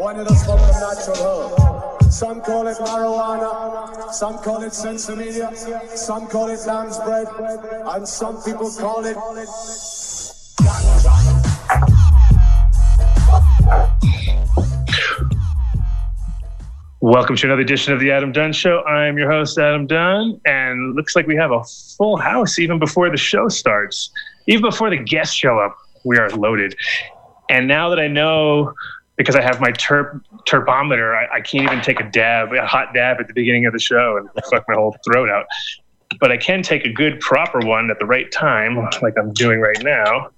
Want you to smoke the natural herb. Some call it marijuana, some call it sensimilla, some call it lamb's bread, and some people call it Welcome to another edition of the Adam Dunn Show. I'm your host, Adam Dunn, and looks like we have a full house even before the show starts. Even before the guests show up, we are loaded. And now that I know, because I have my terp terpometer, I, I can't even take a dab, a hot dab at the beginning of the show and fuck my whole throat out. But I can take a good proper one at the right time, like I'm doing right now.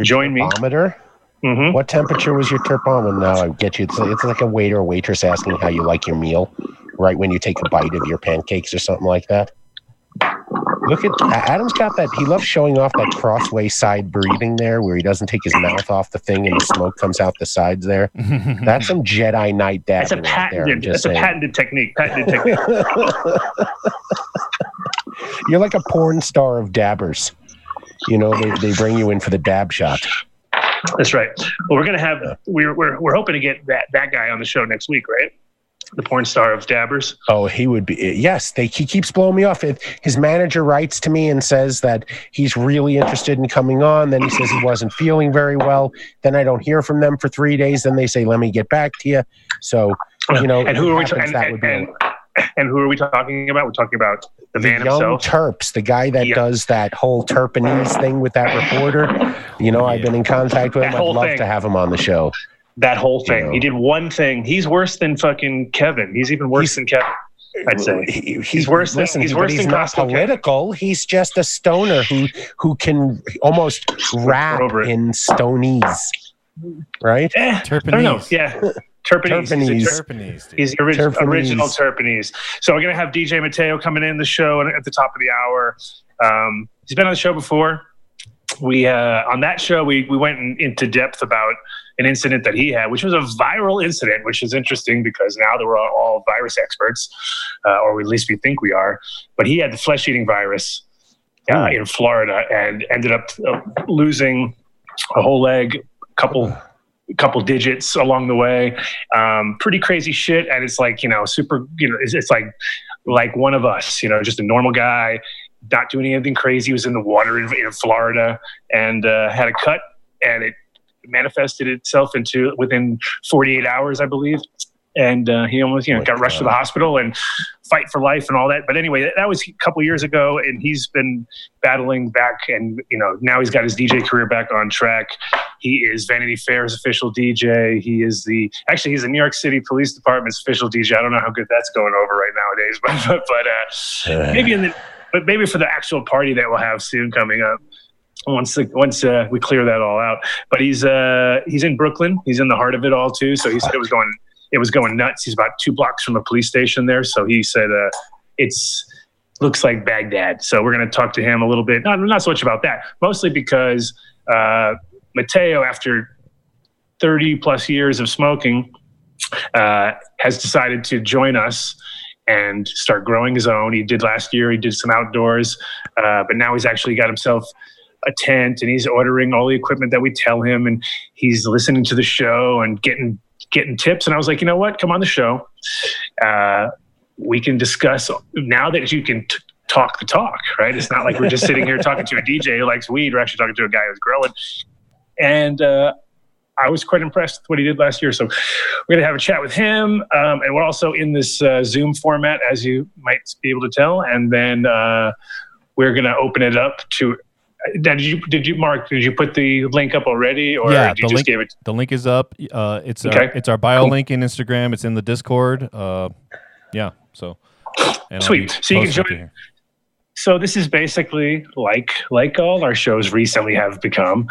Join me. Thermometer? hmm What temperature was your thermometer? Now I get you. It's, it's like a waiter or waitress asking how you like your meal, right when you take a bite of your pancakes or something like that. Look at Adam's got that. He loves showing off that crossway side breathing there, where he doesn't take his mouth off the thing and the smoke comes out the sides there. That's some Jedi Knight That's dabbing a right there. I'm patented. a patented technique. Patented technique. You're like a porn star of dabbers. You know, they, they bring you in for the dab shot. That's right. Well, we're gonna have we're we're we're hoping to get that that guy on the show next week, right? The porn star of dabbers. Oh, he would be. Yes, they, he keeps blowing me off. If his manager writes to me and says that he's really interested in coming on, then he says he wasn't feeling very well. Then I don't hear from them for three days. Then they say, "Let me get back to you." So, you know, and who are we? if Ta- and, that and, and, and who are we talking about? We're talking about the, the young himself. Terps, the guy that Yeah. does that whole Terpanese thing with that reporter. You know, I've been in contact with him. I'd love thing. to have him on the show. That whole thing. know. He did one thing. He's worse than fucking Kevin. He's even worse He's- than Kevin. I'd say. He- He's worse than- listen, he's worse but he's than not Costco Cat. political. He's just a stoner who who can almost rap over in stonies, right? Eh, I don't know. Terpanese. Yeah. Terpanese. He's a Terpanese. ter- Terpanese, dude. He's the orig- Terpanese. original Terpanese. So we're gonna have DJ Mateo coming in the show at the top of the hour. Um, he's been on the show before. We uh, on that show we we went in, into depth about an incident that he had, which was a viral incident, which is interesting because now that we're all, virus experts, uh, or at least we think we are. But he had the flesh eating virus uh, in Florida and ended up uh, losing a whole leg, couple couple digits along the way. Um, pretty crazy shit, and it's like you know, super. You know, it's, it's like like one of us. You know, just a normal guy, not doing anything crazy. He was in the water in, in Florida and uh, had a cut, and it manifested itself into within 48 hours, I believe. And uh, he almost, you know, got rushed to the hospital and fight for life and all that. But anyway, that, was a couple years ago, and he's been battling back, and you know, now he's got his DJ career back on track. He is Vanity Fair's official DJ. He is the actually he's the New York City Police Department's official DJ. I don't know how good that's going over right nowadays, but but, uh, maybe in the but maybe for the actual party that we'll have soon coming up once the, once uh, we clear that all out. But he's uh, he's in Brooklyn. He's in the heart of it all too. So he said it was going it was going nuts. He's about two blocks from a police station there. So he said uh, it's looks like Baghdad. So we're going to talk to him a little bit. Not not so much about that. Mostly because uh, Mateo, after thirty plus years of smoking, uh, has decided to join us and start growing his own. He did last year. He did some outdoors, uh, but now he's actually got himself a tent and he's ordering all the equipment that we tell him, and he's listening to the show and getting getting tips. And I was like, you know what? Come on the show. Uh, we can discuss now that you can. T- Talk the talk, right? It's not like we're just sitting here talking to a DJ who likes weed. We're actually talking to a guy who's growing. And uh, I was quite impressed with what he did last year. So we're going to have a chat with him. Um, and we're also in this uh, Zoom format, as you might be able to tell. And then uh, we're going to open it up to. Did you did you Mark? Did you put the link up already, or Yeah, did you the just link- give it? The link is up. Uh, it's our, it's our bio Cool. link in Instagram. It's in the Discord. Uh, yeah. So Sweet. So you can join- So this is basically like like all our shows recently have become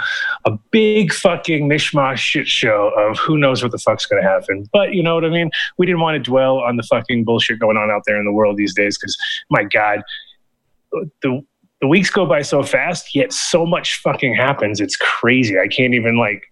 a big fucking mishmash shit show of who knows what the fuck's going to happen. But you know what I mean? We didn't want to dwell on the fucking bullshit going on out there in the world these days because my god, the the weeks go by so fast, yet so much fucking happens. It's crazy. I can't even like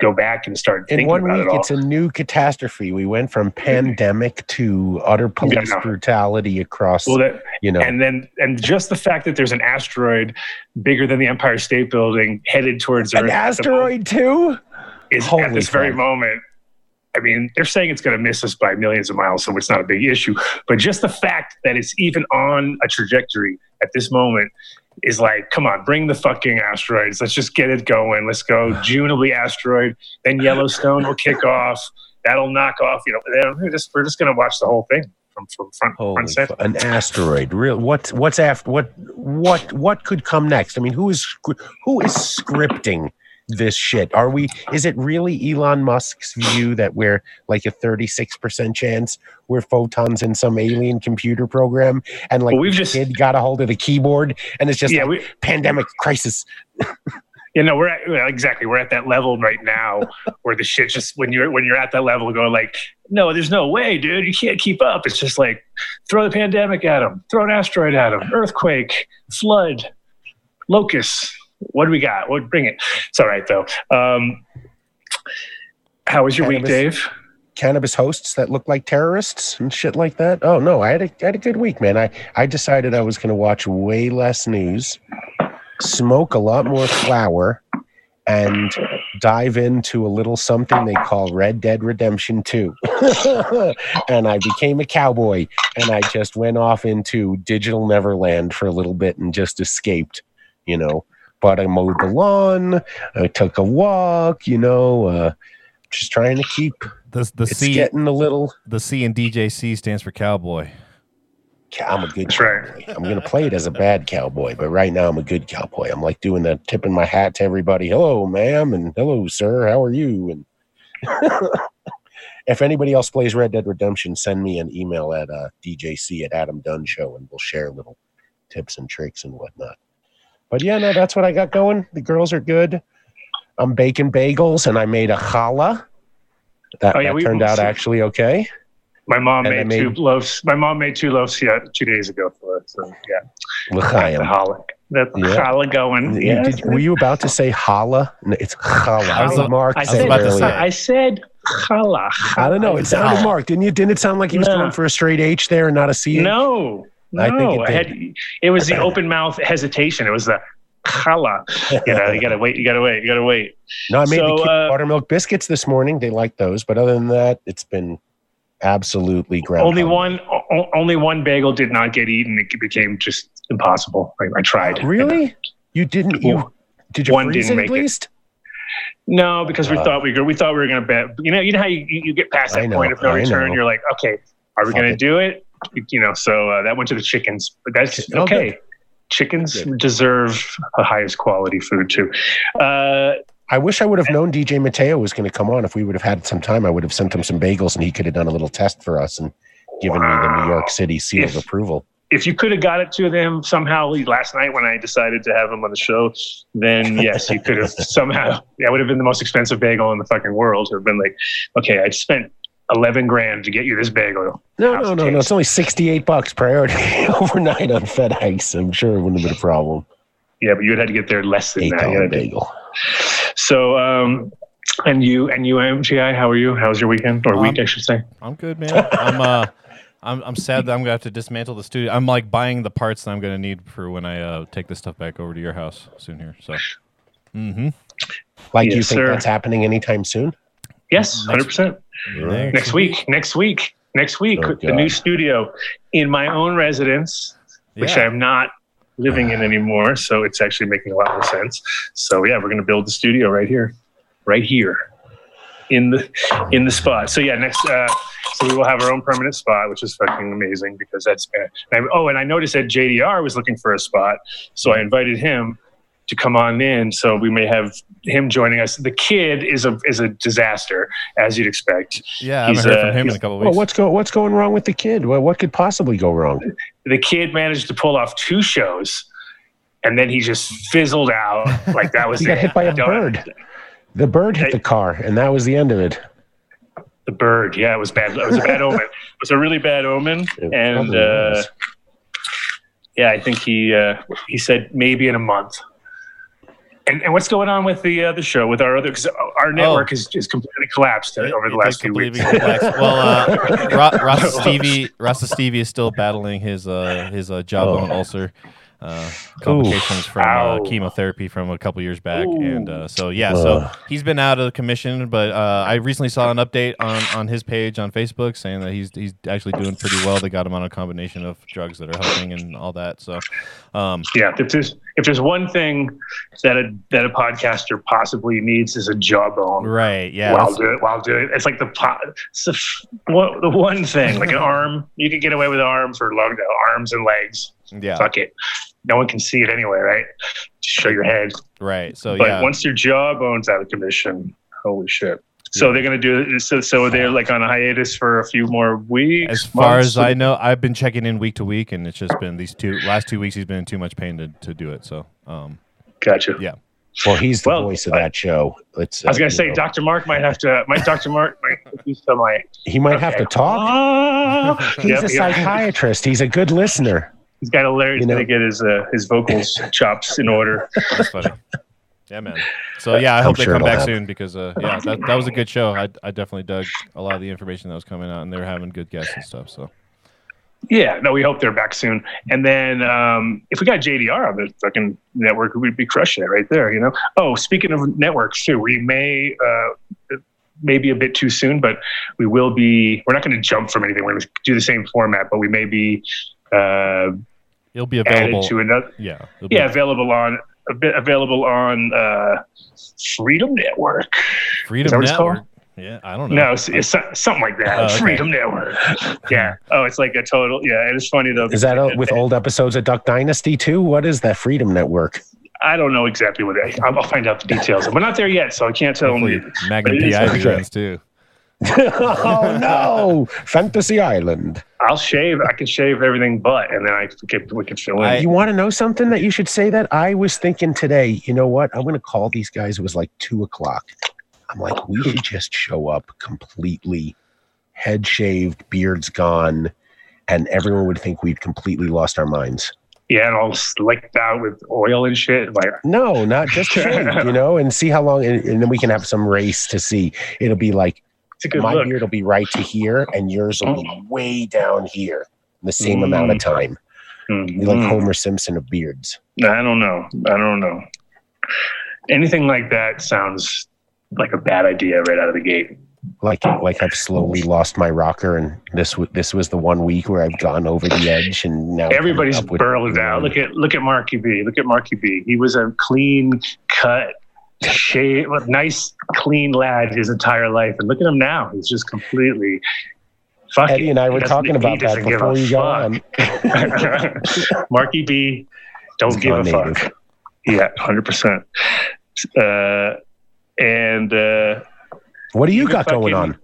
go back and start In thinking one about week, it all. it's a new catastrophe. We went from mm-hmm. pandemic to utter police Yeah. brutality across, well, that, you know. and then and just the fact that there's an asteroid bigger than the Empire State Building headed towards An Earth at the moment asteroid, too? is Holy at this very moment. I mean, they're saying it's going to miss us by millions of miles, so it's not a big issue. But just the fact that it's even on a trajectory at this moment is like, come on, bring the fucking asteroids. Let's just get it going. Let's go. June will be asteroid. Then Yellowstone will kick off. That'll knock off. You know, we're just we're just going to watch the whole thing from from front Holy front fu- an asteroid. Real what's what's after what what what could come next? I mean, who is who is scripting this shit? Are we is it really Elon Musk's view that we're like a 36% chance we're photons in some alien computer program and like Well, we've just kid got a hold of the keyboard and it's just yeah, like we, pandemic crisis. you know, we're at, well, exactly we're at that level right now where the shit just when you're when you're at that level, going like, no, there's no way, dude, you can't keep up. It's just like throw the pandemic at them, throw an asteroid at him, earthquake, flood, locusts. What do we got? What bring it? It's all right though. Um, how was your week, Dave? cannabis hosts that look like terrorists and shit like that. Oh no, I had a, I had a good week, man. I, I decided I was going to watch way less news, smoke a lot more flour, and dive into a little something they call Red Dead Redemption 2. and I became a cowboy and I just went off into digital Neverland for a little bit and just escaped, you know. But I mowed the lawn, I took a walk, you know, uh, just trying to keep The the it's C getting a little. the C and DJC stands for cowboy. I'm a good That's right. I'm gonna play it as a bad cowboy, but right now I'm a good cowboy. I'm like doing the tipping my hat to everybody. Hello, ma'am, and hello, sir. How are you? And if anybody else plays Red Dead Redemption, send me an email at uh, DJC at Adam Dunn Show, and we'll share little tips and tricks and whatnot. But yeah, no, that's what I got going. The girls are good. I'm baking bagels, and I made a challah. That, Oh, yeah, that we- turned out actually okay. My mom And I made, two loaves. My mom made two loaves yeah, two days ago for us. So yeah, got the L'chaim. challah. That's the Yeah. challah going. Yeah. did- were you about to say challah? No, it's challah. I was- Mark I said, about to. I said challah. I don't know. It sounded Mark. Didn't you? Didn't it sound like he was No. going for a straight H there and not a C? No, no. I think it I had, it was the open mouth hesitation. It was the challah. You know, you gotta wait. You gotta wait. You gotta wait. No, I made So, the uh, buttermilk biscuits this morning. They like those, but other than that, it's been absolutely ground. Only one. O- only one bagel did not get eaten. It became just impossible. I, I tried. Really? You didn't? You did you One freeze didn't it make at it. No, because we Uh, thought we were. We thought we were gonna bet. You know. You know how you, you get past that know, point of no I return. know. You're like, okay, are we gonna it. do it? You know. So uh, that went to the chickens. But that's Oh, okay. Chickens Good. deserve the highest quality food too. Uh, I wish I would have known DJ Mateo was going to come on. If we would have had some time, I would have sent him some bagels and he could have done a little test for us and given me the New York City seal of approval. if you could have got it to them somehow last night when I decided to have him on the show, then yes, you could have somehow. That would have been the most expensive bagel in the fucking world. To have been like, okay, I spent eleven grand to get you this bagel. No, How's no, it no, no. It's only sixty-eight bucks priority overnight on FedEx. I'm sure it wouldn't have been a problem. Yeah, but you would have to get there less than Eight that. You dollar bagel. So, um, and you and you MGI, how are you? How was your weekend or Um, week? I should say. I'm good, man. I'm uh, I'm I'm sad that I'm gonna have to dismantle the studio. I'm like buying the parts that I'm gonna need for when I uh take this stuff back over to your house soon here. So, mm-hmm. Like you think sir. that's happening anytime soon? Yes, hundred percent. Right. Next week. Next week. Next week. Oh, the new studio in my own residence. which Yeah. I'm not living in anymore. So it's actually making a lot more sense. So yeah, we're going to build the studio right here, right here, in the in the spot. So yeah, next. Uh, so we will have our own permanent spot, which is fucking amazing because that's. Uh, and I, oh, and I noticed that JDR was looking for a spot, so I invited him to come on in. So we may have him joining us. The kid is a is a disaster, as you'd expect. Yeah, I He's, haven't heard uh, from him in a couple Well, weeks. what's go What's going wrong with the kid? What What could possibly go wrong? the kid managed to pull off two shows, and then he just fizzled out. Like that was He got it. hit by a don't- bird. The bird hit the car, and that was the end of it. The bird, yeah, it was bad. It was a bad omen. It was a really bad omen, It and uh, yeah, I think he uh, he said maybe in a month. And, and what's going on with the uh, the show with our other? Because our network is is completely collapsed uh, over the It last does few weeks. well, uh, Ro- Rasta Stevie, Rasta Stevie is still battling his uh, his uh, jawbone Oh. ulcer. Uh, complications from uh, chemotherapy from a couple years back, and uh, so yeah, so he's been out of commission. But uh, I recently saw an update on, on his page on Facebook saying that he's he's actually doing pretty well. They got him on a combination of drugs that are helping and all that. So, um, Yeah, if there's if there's one thing that a that a podcaster possibly needs is a jawbone. right, yeah, while that's- doing while doing it's like the po- it's the, f- one, the one thing like an arm you can get away with arms or for long arms and legs. Yeah, Fuck it, no one can see it anyway, right? Just show your head. right. So but yeah, once your jawbone's out of commission, holy shit. So they're gonna do so. So they're like on a hiatus for a few more weeks. As far months? as I know, I've been checking in week to week, and it's just been these two last two weeks. He's been in too much pain to, to do it. So, um, gotcha. Yeah. Well, he's the Well, voice of I- that show. It's, I was uh, gonna say, know, Dr. Mark might have to. Might Dr. Mark might do some like. he might have to talk. Ah! He's Yep, a yep. psychiatrist. He's a good listener. He's got to learn. He's You know- gonna get his uh, his vocals chops in order. that's funny. yeah, man. So yeah, I hope they sure come back happen. soon because uh, yeah, that, that was a good show. I I definitely dug a lot of the information that was coming out, and they were having good guests and stuff. So Yeah, no, we hope they're back soon. And then um, if we got JDR on the fucking network, we'd be crushing it right there. You know. Oh, speaking of networks too, we may. Uh, Maybe a bit too soon, but we will be. We're not going to jump from anything. We're going to do the same format, but we may be uh, it'll be added available. to another. yeah, it'll be Yeah, available on a bit available on uh, Freedom Network. Freedom is that what it's Network. called? Yeah, I don't know. No, it's, it's something like that. Oh, okay. Freedom Network. Yeah. Oh, it's like a total. Yeah, it is funny though. Is that uh, with old episodes of Duck Dynasty too? What is that Freedom Network? I don't know exactly what. That, I'll I'll find out the details. We're not there yet, so I can't tell Hopefully, them. Magnum PI okay. too. oh no, Fantasy Island. I'll shave. I can shave everything but, and then I can, we can fill in. I- You want to know something that you should say that? I was thinking today, you know what? I'm going to call these guys. It was like two o'clock. I'm like, we should just show up completely head shaved, beards gone, and everyone would think we'd completely lost our minds. yeah, and all slicked out with oil and shit. Like, No, not just shaved, you know, and see how long, and, and then we can have some race to see. It'll be like it's a good my look. beard will be right to here, and yours will be way down here, in the same Mm. amount of time. Mhm. Be like Homer Simpson of beards. I don't know. I don't know. Anything like that sounds like a bad idea right out of the gate. like like I've slowly lost my rocker, and this this was the one week where I've gone over the edge, and now Everybody's burled out. Look at look at Marky B. Look at Marky B. He was a clean cut, shave, nice, clean lad his entire life, and look at him now. He's just completely. Fuck Eddie and I were talking about that before you got on. Marky B, don't give a gone fuck. Yeah, hundred percent. Uh, and uh, What do you got going on?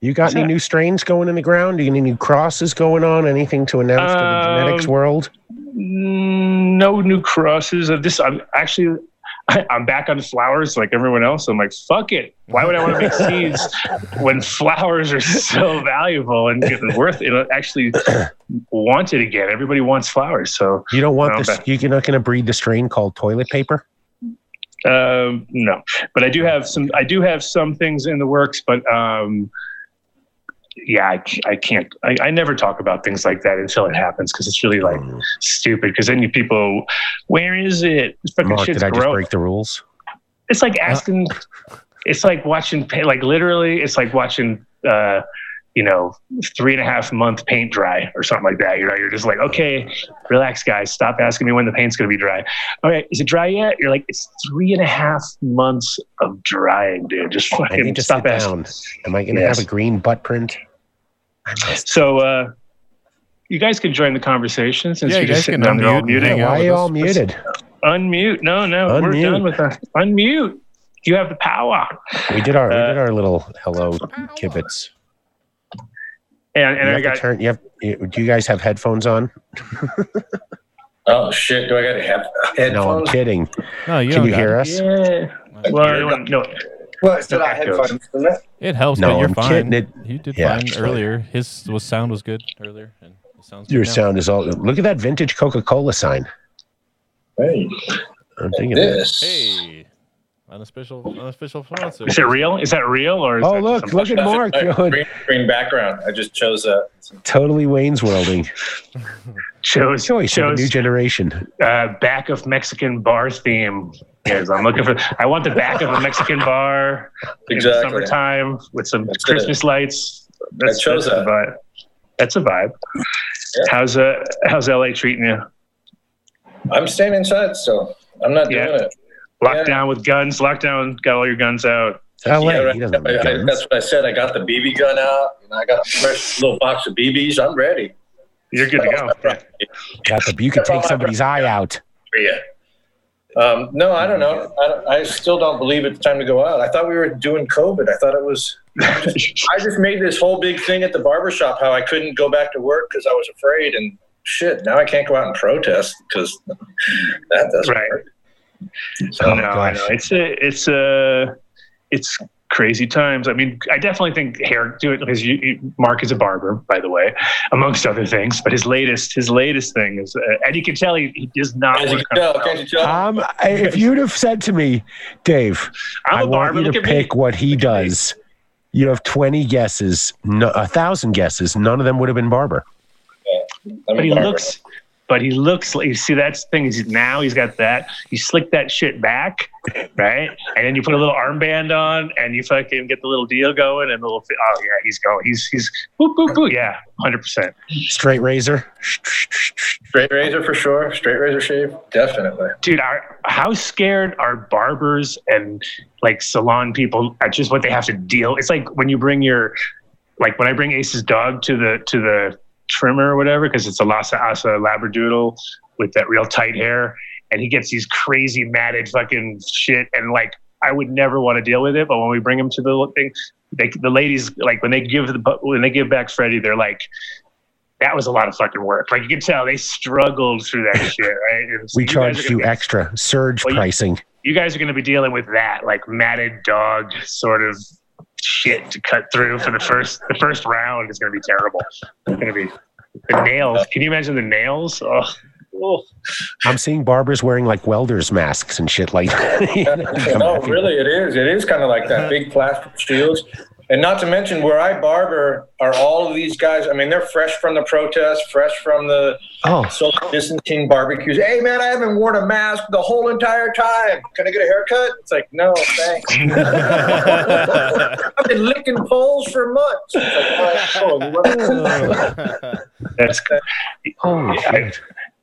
You got any that? new strains going in the ground? Any new crosses going on? Anything to announce to the genetics Um, world? Mm, no new crosses of this. I'm actually, I, I'm back on flowers like everyone else. I'm like, fuck it. Why would I want to make seeds when flowers are so valuable and worth it? Actually, want it again. Everybody wants flowers. So You don't want no, this. but- You're not going to breed the strain called toilet paper. um, no, but I do have some. I do have some things in the works, but um, yeah, I can't. I, I never talk about things like that until it happens because it's really like Mm. stupid. Because then you people, where is it? Fucking Mark, did I just break the rules? It's like asking. it's like watching. Like literally, it's like watching. uh you know, three and a half month paint dry or something like that. You know, you're just like, okay, relax, guys. Stop asking me when the paint's going to be dry. All right, is it dry yet? You're like, it's three and a half months of drying, dude. Just I fucking need to stop sit asking. down. Am I going to Yes. have a green butt print? So, uh, you guys can join the conversation since Yeah, you're you just guys sitting can down there all unmute and muted. hang Why are you all muted? Unmute. No, no, we're done with that. Unmute. You have the power. We did our we Uh, did our little hello kibitz. And, and you I got to turn you have eh, do you guys have headphones on? Oh shit! Do I got to have No, I'm kidding. No, you Can you hear it. us? Yeah. Well, no, Well, it's still No not headphones, isn't it? It helps, No, but you're I'm fine. kidding. It- you did yeah, fine it's earlier. His was sound was good earlier, and it sounds good Your now. sound is all. Look at that vintage Coca Cola sign. Hey, I'm thinking. that. this. Hey, unofficial, unofficial sponsor. is it real? Is that real or? Is Oh that look! Look at Mark. Green, green background. I just chose a Totally Wayne's worlding. shows Choice of a new generation. uh, back of Mexican bar theme. Yes, I'm looking for. I want the back of a Mexican bar in the Exactly. summertime with some That's Christmas lights. That's, chose that's a vibe. That's a vibe. Yeah. How's uh how's LA treating you? I'm staying inside, so I'm not Yeah. doing it. Locked Yeah. down with guns. Lockdown. Got all your guns out. LA. Yeah, right. He doesn't I- I- that's what I said. I got the BB gun out. And I got a fresh little box of BBs. I'm ready. You're good to go. Got the. You could take somebody's eye out. for you. Um, no, I don't know. I, don't, I still don't believe it's time to go out. I thought we were doing COVID. I thought it was. I just made this whole big thing at the barbershop how I couldn't go back to work because I was afraid and shit. Now I can't go out and protest because that doesn't Right. work. So no, I gosh. know it's a, it's a, it's crazy times. I mean, I definitely think hair do it because you, you, Mark is a barber, by the way, amongst other things. But his latest, his latest thing is, uh, and you can tell he, he does not. As you work can tell, can't you tell? Um, if you'd have said to me, Dave, I'm I a want barber. you to at me. pick what he does. You have 20 guesses, no, a thousand guesses. None of them would have been barber. I'm But he barber. looks, but he looks like you see that's the thing is now he's got that. You slick that shit back, right? And then you put a little armband on, and you fucking get the little deal going, and the little. Oh yeah, he's going. He's he's boop boop boop. Yeah, hundred percent. Straight razor. straight razor for sure. Straight razor shave, definitely. dude are how scared are barbers and like salon people at just what they have to deal it's like when you bring your like when i bring ace's dog to the to the trimmer or whatever because it's a lhasa apso labradoodle with that real tight hair and he gets these crazy matted fucking shit and like i would never want to deal with it but when we bring him to the thing they, the ladies like when they give the when they give back freddie they're like that was a lot of fucking work. Like you can tell, they struggled through that shit, right? So We you charged you be- extra surge Well, you- pricing. you guys are going to be dealing with that like matted dog sort of shit to cut through for the first the first round is going to be terrible it's going to be the nails can you imagine the nails oh, oh. I'm seeing barbers wearing like welders masks and shit like that. no, really, it is. It is kind of like that. Big plastic shields. And not to mention, where I barber are all of these guys. I mean, they're fresh from the protest, fresh from the Oh, social distancing barbecues. Hey, man, I haven't worn a mask the whole entire time. Can I get a haircut? It's like, no, thanks. I've been licking poles for months. It's like, all right, cool. What- that's holy I-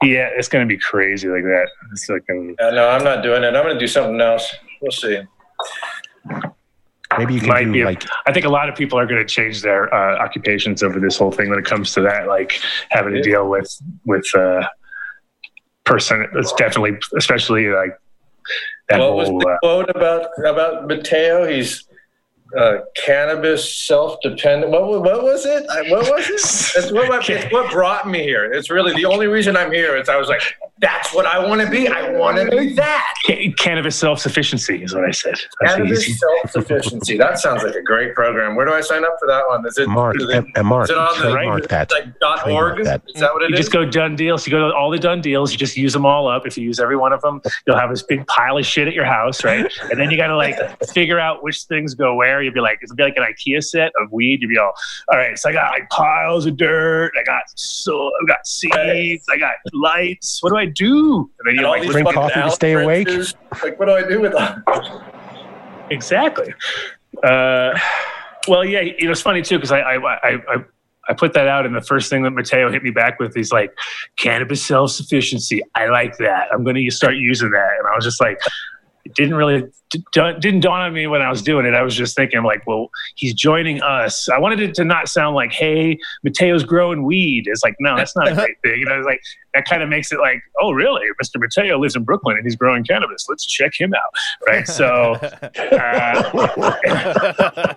yeah it's going to be crazy like that it's like um, Yeah, no, I'm not doing it. I'm going to do something else. We'll see. Maybe you might can be do a- like i think a lot of people are going to change their uh, occupations over this whole thing when it comes to that like having to deal with with uh person it's definitely especially like that what was the uh, quote about about Mateo? He's uh, cannabis self-dependent. What, what was it? I- What was it? It's what, what, it's what brought me here. It's really the only reason I'm here. Is I was like, that's what I want to be. I want to be that. Ca- cannabis self-sufficiency is what I said. That's Cannabis easy. self-sufficiency. That sounds like a great program. Where do I sign up for that one? Is it Mark. is it, And, and Mark, is it on the trademark that. like dot org? Trademark Is that what it You is? just go Dunn deals. You go to all the Dunn deals. You just use them all up. If you use every one of them, you'll have this big pile of shit at your house, right? And then you got to like figure out which things go where. You'll be like, it'll be like an IKEA set of weed. You'll be all, all right. So I got like piles of dirt. I got so I got seeds. I got lights. What do I do? And then you like Drink coffee to stay awake? Like, what do I do with that? Exactly. Uh, well, yeah, you know, it's funny too because I, I, I, I, I put that out, and the first thing that Mateo hit me back with, he's like, "Cannabis self sufficiency." I like that. I'm going to start using that, and I was just like. It didn't really d- d- didn't dawn on me when I was doing it. I was just thinking like, well, he's joining us. I wanted it to not sound like, hey, Mateo's growing weed. It's like, no, that's not a great thing. And I was like that kind of makes it like, oh, really? Mr. Mateo lives in Brooklyn and he's growing cannabis. Let's check him out, right? So uh,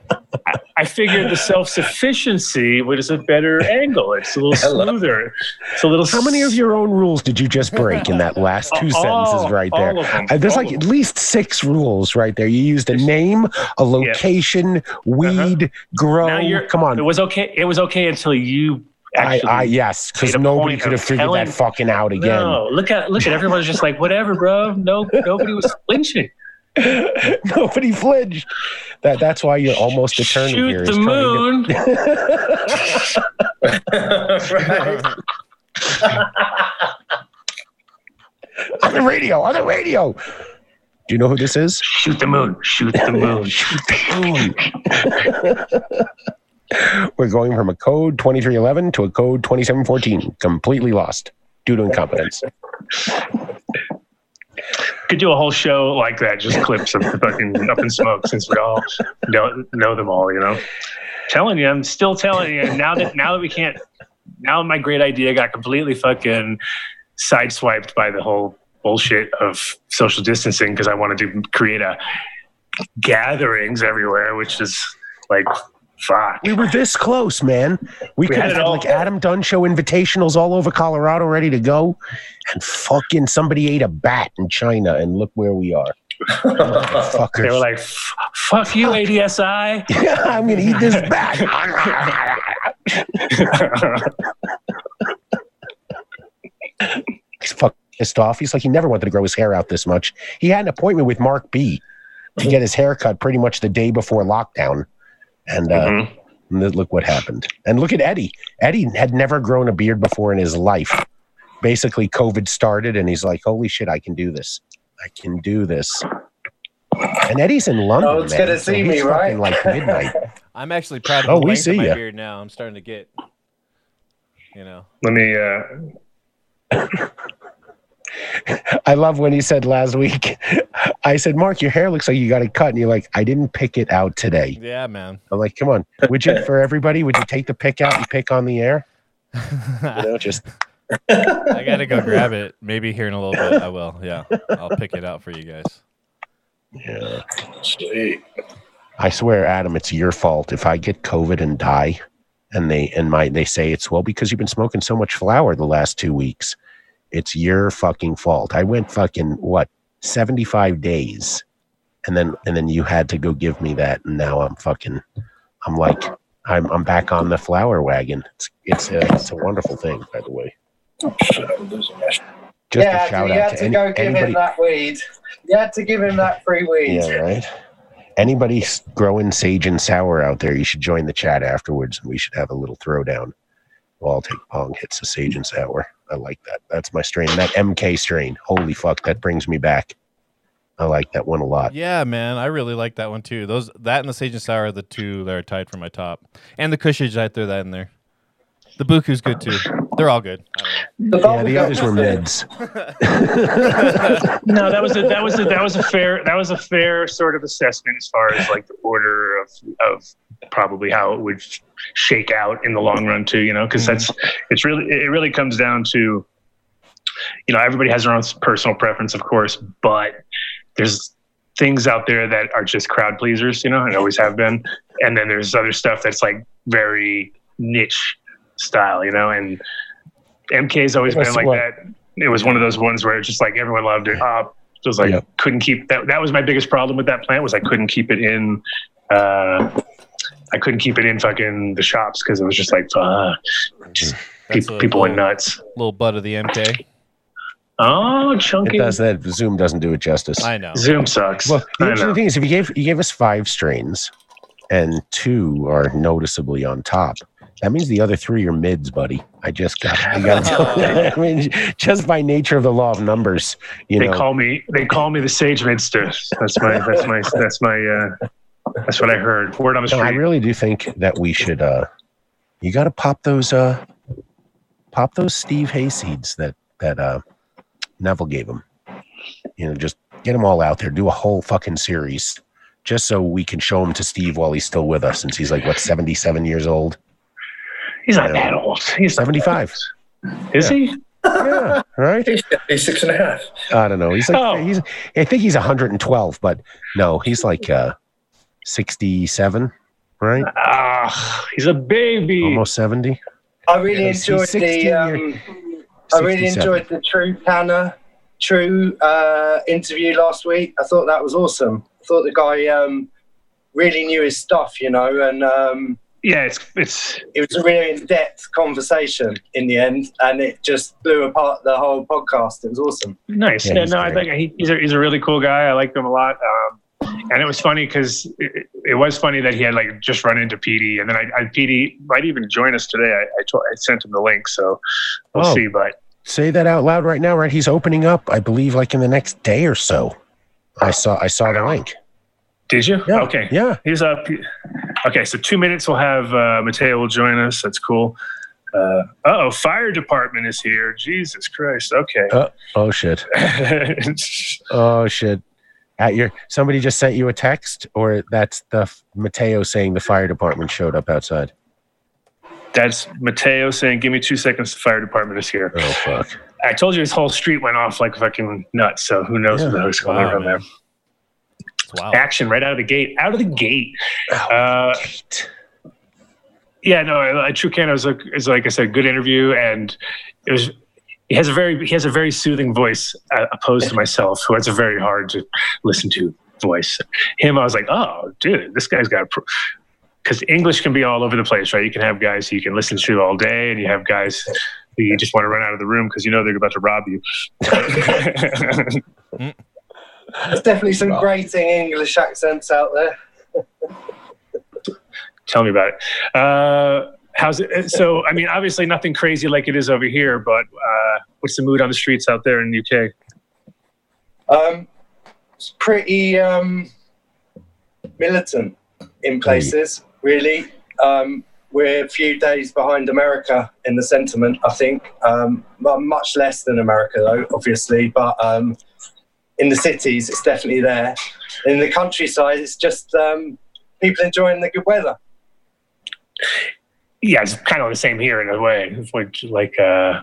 I figured the self sufficiency was a better angle. It's a little smoother. It's a little. How many of your own rules did you just break in that last two All- sentences right there? them, Uh, There's all like at least six rules right there. You used a name, a location, weed, grow. Uh-huh. Now you're- Come on. It was okay. It was okay until you I. I yes, because nobody could have figured telling- that fucking out again. No, look at look at everyone was just like whatever, bro. No, nobody was flinching. Nobody flinched. That that's why you're almost eternal Shoot here. is the trying to- moon. on the radio, on the radio. Do you know who this is? Shoot the moon. Shoot the moon. Shoot the moon. We're going from a code 2311 to a code 2714. Completely lost due to incompetence. Could do a whole show like that, just clips of the fucking up in smoke, since we all know, know them all. You know, telling you, I'm still telling you. Now that now that we can't, now my great idea got completely fucking sideswiped by the whole bullshit of social distancing because I wanted to create a gatherings everywhere, which is like fuck. We were this close, man. We, We could have had like Adam Dunn show invitationals all over Colorado ready to go. And fucking somebody ate a bat in China, and look where we are. Fuckers. They were like, "Fuck you, ADSI." yeah, I'm gonna eat this bat. He's fucking pissed off. He's like, he never wanted to grow his hair out this much. He had an appointment with Mark B to get his hair cut pretty much the day before lockdown. And uh, Mhm. and then look what happened. And look at Eddie. Eddie had never grown a beard before in his life. Basically, COVID started, and he's like, "Holy shit, I can do this! I can do this." And Eddie's in London. Oh, it's man, gonna so see he's me, fucking, right? Like midnight. I'm actually proud of Oh, the we length see of my ya. beard now. I'm starting to get, you know. Let me. Uh, I love when he said last week. I said, "Mark, your hair looks like you got it cut," and you're like, "I didn't pick it out today." Yeah, man. I'm like, "Come on, would you for everybody? Would you take the pick out and pick on the air? You know, just I gotta go grab it. Maybe here in a little bit. I will. Yeah, I'll pick it out for you guys. yeah." Sweet. I swear, Adam, it's your fault if I get COVID and die, and they and my they say it's well because you've been smoking so much flour the last two weeks. It's your fucking fault. I went fucking what seventy five days, and then and then you had to go give me that, and now I'm fucking. I'm like I'm I'm back on the flower wagon. It's it's a it's a wonderful thing, by the way. Oh, shit, I'm Just yeah, a shout you out had to to any, go give anybody. him that weed. You had to give him that free weed. Yeah, right. Anybody growing sage and sour out there, you should join the chat afterwards, and we should have a little throwdown. Well, I'll take Pong hits the sage and sour. I like that. That's my strain. That MK strain. Holy fuck, that brings me back. I like that one a lot. Yeah, man, I really like that one too. Those that and the sage and sour are the two that are tied for my top, and the Kushage I threw that in there. The Buku's good too. They're all good. I. The Yeah, the others were was mids. no, that was a that was a that was a fair that was a fair sort of assessment as far as like the order of of probably how it would shake out in the long run too. You know, because that's it's really it really comes down to you know everybody has their own personal preference, of course, but there's things out there that are just crowd pleasers, you know, and always have been, and then there's other stuff that's like very niche style, you know, and MK's always been like what? that. It was one of those ones where it's just like everyone loved it. Uh, it was like couldn't keep that. That was my biggest problem with that plant was I couldn't keep it in. Uh, I couldn't keep it in fucking the shops because it was just like fuck, just That's pe- a people went nuts. little butt of the MK. Oh, It chunky. does that. Zoom doesn't do it justice. I know. Zoom sucks. Well, the I interesting know. thing is, if you gave you gave us five strains, and two are noticeably on top, that means the other three are mids, buddy. I just got. I, got I mean, just by nature of the law of numbers, you they know. call me. They call me the Sage Masta. That's my. That's my. That's my. Uh, that's what I heard. Word on the No, I really do think that we should. uh You got to pop those. uh Pop those Steve hayseeds that that uh Neville gave him. You know, just get them all out there. Do a whole fucking series, just so we can show them to Steve while he's still with us, since he's like what seventy seven years old. He's not that old. He's Seventy five. Is he? Yeah, right. He's, he's six and a half. I don't know. He's like Oh. he's. I think he's 112, but no, he's like uh 67. right? Ah, he's a baby. Almost 70. I really Yes, enjoyed the. Um, I really enjoyed the True Tanner True uh, interview last week. I thought that was awesome. I thought the guy um, really knew his stuff, you know, and um, Yeah, it's it's it was a really in-depth conversation in the end, and it just blew apart the whole podcast. It was awesome. nice. Yeah, Yeah, he's no, I think he, he's a he's a really cool guy. I like him a lot. Um, and it was funny because it, it was funny that he had like just run into PD, and then I, I PD might even join us today. I I, told, I sent him the link, so we'll Oh. see. But Say that out loud right now, right? He's opening up, I believe, like in the next day or so. I saw I saw the link. did you? Yeah. Okay. Yeah. He's up. Okay, so two minutes we'll have uh, Mateo will join us. That's cool. Uh oh, fire department is here. Jesus Christ. Okay. Uh, oh shit. Oh shit. At your somebody just sent you a text, or that's the f- Mateo saying the fire department showed up outside. That's Mateo saying, "Give me two seconds. The fire department is here." Oh fuck. I told you this whole street went off like fucking nuts. So who knows Yeah. what the hell's going Wow, on there? Wow. Action right out of the gate. Out of the gate. Oh, Uh, Gate. yeah, no, uh, True Canada is like, is like I said, good interview, and it was. He has a very he has a very soothing voice, uh, opposed to myself, who has a very hard to listen to voice. Him, I was like, oh, dude, this guy's got. Because English can be all over the place, right? You can have guys who you can listen to all day, and you have guys who you just want to run out of the room because you know they're about to rob you. There's definitely some grating English accents out there. Tell me about it. Uh, how's it? So, I mean, obviously nothing crazy like it is over here, but uh, what's the mood on the streets out there in the UK? Um, it's pretty um, militant in places, really. Um, we're a few days behind America in the sentiment, I think. Um, much less than America, though, obviously. But um, in the cities, it's definitely there. In the countryside, it's just um, people enjoying the good weather. Yeah, it's kind of the same here in a way. It's like like uh,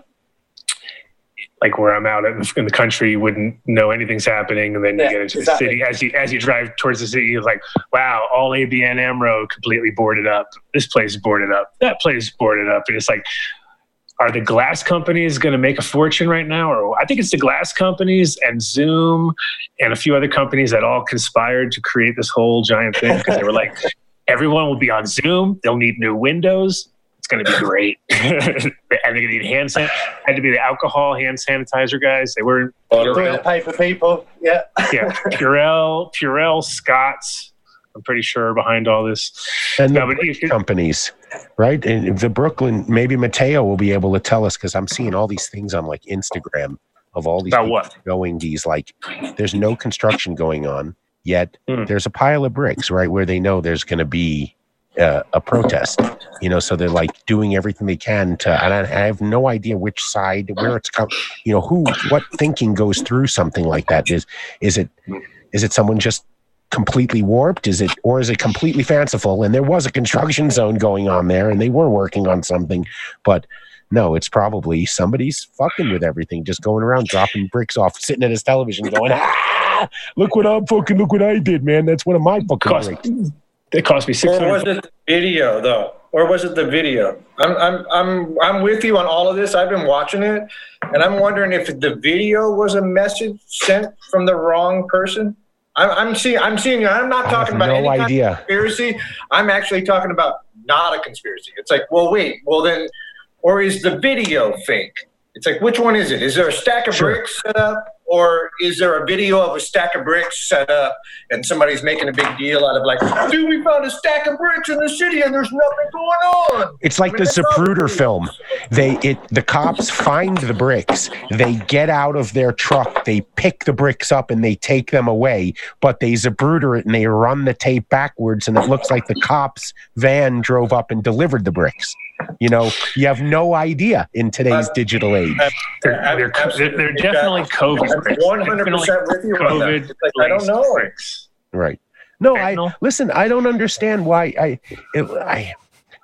like where I'm out in the, country, you wouldn't know anything's happening, and then you get into exactly. the city. As you as you drive towards the city, you're like, wow, all ABN Amro completely boarded up. This place is boarded up. That place is boarded up, and it's like. Are the glass companies going to make a fortune right now? Or I think it's the glass companies and Zoom and a few other companies that all conspired to create this whole giant thing because they were like, everyone will be on Zoom. They'll need new windows. It's going to be great. and they're going to need hand san- Had to be the alcohol hand sanitizer guys. They were Toilet paper people, yeah. yeah Purell, Purell, Scott's. I'm pretty sure behind all this. And No, the companies, right? And the Brooklyn, maybe Mateo will be able to tell us because I'm seeing all these things on like Instagram of all these About what? going these like there's no construction going on yet. Hmm. There's a pile of bricks right where they know there's going to be uh, a protest. You know, so they're like doing everything they can to. And I, I have no idea which side where it's come. You know, who what thinking goes through something like that? Is is it is it someone just completely warped? Is it or is it completely fanciful? And there was a construction zone going on there, and they were working on something, but no, it's probably somebody's fucking with everything, just going around dropping bricks off, sitting at his television, going, "Ah, look what I'm fucking, look what I did, man. That's one of my fucking Cost, bricks." they cost me six Or was it video though? Or was it the video? I'm I'm I'm I'm with you on all of this. I've been watching it, and I'm wondering if the video was a message sent from the wrong person. I'm, I'm seeing I'm seeing. you. I'm not talking about no any kind of conspiracy. I'm actually talking about not a conspiracy. It's like, well, wait, well then, or is the video fake? It's like, which one is it? Is there a stack of Sure. bricks set up, or is there a video of a stack of bricks set up, and somebody's making a big deal out of like, dude, we found a stack of bricks in the city, and there's nothing going on. It's like the Zapruder film. They it the cops find the bricks. They get out of their truck. They pick the bricks up and they take them away. But they Zapruder it and they run the tape backwards, and it looks like the cops' van drove up and delivered the bricks. You know, you have no idea in today's uh, digital age. Uh, they're, they're, they're, they're definitely COVID. I'm 100 percent with you on that. COVID. Like, I don't know. bricks. Right. No, I listen. I don't understand why I, it, I,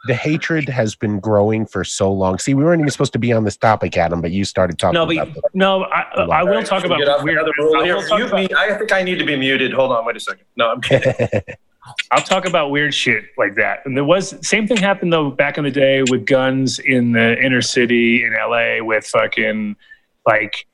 the hatred has been growing for so long. See, we weren't even supposed to be on this topic, Adam, but you started talking No, but about it. no, I, uh, I will talk Should we about get off weird. another I will talk about- me. I think I need to be muted. Hold on, wait a second. No, I'm kidding. I'll talk about weird shit like that. And there was same thing happened though back in the day with guns in the inner city in LA with fucking like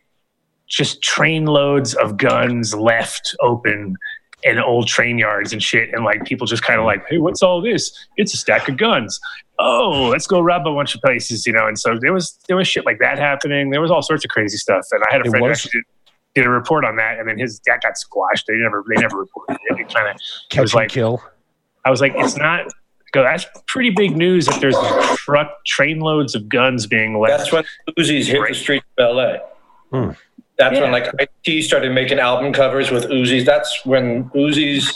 just train loads of guns left open in old train yards and shit. And like people just kind of like hey what's all this? It's a stack of guns. Oh let's go rob a bunch of places you know? And so there was there was shit like that happening. There was all sorts of crazy stuff. And i had a It friend who was- actually did, did a report on that and then his that got squashed. They never they never reported it it kind of Catch was and like- kill. I was like, it's not. Go, that's pretty big news that there's truck trainloads of guns being left. That's when Uzis hit the streets of LA. Hmm. That's Yeah. when like Ice-T started making album covers with Uzis. That's when Uzis.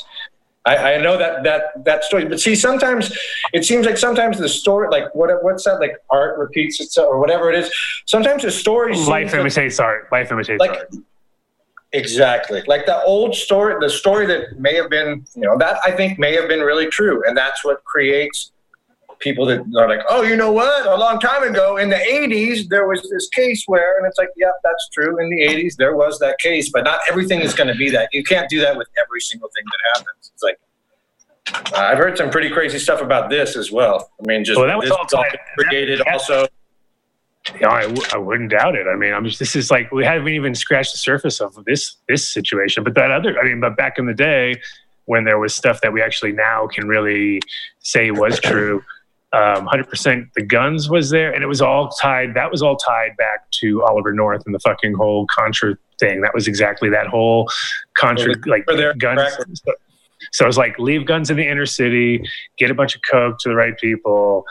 I, I know that that that story, but see, sometimes it seems like sometimes the story, like what what's that, like art repeats itself or whatever it is. Sometimes the story seems Life like- imitates art. Life imitates like art. Exactly. Like the old story the story that may have been you know that i think may have been really true. And that's what creates people that are like oh you know what? A long time ago in the 80s there was this case where and it's like yeah that's true. In the 80s there was that case but not everything is going to be that. You can't do that with every single thing that happens. It's like I've heard some pretty crazy stuff about this as well. I mean, just Well, that was this all created also. You know, I, w- I wouldn't doubt it. I mean, I'm just, this is like we haven't even scratched the surface of this this situation. But that other, I mean, but back in the day when there was stuff that we actually now can really say was true, um, 100% the guns was there, and it was all tied. That was all tied back to Oliver North and the fucking whole Contra thing. That was exactly that whole Contra like guns. So, so it was like leave guns in the inner city, get a bunch of coke to the right people,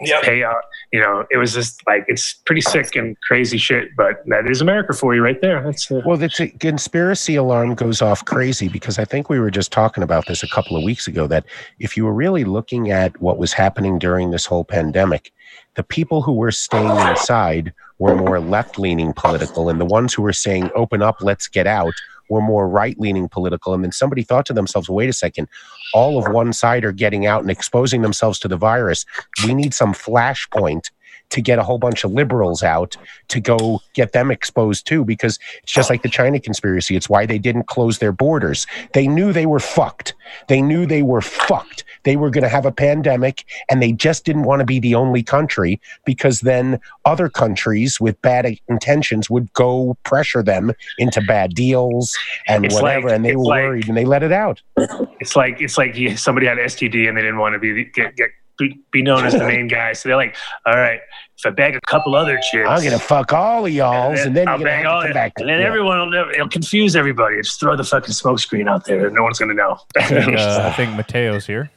Yep. pay out. You know, it was just like it's pretty sick and crazy shit, but that is America for you right there. That's uh, Well, the t- conspiracy alarm goes off crazy because I think we were just talking about this a couple of weeks ago that if you were really looking at what was happening during this whole pandemic, the people who were staying inside were more left leaning political, and the ones who were saying, open up, let's get out, were more right leaning political. And then somebody thought to themselves, wait a second, all of one side are getting out and exposing themselves to the virus. We need some flashpoint to get a whole bunch of liberals out to go get them exposed too, because it's just like the China conspiracy. It's why they didn't close their borders. They knew they were fucked. They knew they were fucked. They were going to have a pandemic and they just didn't want to be the only country because then other countries with bad intentions would go pressure them into bad deals and It's whatever. like- and they were like- worried and they let it out. it's like it's like somebody had STD and they didn't want to be get, get be, be known as the main guy. So they're like, all right, if I bag a couple other chicks, I'm going to fuck all of y'all's and then you're I'll going to bang have all to come back and then yeah. everyone will know. It'll confuse everybody. Just throw the fucking smoke screen out there, and no one's gonna know. I think, uh, I think Mateo's here.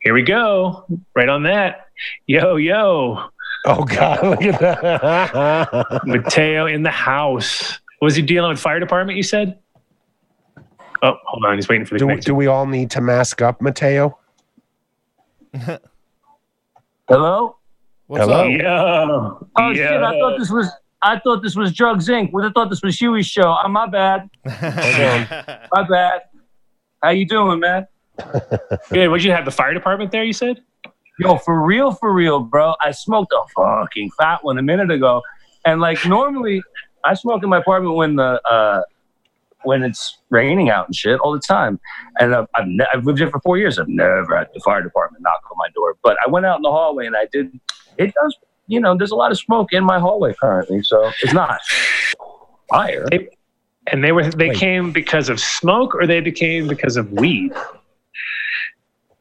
Here we go, right on that. Yo, yo, Oh, God. Look at that. Mateo in the house. Was he dealing with fire department? You said. Oh, hold on. He's waiting for the do, we, do we all need to mask up, Mateo? Hello? What's Hello? up? Yo, Oh yo. shit! I thought this was I thought this was Drugs Inc. Would have thought this was Huey's show. Oh, my bad. My bad. How you doing, man? Good. Would you have the fire department there? You said. Yo, for real, for real, bro. I smoked a fucking fat one a minute ago, and like normally, I smoke in my apartment when the uh, when it's raining out and shit all the time. And uh, I've ne- I've lived here for four years. I've never had the fire department knock on my door, but I went out in the hallway and I did. It does, you know. There's a lot of smoke in my hallway currently, so it's not fire. And they were they Wait. came because of smoke, or they came because of weed.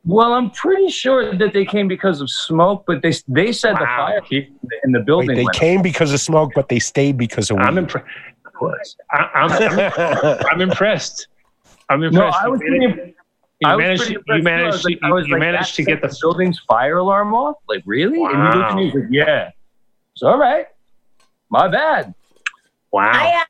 Well, I'm pretty sure that they came because of smoke, but they they said the fire in the Wait, building. they went came because of smoke, but they stayed because of I'm weed. impressed. I'm, I'm, I'm impressed. I'm No, impressed. I was You pretty, managed- I you was managed, pretty you impressed. I managed, was like- you, I was you like, managed to get set the. building's fire alarm off. Like really? And he looked at me. He's like, "Yeah." It's all right. My bad. Wow.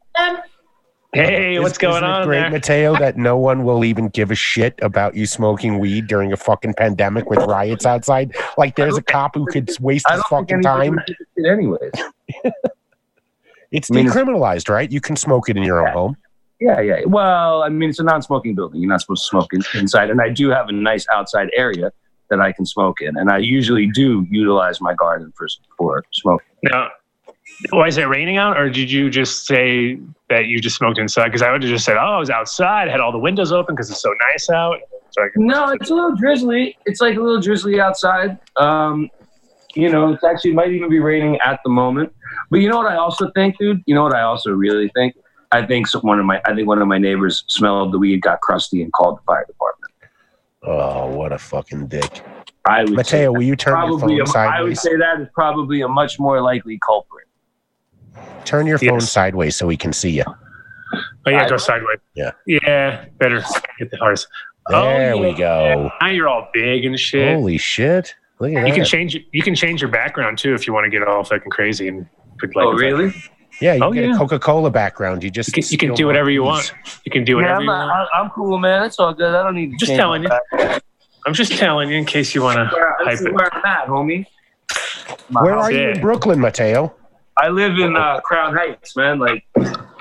Hey, what's Isn't going it on great, there? Mateo, that no one will even give a shit about you smoking weed during a fucking pandemic with riots outside. Like there's a cop who could waste his fucking time. would do anyways. It's I mean, decriminalized, right? You can smoke it in your own home. Yeah, yeah. Well, I mean, it's a non-smoking building. You're not supposed to smoke in, inside, and I do have a nice outside area that I can smoke in, and I usually do utilize my garden for for smoking. Now, Why is it raining out, or did you just say that you just smoked inside? Because I would have just said, "Oh, I was outside, had all the windows open because it's so nice out." So I could- No, it's a little drizzly. It's like a little drizzly outside. Um, you know, it's actually might even be raining at the moment. But you know what I also think, dude? You know what I also really think? I think so- one of my I think one of my neighbors smelled the weed, got crusty, and called the fire department. Oh, what a fucking dick. I would Mateo, will you turn your probably phone a, I would sideways? say that is probably a much more likely culprit. Turn your phone Yes. sideways so we can see you. Oh yeah, go sideways. Yeah. Yeah, better get the horse. Oh, there oh, we yeah. go. Now you're all big and shit. Holy shit. Look at you can change you can change your background too if you want to get all fucking crazy and put like oh, really? Yeah, you Oh, get yeah. a Coca Cola background. You just You can, you can do whatever you want. You can do Yeah, whatever I'm, you want. I- I'm cool, man. It's all good. I don't need to Just telling you. back- I'm just telling you in case you want to Where, hype this is it. where I'm at, homie. My Where are you in Brooklyn, Mateo? I live in uh, Crown Heights, man. Like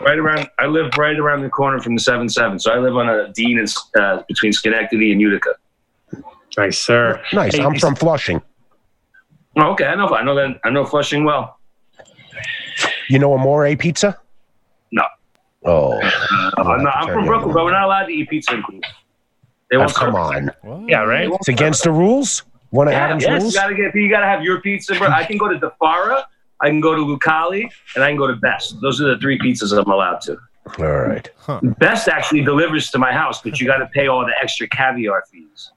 right around. I live right around the corner from the seven seven. So I live on a Dean and uh, between Schenectady and Utica. Nice, sir. Nice. Hey, I'm from Flushing. Okay, I know. I know that. I know Flushing well. You know Amore Pizza? No. Oh, Uh, I'll I'm, not, I'm from Brooklyn, but we're not allowed to eat pizza in Queens. They oh, won't come serve it. on. Yeah, right. It's against the rules? One of Yeah, Adam's yes, rules? you gotta get. You gotta have your pizza, bro. I can go to Di Fara, I can go to Lucali, and I can go to Best. Those are the three pizzas I'm allowed to. All right. Best actually delivers to my house, but you got to pay all the extra caviar fees.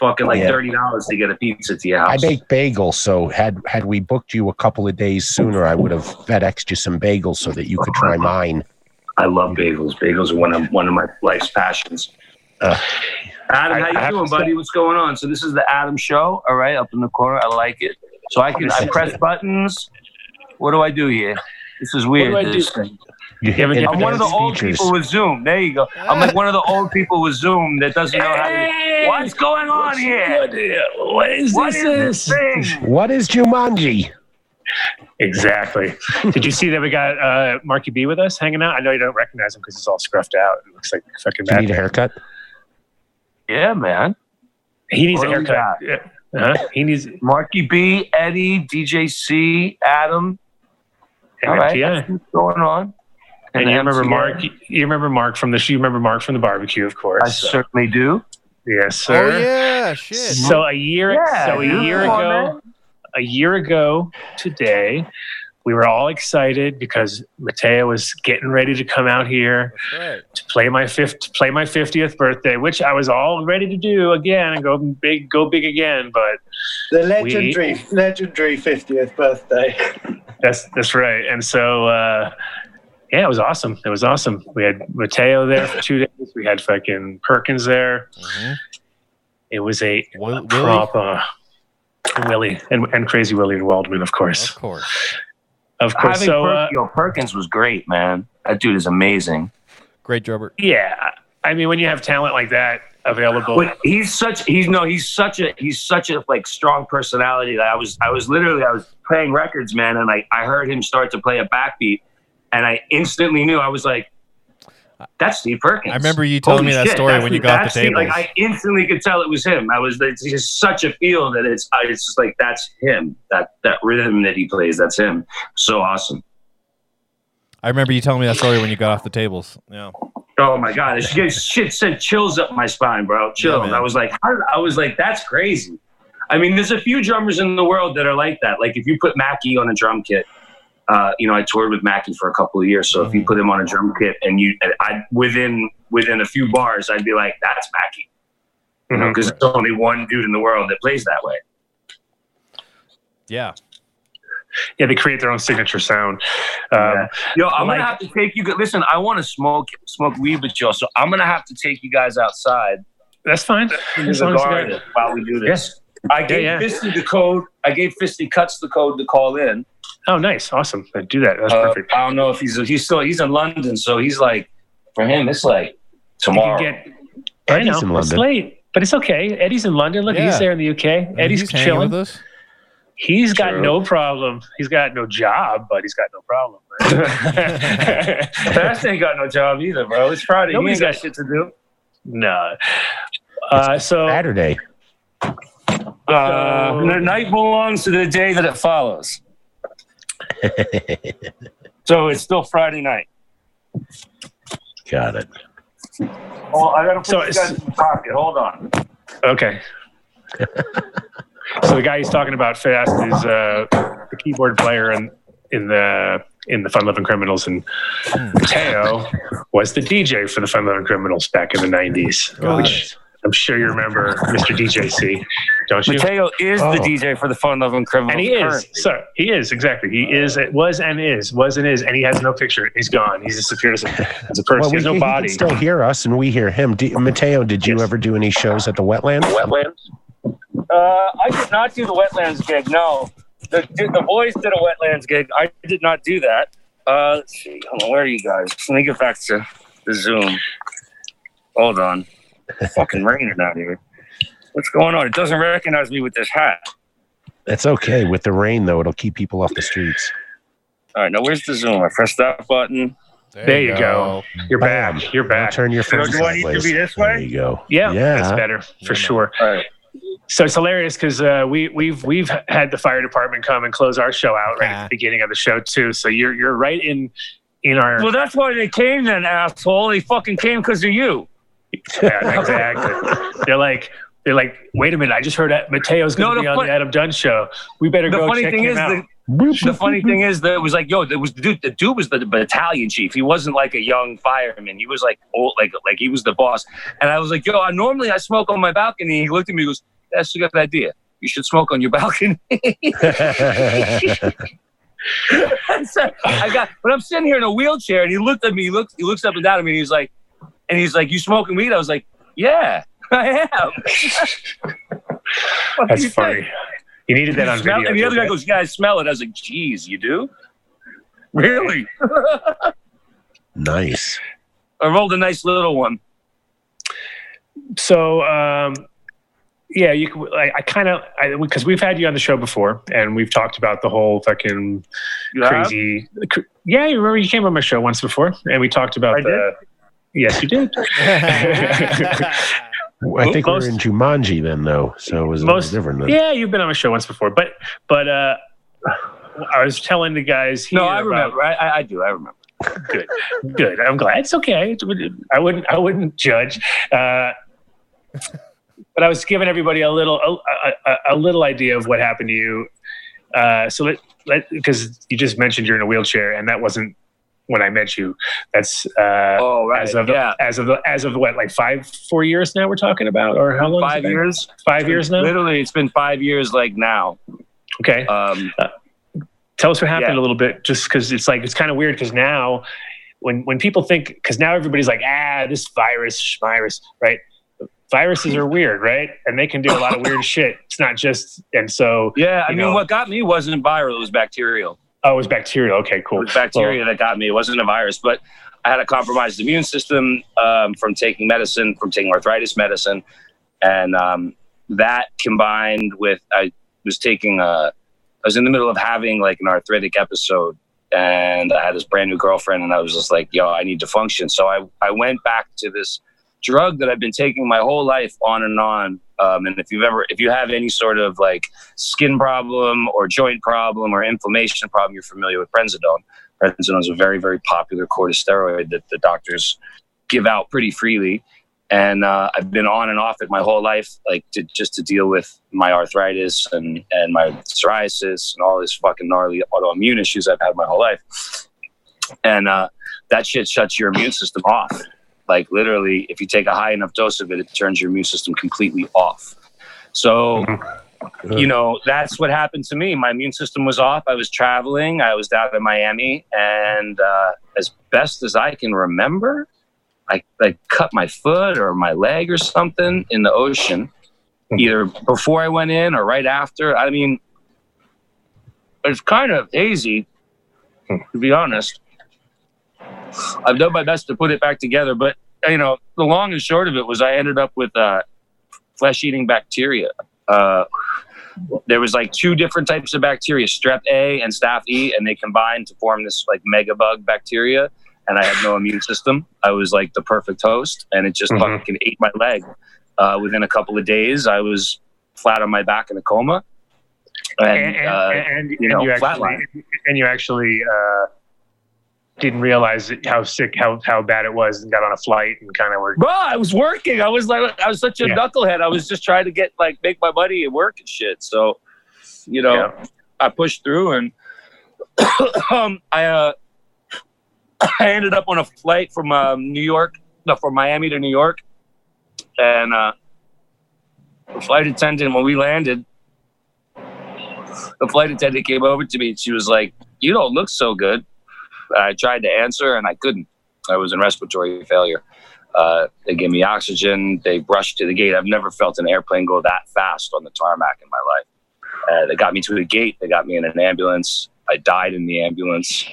It's fucking like Yeah. thirty dollars to get a pizza to your house. I house. bake bagels, so had had we booked you a couple of days sooner, I would have FedExed you some bagels so that you could try mine. I love bagels. Bagels are one of one of my life's passions. Uh, Adam, how I you have doing, to say- buddy? What's going on? So this is the Adam Show. All right, up in the corner. I like it. So I can I press buttons. What do I do here? This is weird. do I do? this thing. You haven't hit given I'm one of the advanced old people with Zoom. There you go. I'm like one of the old people with Zoom that doesn't know how to. What's going on here? What is What is this thing? What is Jumanji? Exactly. Did you see that we got uh, Marky B with us hanging out? I know you don't recognize him because he's all scruffed out. It looks like fucking Do you need a haircut? Yeah, man. He needs a What do we haircut. Yeah. Uh-huh. He needs Marky B, Eddie, DJC, Adam. and All right, MTI. what's going on. And you remember MTI. Mark? You remember Mark from the? You remember Mark from the barbecue, of course. I certainly do. Yes, sir. Oh yeah, shit. So a year, Yeah, so a year ago, man. a year ago today, we were all excited because Mateo was getting ready to come out here right. to play my fifth, to play my fiftieth birthday, which I was all ready to do again and go big, go big again. But The legendary, legendary 50th birthday. that's that's right. And so, uh, yeah, it was awesome. It was awesome. We had Mateo there for two days. We had fucking Perkins there. Mhm. It was a Will- Willie? proper Willie and, and Crazy Willie and Waldman, of course. Of course. Of course. Having So, Per- uh, yo, Perkins was great, man. That dude is amazing. Great Jobber. yeah, I mean, when you have talent like that available, But he's such he's no he's such a he's such a like strong personality. That I was I was literally I was playing records, man, and I I heard him start to play a backbeat, and I instantly knew I was like, that's Steve Perkins. I remember you telling Holy me that shit, story when you got the tables. Like I instantly could tell it was him. I was it's just such a feel that it's I, it's just like that's him. That that rhythm that he plays, that's him. So awesome. I remember you telling me that story when you got off the tables. Yeah. Oh my god, it shit, shit sent chills up my spine, bro. Chills. man. I was like, how, I was like, that's crazy. I mean, there's a few drummers in the world that are like that. Like if you put Mackie on a drum kit, uh, you know, I toured with Mackie for a couple of years. So if you put him on a drum kit and you, and I within within a few bars, I'd be like, that's Mackie, you know, because there's only one dude in the world that plays that way. Yeah. yeah, they create their own signature sound. Um, Yeah. Yo, I'm like- gonna have to take you. Listen, I want to smoke smoke weed with y'all, so I'm gonna have to take you guys outside. That's fine. in As the long as garden while we do this. I gave yeah. Fisty the code. I gave Fisty Cuts the code to call in. Oh, nice, awesome. Uh, Do that. That's Uh, perfect. I don't know if he's he's still he's in London, so he's like for him it's like tomorrow. get. I Eddie's know in it's London. late, but it's okay. Eddie's in London. Look, Yeah. he's there in the UK. And Eddie's he's chilling. with us. He's got no problem. He's got no job, but he's got no problem. Fast ain't got no job either, bro. It's Friday. Nobody's he ain't got- got shit to do. no. Uh, so Saturday. Uh, the night belongs to the day that it follows. So it's still Friday night. Got it. Oh, I gotta put So you guys in the pocket. Hold on. Okay. so the guy he's talking about fast is uh, the keyboard player in in the in the Fun Loving Criminals, and Mateo was the DJ for the Fun Loving Criminals back in the '90s, Got which I'm sure you remember, Mr. DJC, don't you? Mateo is Oh. the DJ for the Fun Loving Criminals. And he is. currently. So he is exactly. He is. It was and is. Was and is. And he has no picture. He's gone. He's disappeared as a, as a person. Well, he we has no he body. can still hear us, and we hear him. D- Mateo, did you Yes. ever do any shows at the wetlands? Wetlands. Uh, I did not do the wetlands gig. No, the the boys did a wetlands gig. I did not do that. Uh, let's see. Hold on, where are you guys? Let me get back to the Zoom. Hold on. It's fucking raining out here. What's going on? It doesn't recognize me with this hat. That's okay. With the rain, though, it'll keep people off the streets. All right, now where's the Zoom? I press that button. There you go. You're Bam. back. You're Now back. turn your phone do I need to be this way? There you go. Yeah, Yeah. that's better for Yeah, sure. All right. So it's hilarious because uh, we we've we've had the fire department come and close our show out right at the beginning of the show too. So you're you're right in in our Well, that's why they came then, asshole. They fucking came because of you. yeah, exactly. They're like they're like, wait a minute, I just heard that Mateo's going No, to the be on the Adam Dunn show. We better The go funny check thing him is, out. the, the funny thing is that it was like, yo, there was the dude. The dude was the battalion chief. He wasn't like a young fireman. He was like old, like like he was the boss. And I was like, yo, I normally I smoke on my balcony. He looked at me, and goes, that's a good idea. You should smoke on your balcony. so I got, but I'm sitting here in a wheelchair, and he looked at me. He looks, he looks up and down at me, and he's like, and he's like, you smoking weed? I was like, yeah, I am. What That's you funny. think? You needed that on Smell- video. and the other guy didn't goes, "Yeah, I smell it." I was like, "Geez, you do? Really?" nice. I rolled a nice little one. So um, yeah, you. could- I, I kind of because we've had you on the show before, and we've talked about the whole fucking You crazy. cr- Yeah, you remember you came on my show once before, and we talked about I the. Yes, you did. I think Most- we were in Jumanji then, though, so it was Most little different. Then. Yeah, you've been on my show once before, but but uh, I was telling the guys here. No, I about- remember. I, I, I do. I remember. good good i'm glad it's okay i wouldn't i wouldn't judge uh, but i was giving everybody a little a, a, a little idea of what happened to you uh, so let let because you just mentioned you're in a wheelchair and that wasn't when i met you that's uh, Oh, right. as of yeah. as of as of what like five four years now we're talking about or how long Five years. five years now Literally, it's been five years. Like now. okay Um, tell us what happened Yeah. a little bit just because it's like it's kind of weird because now when when people think because now everybody's like ah this virus virus right viruses are weird right and they can do a lot of weird shit it's not just and so yeah. I mean, know. what got me wasn't viral. It was bacterial. Oh it was bacterial okay cool. It was bacteria that got me. It wasn't a virus, but I had a compromised immune system um, from taking medicine, from taking arthritis medicine, and um, that combined with I was taking a, I was in the middle of having like an arthritic episode, and I had this brand new girlfriend, and I was just like, yo, I need to function. So I I went back to this drug that I've been taking my whole life on and on. Um, and if you've ever, if you have any sort of like skin problem or joint problem or inflammation problem, you're familiar with prednisone. Prednisone is a very, very popular corticosteroid that the doctors give out pretty freely. And uh, I've been on and off it my whole life, like to, just to deal with my arthritis and, and my psoriasis and all this fucking gnarly autoimmune issues I've had my whole life. And uh, that shit shuts your immune system off. Like literally, if you take a high enough dose of it, it turns your immune system completely off. So you know that's what happened to me. My immune system was off. I was traveling. I was down in miami. And uh, as best as i can remember i like cut my foot or my leg or something in the ocean either before i went in or right after. I mean it's kind of hazy to be honest i've done my best to put it back together but you know the long and short of it was i ended up with uh, flesh-eating bacteria uh, there was like two different types of bacteria, strep A and staph E, and they combined to form this like megabug bacteria. And I had no immune system. I was like the perfect host, and it just Mhm. fucking ate my leg. Uh, within a couple of days, I was flat on my back in a coma. and, and, and, uh, and, you know, flatline. and you actually uh, didn't realize how sick how how bad it was and got on a flight and kind of were Bro, I was working. I was like, I was such a Yeah. knucklehead. I was just trying to get like make my money and work and shit. So, you know, Yeah. I pushed through and um, I uh, I ended up on a flight from um, New York, no, from Miami to New York, and uh, the flight attendant when we landed, the flight attendant came over to me and she was like, "You don't look so good." I tried to answer and I couldn't. I was in respiratory failure. Uh, they gave me oxygen. They rushed to the gate. I've never felt an airplane go that fast on the tarmac in my life. Uh, they got me to the gate. They got me in an ambulance. I died in the ambulance.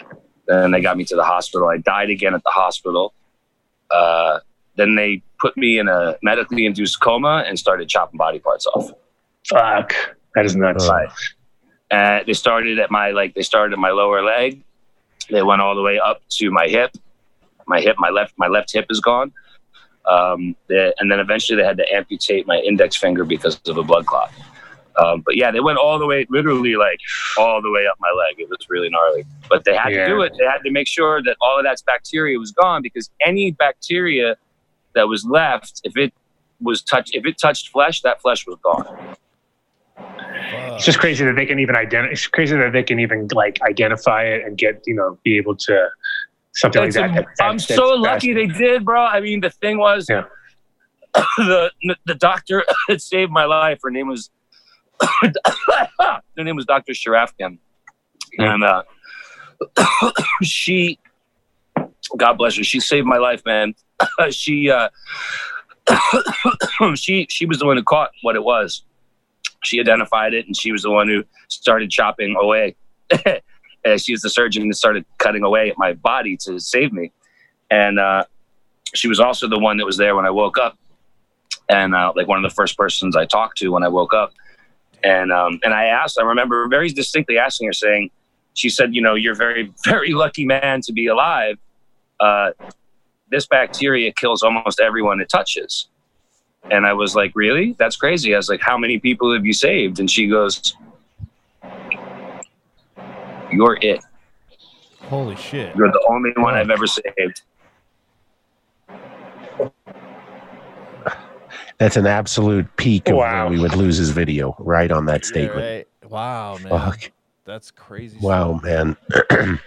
Then they got me to the hospital. I died again at the hospital. Uh, then they put me in a medically induced coma and started chopping body parts off. fuck that is nuts. Right. Uh, they started at my like they started at my lower leg. They went all the way up to my hip. My hip, my left, my left hip is gone. Um, they, and then eventually they had to amputate my index finger because of a blood clot. Um, but yeah, they went all the way, literally like all the way up my leg. It was really gnarly. But they had Yeah. to do it. They had to make sure that all of that bacteria was gone because any bacteria that was left, if it was touched, if it touched flesh, that flesh was gone. It's just crazy that they can even identify. It's crazy that they can even like identify it and get you know be able to something like that. a- that- I'm that's so lucky they did, bro. I mean, the thing was, Yeah. the the doctor that saved my life. Her name was her name was Dr. Sharafkan, and uh, she, God bless her, she saved my life, man. she uh, she she was the one who caught what it was. She identified it, and she was the one who started chopping away. she was the surgeon that started cutting away at my body to save me. And uh, she was also the one that was there when I woke up, and uh, like one of the first persons I talked to when I woke up. And um, and I asked, I remember very distinctly asking her, saying, she said, you know, you're very very lucky man to be alive. Uh, this bacteria kills almost everyone it touches. And I was like, really? That's crazy. I was like, how many people have you saved? And she goes, you're it. Holy shit. You're the only one I've ever saved. That's an absolute peak of Wow. when we would lose his video right on that Yeah, statement. right. Wow, man. Fuck. That's crazy. Wow, man.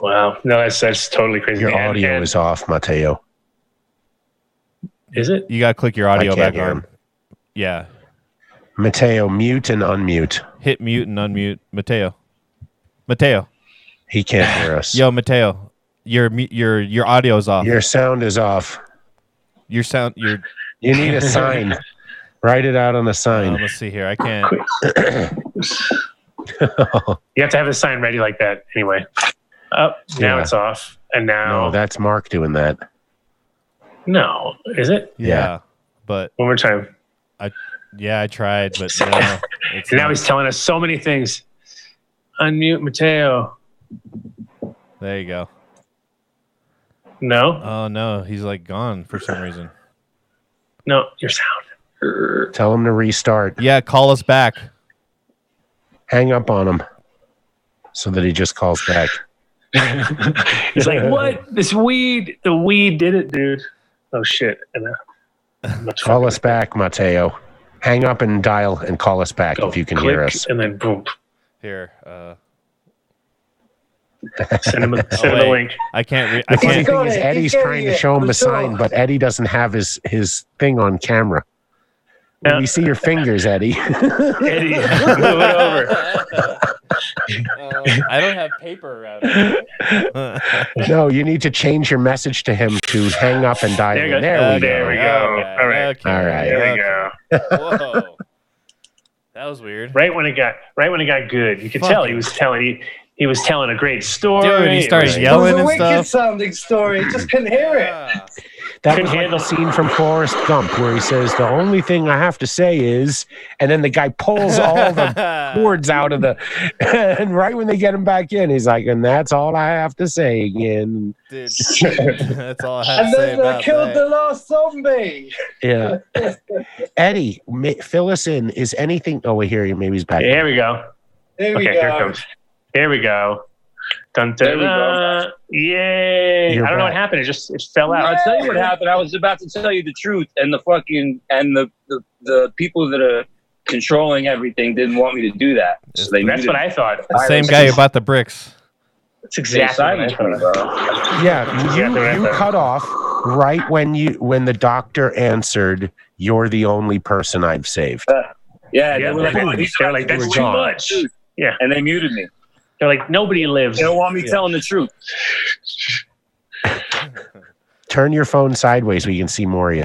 Wow, no, that's that's totally crazy. Your And- audio and- is off, Mateo. Is it? You gotta click your audio back on. Yeah. Mateo, mute and unmute. Hit mute and unmute. Mateo. Mateo. He can't hear us. Yo, Mateo. Your mu- your your audio's off. Your sound is off. Your sound your You need a sign. Write it out on a um, sign. let's see here. I can't You have to have a sign ready like that anyway. Up now Yeah. it's off, and now no, that's Mark doing that. No, is it? yeah. Yeah. But One more time. I yeah, I tried, but no. It's And now not. he's telling us so many things. Unmute Mateo. there you go. No, Oh no, he's like gone for some reason. no, your sound. Tell him to restart. Yeah, call us back. Hang up on him so that he just calls back. He's like, what? This weed? The weed did it, dude. Oh shit! And, uh, Call us back, Mateo. Hang up and dial and call us back Go if you can click, hear us. And then boom, Here. Uh send him, a, Oh, send him the link. I can't re- I The funny can't got thing is, it. He's Eddie's trying to show him for the sign, but Eddie doesn't have his his thing on camera. Yeah. We see your fingers, Eddie. Eddie, move it over. I don't have paper around here. no, you need to change your message to him to hang up and dial. There in. There Uh, we there go. we go. Okay, All right. okay, All right. There we go. Whoa. That was weird. Right when it got, right when it got good, you could Fuck tell he was telling he, he was telling a great story. Dude, he It started was- It yelling was a and wicked stuff. sounding story. Just couldn't hear it. Yeah. That Couldn't was like the scene from Forrest Gump where he says, "The only thing I have to say is," and then the guy pulls all the cords out of the, and right when they get him back in, he's like, "And that's all I have to say again." Dude, that's all I have And to say And then they killed that. the last zombie. Yeah, Eddie, ma- fill us in. Is anything? Oh, wait, here, maybe he's back. Here we go. Here we Okay, here it go. comes. Here we go. Dun, There dun, we go. dun. Yay! You're I don't know what happened. It just it fell out. I'll tell you what happened. I was about to tell you the truth, and the fucking and the the, the people that are controlling everything didn't want me to do that. So they That's muted what I thought. The same guy who bought the bricks. That's exactly what I thought. Yeah, Yeah, you, they're you cut off right when you when the doctor answered, "You're the only person I've saved." Yeah, Yeah, They were like, oh, they're like, that's too much. Yeah. and they muted me. They're like nobody lives. They don't want me telling the truth. Turn your phone sideways so we can see more of you.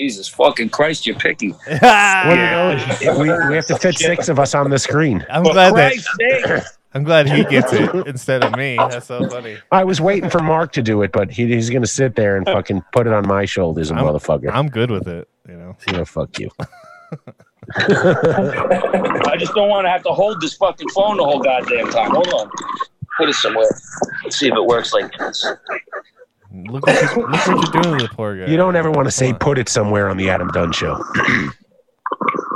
Jesus fucking Christ, you're picky. What are those? we, we have to fit six of us on the screen. I'm For glad that sake. I'm glad he gets it instead of me. That's so funny. I was waiting for Mark to do it, but he, he's going to sit there and fucking put it on my shoulders, a I'm- motherfucker. I'm good with it. You know. yeah, fuck you. I just don't want to have to hold this fucking phone the whole goddamn time. Hold on. Put it somewhere. Let's see if it works like this. Look what, you, look what you're doing to the poor guy. You don't ever want to say put it somewhere on the Adam Dunn show.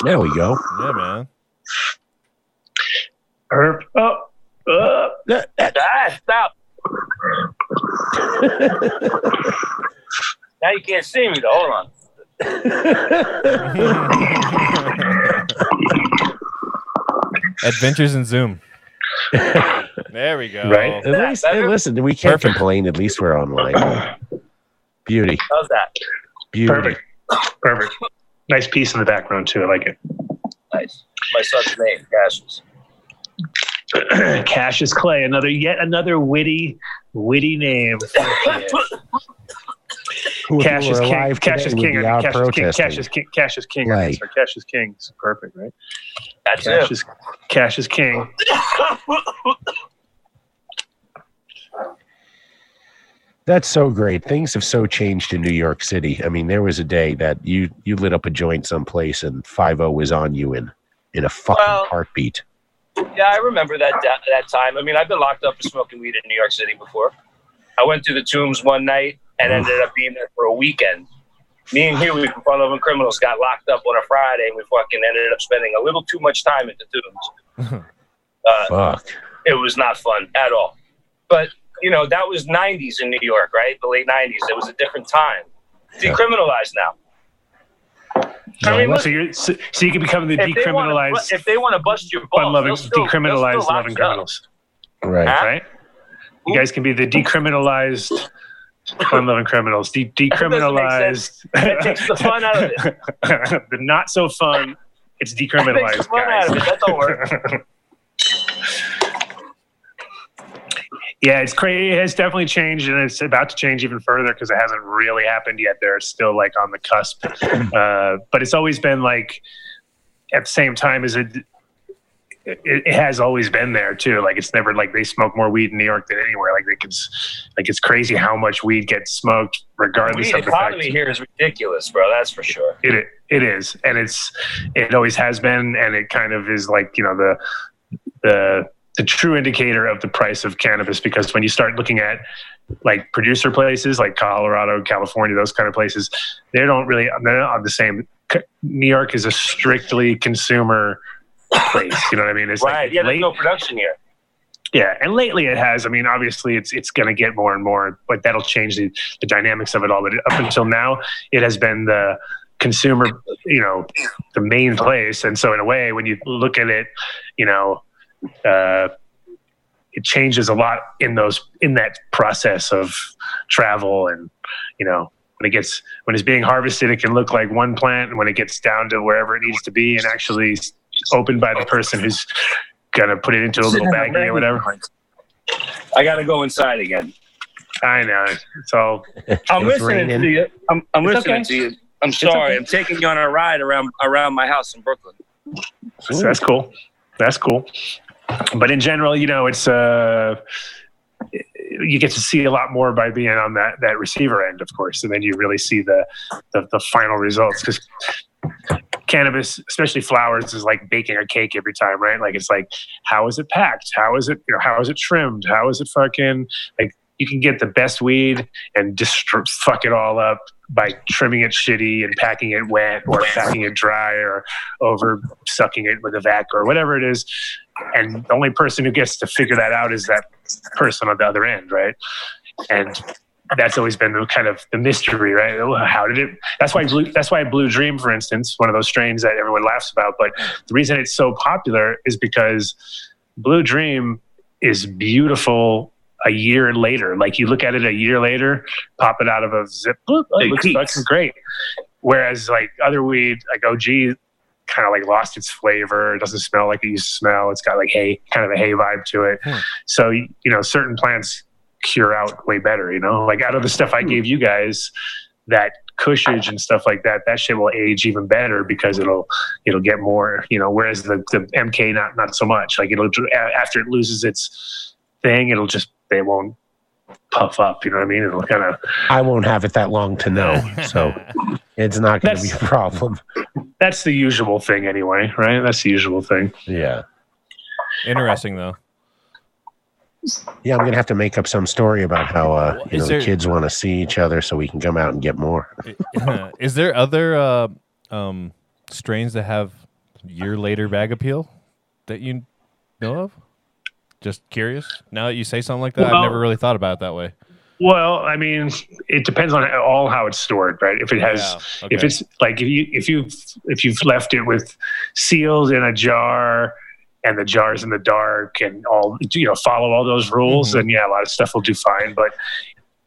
there we go. Yeah, man. Herp. Oh. Uh, That- that- Ah, stop. now you can't see me though. Hold on. Adventures in Zoom. There we go. Right. At least, hey, listen, we can't Perfect. complain. At least we're online. Beauty. How's that? Beauty. perfect. Perfect. Nice piece in the background too. I like it. Nice. My son's name, Cassius. Cassius Clay, another yet another witty, witty name. Who- who Cassius are King. alive Cassius today would King. be I out think Cassius King. protesting. Cassius King. Cassius King. I Clay. Cassius King. It's perfect, right? That's it. Cassius. Cassius King. That's so great. Things have so changed in New York City. I mean, there was a day that you you lit up a joint someplace and Five O was on you in in a fucking Well- heartbeat. Yeah, I remember that that that time. I mean, I've been locked up for smoking weed in New York City before. I went to the Tombs one night and ended up being there for a weekend. Me and Huey from Fun Loving Criminals got locked up on a Friday, and we fucking ended up spending a little too much time at the Tombs. Uh, Fuck. it was not fun at all. But you know, that was '90s in New York, right? The late '90s. It was a different time. Yeah. Decriminalized now. I mean, so listen, you so, so you can become the if they want decriminalized, to, if they want to bust your balls, fun loving, still- decriminalized lock loving you up. criminals, Right. Huh? right? You guys can be the decriminalized fun loving criminals. De- decriminalized. That takes the fun out of it. the not so fun. It's decriminalized, the fun out of it. guys. That don't work. Yeah, it's crazy. It has definitely changed, and it's about to change even further because it hasn't really happened yet. They're still like on the cusp, uh, but it's always been like at the same time as it, it. It has always been there too. Like it's never like they smoke more weed in New York than anywhere. Like they can, s- like it's crazy how much weed gets smoked, regardless Weed of the fact. economy here is ridiculous, bro. That's for sure. It it is, and it's it always has been, and it kind of is like you know the the the true indicator of the price of cannabis because when you start looking at like producer places like Colorado, California, those kind of places, they don't really they're not on the same. New York is a strictly consumer place. You know what I mean? It's Right. like Yeah, there's no production here. yeah, and lately it has. I mean, obviously it's it's going to get more and more, but that'll change the, the dynamics of it all. But up until now, it has been the consumer, you know, the main place. And so in a way, when you look at it, you know, uh, it changes a lot in those in that process of travel and you know when it gets when it's being harvested it can look like one plant and when it gets down to wherever it needs to be and actually opened by the person who's gonna put it into a little baggie or whatever I got to go inside again. i know it's all I'm It's listening raining. to you. I'm, I'm listening okay. to you. I'm sorry. okay. I'm taking you on a ride around around my house in Brooklyn. so that's cool that's cool but in general you know it's uh you get to see a lot more by being on that that receiver end, of course, and then you really see the the, the final results because cannabis, especially flowers, is like baking a cake every time, right? Like it's like, how is it packed? How is it, you know, how is it trimmed? How is it fucking like you can get the best weed and just fuck it all up by trimming it shitty and packing it wet or packing it dry or over sucking it with a vac or whatever it is. And the only person who gets to figure that out is that person on the other end, right? And that's always been the kind of the mystery, right? How did it? That's why Blue, that's why Blue Dream, for instance, one of those strains that everyone laughs about. But the reason it's so popular is because Blue Dream is beautiful a year later. Like you look at it a year later, pop it out of a zip, oh, it looks fucking great. Whereas like other weed, like OG, kind of like lost its flavor. It doesn't smell like it used to smell. It's got like hay, kind of a hay vibe to it. Hmm. So you know, certain plants cure out way better. You know, like out of the stuff I hmm. gave you guys, that Kushage and stuff like that, that shit will age even better because it'll it'll get more. You know, whereas the the MK not not so much. Like it'll after it loses its thing, it'll just they won't puff up. You know what I mean? It'll kind of. I won't have it that long to know, so it's not going to be a problem. That's the usual thing, anyway, right? That's the usual thing. Yeah. Interesting though. Yeah, I'm gonna have to make up some story about how uh, you know there, the kids want to see each other, so we can come out and get more. is there other uh, um, strains that have year later bag appeal that you know of? Just curious. Now that you say something like that, well, I've never really thought about it that way. Well, I mean, it depends on all how it's stored, right? If it has, yeah, okay. if it's like if you if you if you've left it with seals in a jar and the jars in the dark and all you know follow all those rules, mm-hmm. then yeah, a lot of stuff will do fine. But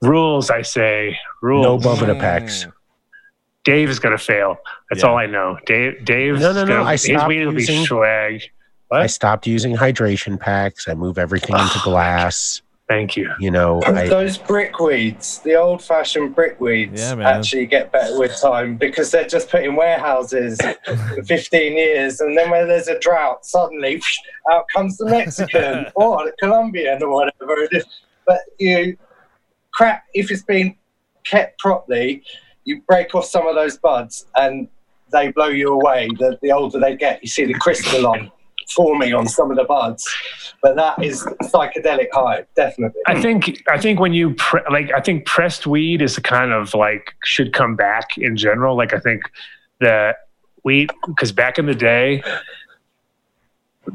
rules, I say rules. No bumping packs. Dave is going to fail. That's yeah. all I know. Dave, Dave. No, no, no. Gonna, I his weed will be swag. What? I stopped using hydration packs. I move everything into glass. Thank you. You know, I, those brickweeds, the old-fashioned brickweeds, yeah, actually get better with time because they're just put in warehouses for 15 years, and then when there's a drought, suddenly whoosh, out comes the Mexican or the Colombian or whatever it is. But you crack if it's been kept properly, you break off some of those buds, and they blow you away. The, the older they get, you see the crystal on forming on some of the buds. But that is psychedelic high, definitely. I think I think when you pre- like I think pressed weed is kind of like should come back in general. Like I think that weed because back in the day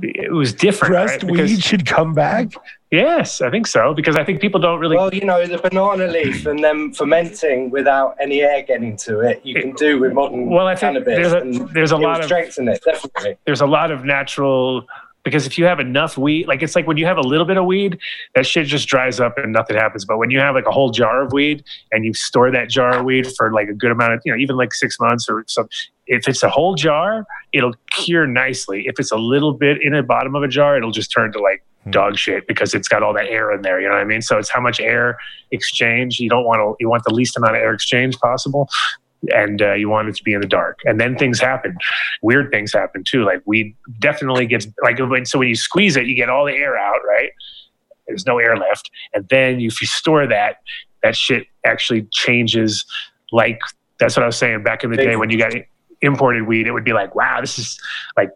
it was different. Pressed right? weed should come back. Yes, I think so because I think people don't really. Well, you know, the banana leaf and then fermenting without any air getting to it, you can do with modern well, I think There's a, there's a lot of strength in it, definitely. There's a lot of natural because if you have enough weed, like it's like when you have a little bit of weed, that shit just dries up and nothing happens. But when you have like a whole jar of weed and you store that jar of weed for like a good amount of, you know, even like six months or something, if it's a whole jar, it'll cure nicely. If it's a little bit in the bottom of a jar, it'll just turn to like hmm. dog shit because it's got all that air in there. You know what I mean? So it's how much air exchange you don't want to. You want the least amount of air exchange possible, and uh, you want it to be in the dark. And then things happen. Weird things happen too. Like we definitely gets like when so when you squeeze it, you get all the air out, right? There's no air left, and then if you store that, that shit actually changes. Like that's what I was saying back in the day when you got imported weed, it would be like, wow, this is like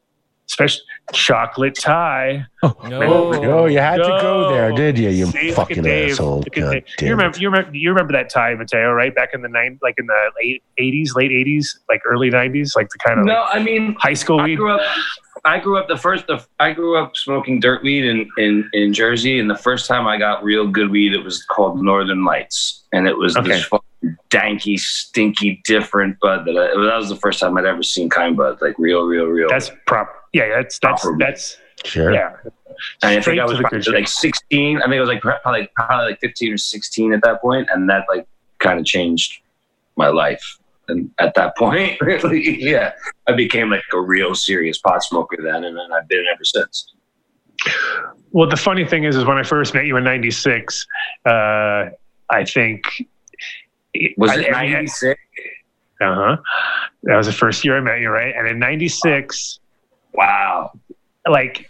especially chocolate Thai. Oh, no, oh, no you had no. to go there, did you? You See, fucking asshole. You remember, you remember, you remember that Thai, Mateo, right? Back in the nine, like in the late eighties, late eighties, like early nineties, like the kind of no. Like I mean, high school I weed. Grew up, I grew up the first. The, I grew up smoking dirt weed in, in in Jersey, and the first time I got real good weed, it was called Northern Lights, and it was okay. this danky, stinky, different bud that I, that was the first time I'd ever seen kind bud, like real, real, real. That's proper. Yeah, that's that's proper. that's sure. Yeah. And I think I was like 16. I think I was like probably probably like 15 or 16 at that point, and that like kind of changed my life. And at that point, really, yeah, I became like a real serious pot smoker then, and then I've been ever since. Well, the funny thing is, is when I first met you in '96, uh, I think was it ninety six? Uh huh. That was the first year I met you, right? And in '96, wow, like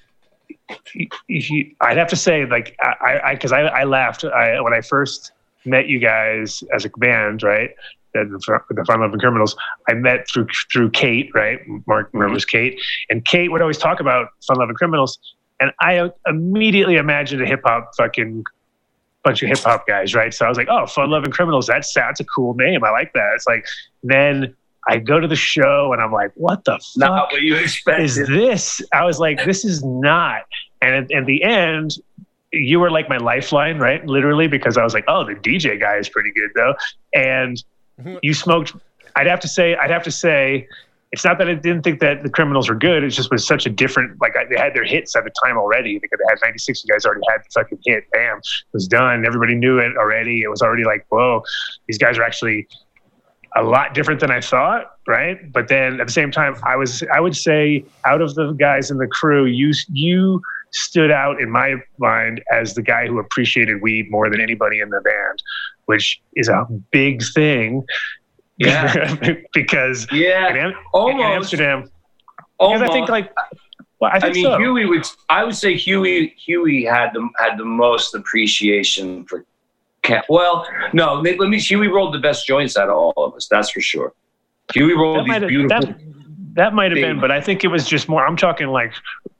he- he- I'd have to say, like, I, I, because I, I laughed I, when I first met you guys as a band, right? The, the, Fun Loving Criminals. I met through through Kate, right? Mark mm-hmm. remembers Kate, and Kate would always talk about Fun Loving Criminals, and I immediately imagined a hip hop fucking bunch of hip hop guys, right? So I was like, oh, Fun Loving Criminals. That's that's a cool name. I like that. It's like then. I go to the show and I'm like, what the fuck? Not what you is this? I was like, this is not. And at, at the end, you were like my lifeline, right? Literally, because I was like, oh, the DJ guy is pretty good though. And mm-hmm. you smoked. I'd have to say, I'd have to say, it's not that I didn't think that the criminals were good. It just was such a different. Like I, they had their hits at the time already. Because They had '96. You guys already had the fucking hit. Bam, it was done. Everybody knew it already. It was already like, whoa, these guys are actually a lot different than I thought, right? But then at the same time, I was I would say out of the guys in the crew, you you stood out in my mind as the guy who appreciated weed more than anybody in the band, which is a big thing. Yeah. because in, Yeah, in almost. Amsterdam, because almost. I think like, well, I I mean, so. Huey would. I would say Huey. Huey had the had the most appreciation for. Cat. Well, no. Let me. Huey rolled the best joints out of all of us. That's for sure. Huey that rolled these might have beautiful. that, that might have been, but I think it was just more. I'm talking like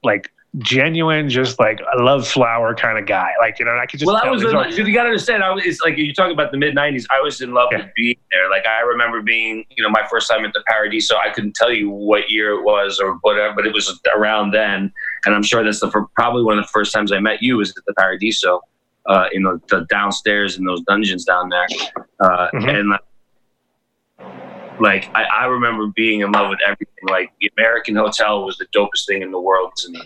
like genuine, just like a love flower kind of guy. Like you know, I could just well, I was. these In, are- you got to understand. I was. It's like you talk about the mid '90s. I was in love Yeah. with being there. Like I remember being, you know, my first time at the Paradiso. I couldn't tell you what year it was or whatever, but it was around then. And I'm sure that's the fir- probably one of the first times I met you was at the Paradiso, uh, in the, the downstairs in those dungeons down there. Uh, Mhm. And like I, I remember being in love with everything. Like the American Hotel was the dopest thing in the world to me.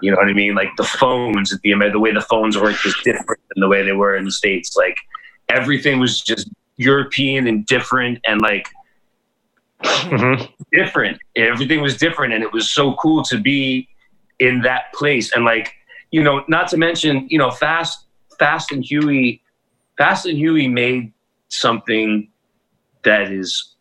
You know what I mean? Like the phones at the the way the phones worked was different than the way they were in the states. Like everything was just European and different, and like Mhm. different. Everything was different, and it was so cool to be in that place. And like you know, not to mention you know, Fast, Fast and Huey, Fast and Huey made something that is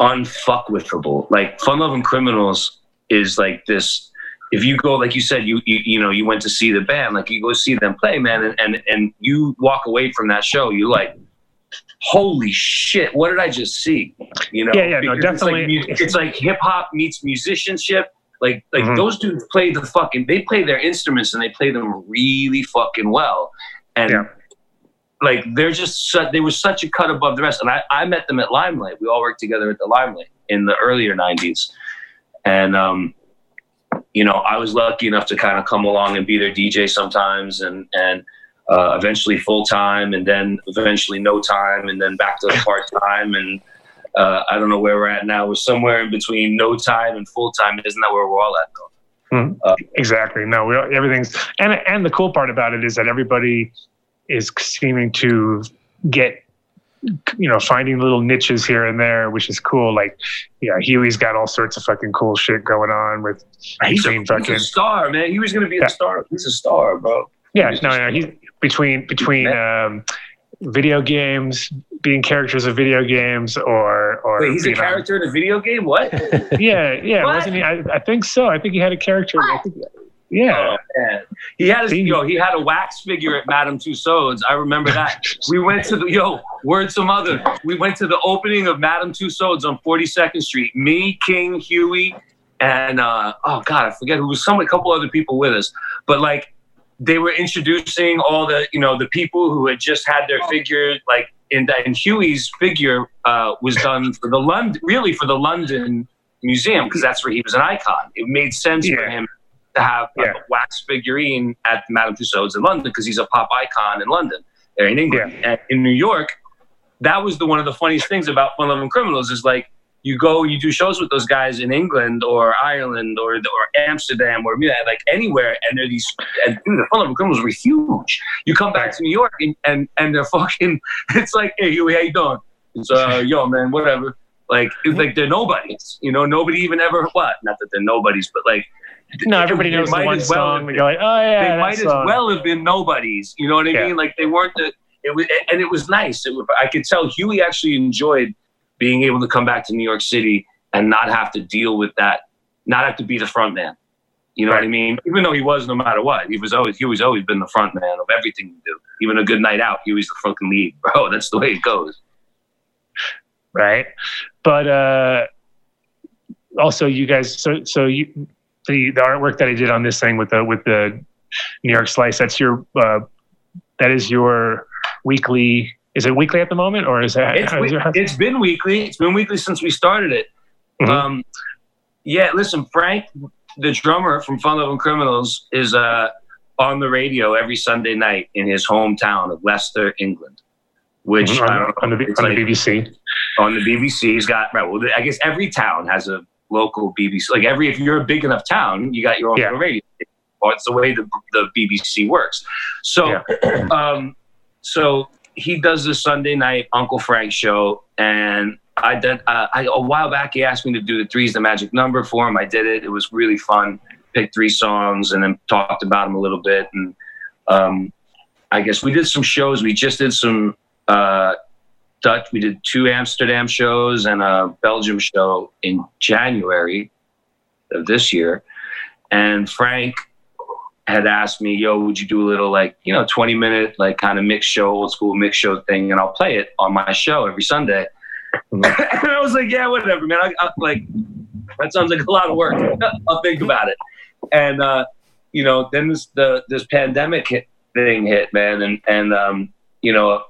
unfuckwithable. Like Fun Loving Criminals is like this. If you go, like you said, you, you you know you went to see the band, like you go see them play, man, and and, and you walk away from that show, you like, holy shit, what did I just see? You know, Yeah, yeah, no, Because it's like definitely. It's like, hip hop meets musicianship. Like like Mhm. those dudes play the fucking they play their instruments and they play them really fucking well, and Yeah. like they're just su- they were such a cut above the rest. And I, I met them at Limelight. We all worked together at the Limelight in the earlier '90s, and um, you know I was lucky enough to kind of come along and be their DJ sometimes, and and uh, eventually full time, and then eventually no time, and then back to part time, and uh, I don't know where we're at now. We're somewhere in between no time and full time. Isn't that where we're all at though? Exactly. No, we, everything's and and the cool part about it is that everybody is seeming to get you know finding little niches here and there, which is cool. Like, yeah, Huey's got all sorts of fucking cool shit going on with He's a, between he's a star, man. He was going to be Yeah. a star. He's a star, bro. yeah. No, no, he's between between um, video games, being characters of video games, or or Wait, he's a character in a video game? What? Yeah, yeah, What? wasn't he? I, I think so. I think he had a character. I think, yeah. Oh. He had a yo, he had a wax figure at Madame Tussauds. I remember that. We went to the yo, word to mother. We went to the opening of Madame Tussauds on 42nd Street. Me, King, Huey, and uh, oh god, I forget who was some a couple other people with us. But like they were introducing all the you know the people who had just had their figure like in and Huey's figure uh, was done for the London really for the London Museum because that's where he was an icon. It made sense for him to have Yeah. a wax figurine at Madame Tussauds in London because he's a pop icon in London, or in England. And in New York, that was the one of the funniest things about Fun Loving Criminals is like you go you do shows with those guys in England or Ireland or or Amsterdam or like anywhere, and they're these and dude, the Loving Criminals were huge. You come back to New York and and, and they're fucking. It's like, hey, Huey, how you doing? It's uh, yo, man, whatever. Like, it's like they're nobodies. You know, nobody even ever what? Not that they're nobodies, but like. No, everybody knows the one well song. like, oh yeah, they might as well have been nobodies. You know what I Yeah. mean? Like they weren't the. It was, and it was nice. It was, I could tell Huey actually enjoyed being able to come back to New York City and not have to deal with that, not have to be the front man. You know what I mean? Even though he was no matter what, he was always he was always been the front man of everything you do. Even a good night out, he was the fucking lead, bro. That's the way it goes. right? But uh, also, you guys. So so you the the artwork that I did on this thing with the with the New York Slice. That's your uh, that is your weekly. Is it weekly at the moment, or is that? It's, is it- it's been weekly. It's been weekly since we started it. Mhm. Um, yeah, listen, Frank, the drummer from Fun Loving Criminals, is uh, on the radio every Sunday night in his hometown of Leicester, England. Which Mhm, on, don't on the, on like- the BBC. on the BBC. He's got right. Well, I guess every town has a local BBC. Like every, if you're a big enough town, you got your own Yeah. radio. Well, it's the way the the BBC works. So, um, so he does the Sunday night Uncle Frank show, and I did. Uh, I a while back he asked me to do the three's the magic number for him. I did it. It was really fun. Picked three songs and then talked about them a little bit, and um, I guess we did some shows. We just did some. Uh, Dutch. We did two Amsterdam shows and a Belgium show in January of this year. And Frank had asked me, "Yo, would you do a little like you know twenty minute like kind of mix show, old school mix show thing, and I'll play it on my show every Sunday." and I was like, "Yeah, whatever, man. I, I, like that sounds like a lot of work. I'll think about it." And uh, you know, then this the this pandemic hit, thing hit, man, and and um, you know,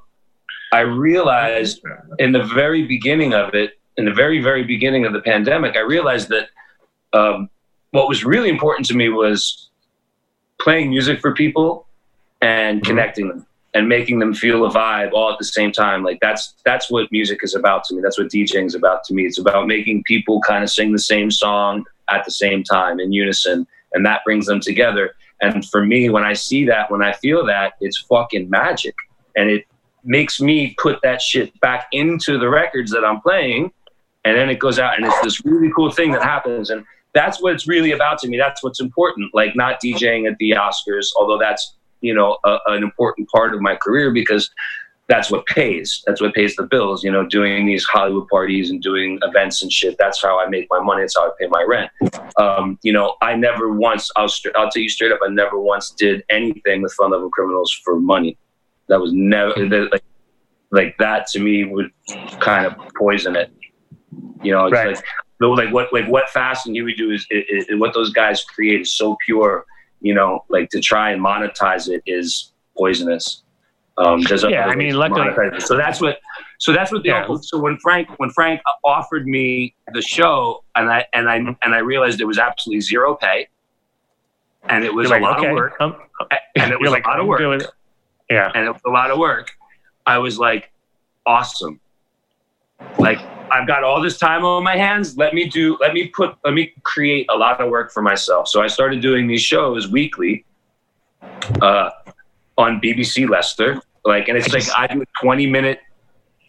I realized in the very beginning of it, in the very, very beginning of the pandemic, I realized that um, what was really important to me was playing music for people and mm-hmm. connecting them and making them feel a vibe all at the same time. Like that's that's what music is about to me. That's what DJing is about to me. It's about making people kind of sing the same song at the same time in unison, and that brings them together. And for me, when I see that, when I feel that, it's fucking magic, and it makes me put that shit back into the records that I'm playing, and then it goes out, and it's this really cool thing that happens, and that's what it's really about to me. That's what's important. Like not DJing at the Oscars, although that's you know a, an important part of my career because that's what pays. That's what pays the bills. You know, doing these Hollywood parties and doing events and shit. That's how I make my money. That's how I pay my rent. Um, you know, I never once. I'll str- I'll tell you straight up. I never once did anything with Fun Loving Criminals for money. That was never that, like like that to me would kind of poison it. You know, it's Right. like the- like what like what Fast and Huey do is, is, is what those guys create is so pure. You know, like to try and monetize it is poisonous. Um, there's Yeah, I mean, luckily- so that's what. So that's what the Yeah. So when Frank when Frank offered me the show, and I and I and I realized it was absolutely zero pay, and it was You're a like, lot okay, of work, um, and it was like, a lot of work. Yeah. and it was a lot of work. I was like, awesome. Like I've got all this time on my hands. Let me do. Let me put. Let me create a lot of work for myself. So I started doing these shows weekly, uh, on BBC Leicester. Like, and it's like I do a twenty minute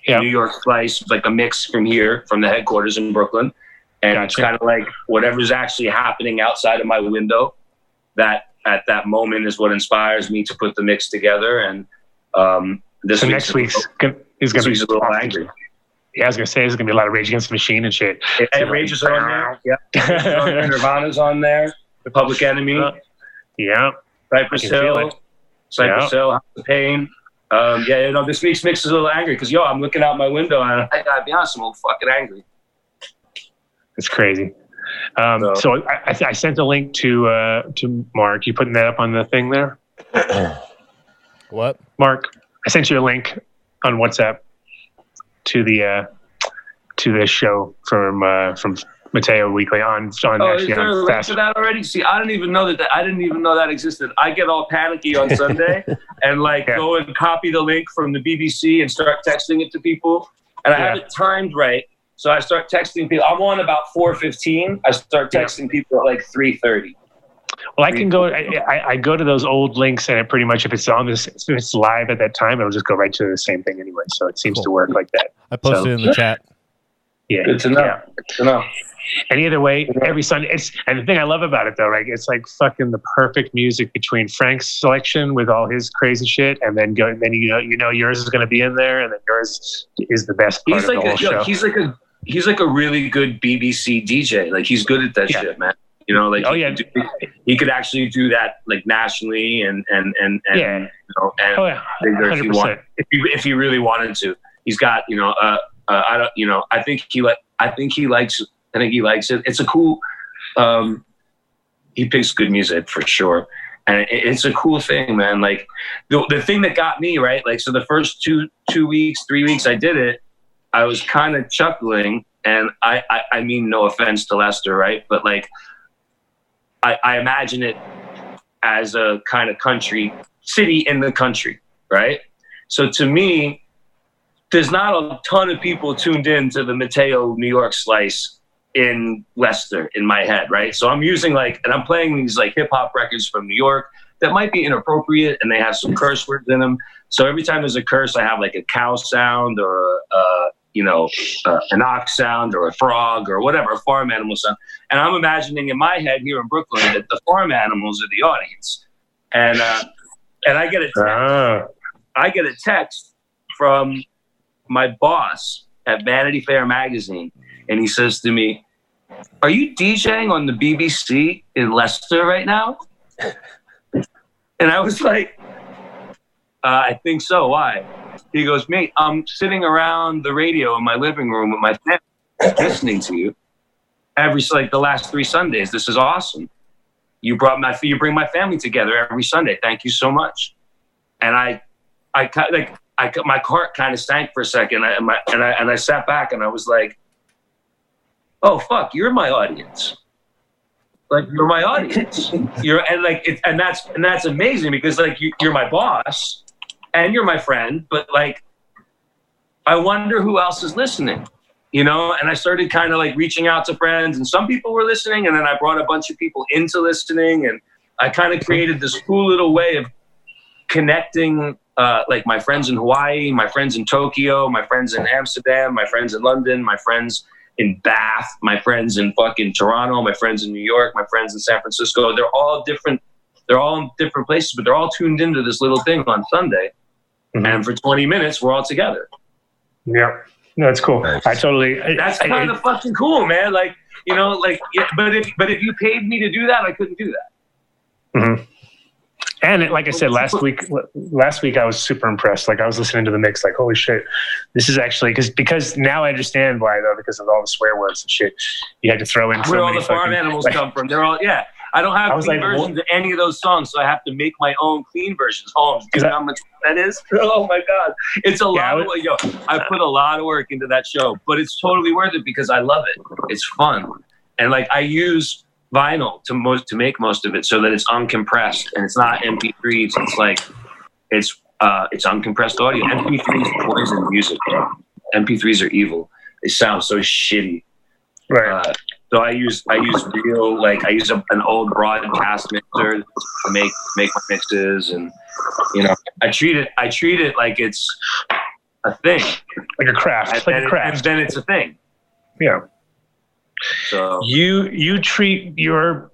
Yeah. New York slice, like a mix from here, from the headquarters in Brooklyn, and it's Gotcha. kind of like whatever's actually happening outside of my window. That at that moment is what inspires me to put the mix together. And um, this So week's next week's is going to week's a be little angry. Yeah, I was going to say there's going to be a lot of Rage Against the Machine and shit. And Rage is on there. Yeah, Nirvana's on there. The Public Enemy, Yeah. Cypress I can feel Hill. Cypress Yeah. Hill, House of Pain. Um, yeah, you know, this week's mix is a little angry because yo, I'm looking out my window and I gotta be honest, I'm a little fucking angry. It's crazy. Um, So- so I, I, I sent a link to uh, to Mark. You putting that up on the thing there, What? Mark? I sent you a link on WhatsApp to the uh, to this show from uh, from Mateo Weekly on on Oh, is actually there a on link Fast. to that already? See, I didn't even know that, that. I didn't even know that existed. I get all panicky on Sunday and like Yeah. go and copy the link from the BBC and start texting it to people. And I have Yeah. it timed right, so I start texting people. I'm on about 4:15. I start Yeah. texting people at like 3:30. Well, I can go. I, I, I go to those old links, and it pretty much if it's on this, if it's live at that time, it'll just go right to the same thing anyway. So it seems to work like that. I posted So- in the chat. Yeah. Good to know. Yeah. Good to know. And either way, every Sunday, it's and the thing I love about it though, like it's like fucking the perfect music between Frank's selection with all his crazy shit, and then go, then you know, you know, yours is going to be in there, and then yours is the best part He's of like the a whole yo, show. he's like a he's like a really good BBC DJ. Like he's good at that Yeah. shit, man. You know, like Oh, he yeah. could do- he could actually do that like nationally and and and, and Yeah. you know and Oh yeah, if he want if he if he really wanted to. He's got you know uh, uh I don't you know I think he like I think he likes I think he likes it. It's a cool. um He picks good music for sure. And it's a cool thing, man. Like the, the thing that got me right, like so the first two two weeks, three weeks I did it, I was kind of chuckling, and I, I I mean no offense to Leicester, right? But like I, I imagine it as a kind of country city in the country, right? So to me, there's not a ton of people tuned in to the Mateo New York slice in Leicester in my head, right? So I'm using like, and I'm playing these like hip hop records from New York that might be inappropriate and they have some curse words in them. So every time there's a curse, I have like a cow sound or a, uh, you know, uh, an ox sound or a frog or whatever, a farm animal sound. And I'm imagining in my head here in Brooklyn that the farm animals are the audience. And, uh, and I get a text Ah, I get a text from my boss at Vanity Fair magazine, and he says to me, "Are you DJing on the BBC in Leicester right now?" And I was like, uh, "I think so. Why?" He goes, "Mate, I'm sitting around the radio in my living room with my family, listening to you every like the last three Sundays. This is awesome. You brought my you bring my family together every Sunday. Thank you so much." And I I like I cut- my heart kind of sank for a second, and I, and I and I sat back and I was like, "Oh fuck, you're my audience. Like you're my audience. You're and like it, and that's and that's amazing because like you, you're my boss and you're my friend, but like I wonder who else is listening." You know, and I started kind of like reaching out to friends, and some people were listening, and then I brought a bunch of people into listening, and I kind of created this cool little way of connecting uh, like my friends in Hawaii, my friends in Tokyo, my friends in Amsterdam, my friends in London, my friends in Bath, my friends in fucking Toronto, my friends in New York, my friends in San Francisco. They're all different. They're all in different places, but they're all tuned into this little thing on Sunday. Mhm. And for 20 minutes, we're all together. yeah. No, it's cool. Nice. I totally. That's I- kind of fucking cool, man. Like, you know, like, yeah, but if but if you paid me to do that, I couldn't do that. Mhm. And it, like I said last week, last week I was super impressed. Like I was listening to the mix, like holy shit, this is actually because because now I understand why though because of all the swear words and shit you had to throw in. so where all many the farm fucking- animals like- come from. They're all yeah. I don't have I clean like, versions of any of those songs, so I have to make my own clean versions. Oh, do you know how much that is? Oh my god, it's a Yeah, lot. of, yo, I put a lot of work into that show, but it's totally worth it because I love it. It's fun, and like I use vinyl to most to make most of it so that it's uncompressed and it's not MP3s. It's like it's uh, it's uncompressed audio. MP3s are poison music. Bro. MP3s are evil. They sound so shitty. Right. Uh, so I use I use real like I use a, an old broadcast mixer to make make my mixes and you know I treat it I treat it like it's a thing like a craft, and, like a it- craft. and then it's a thing. yeah. So You you treat your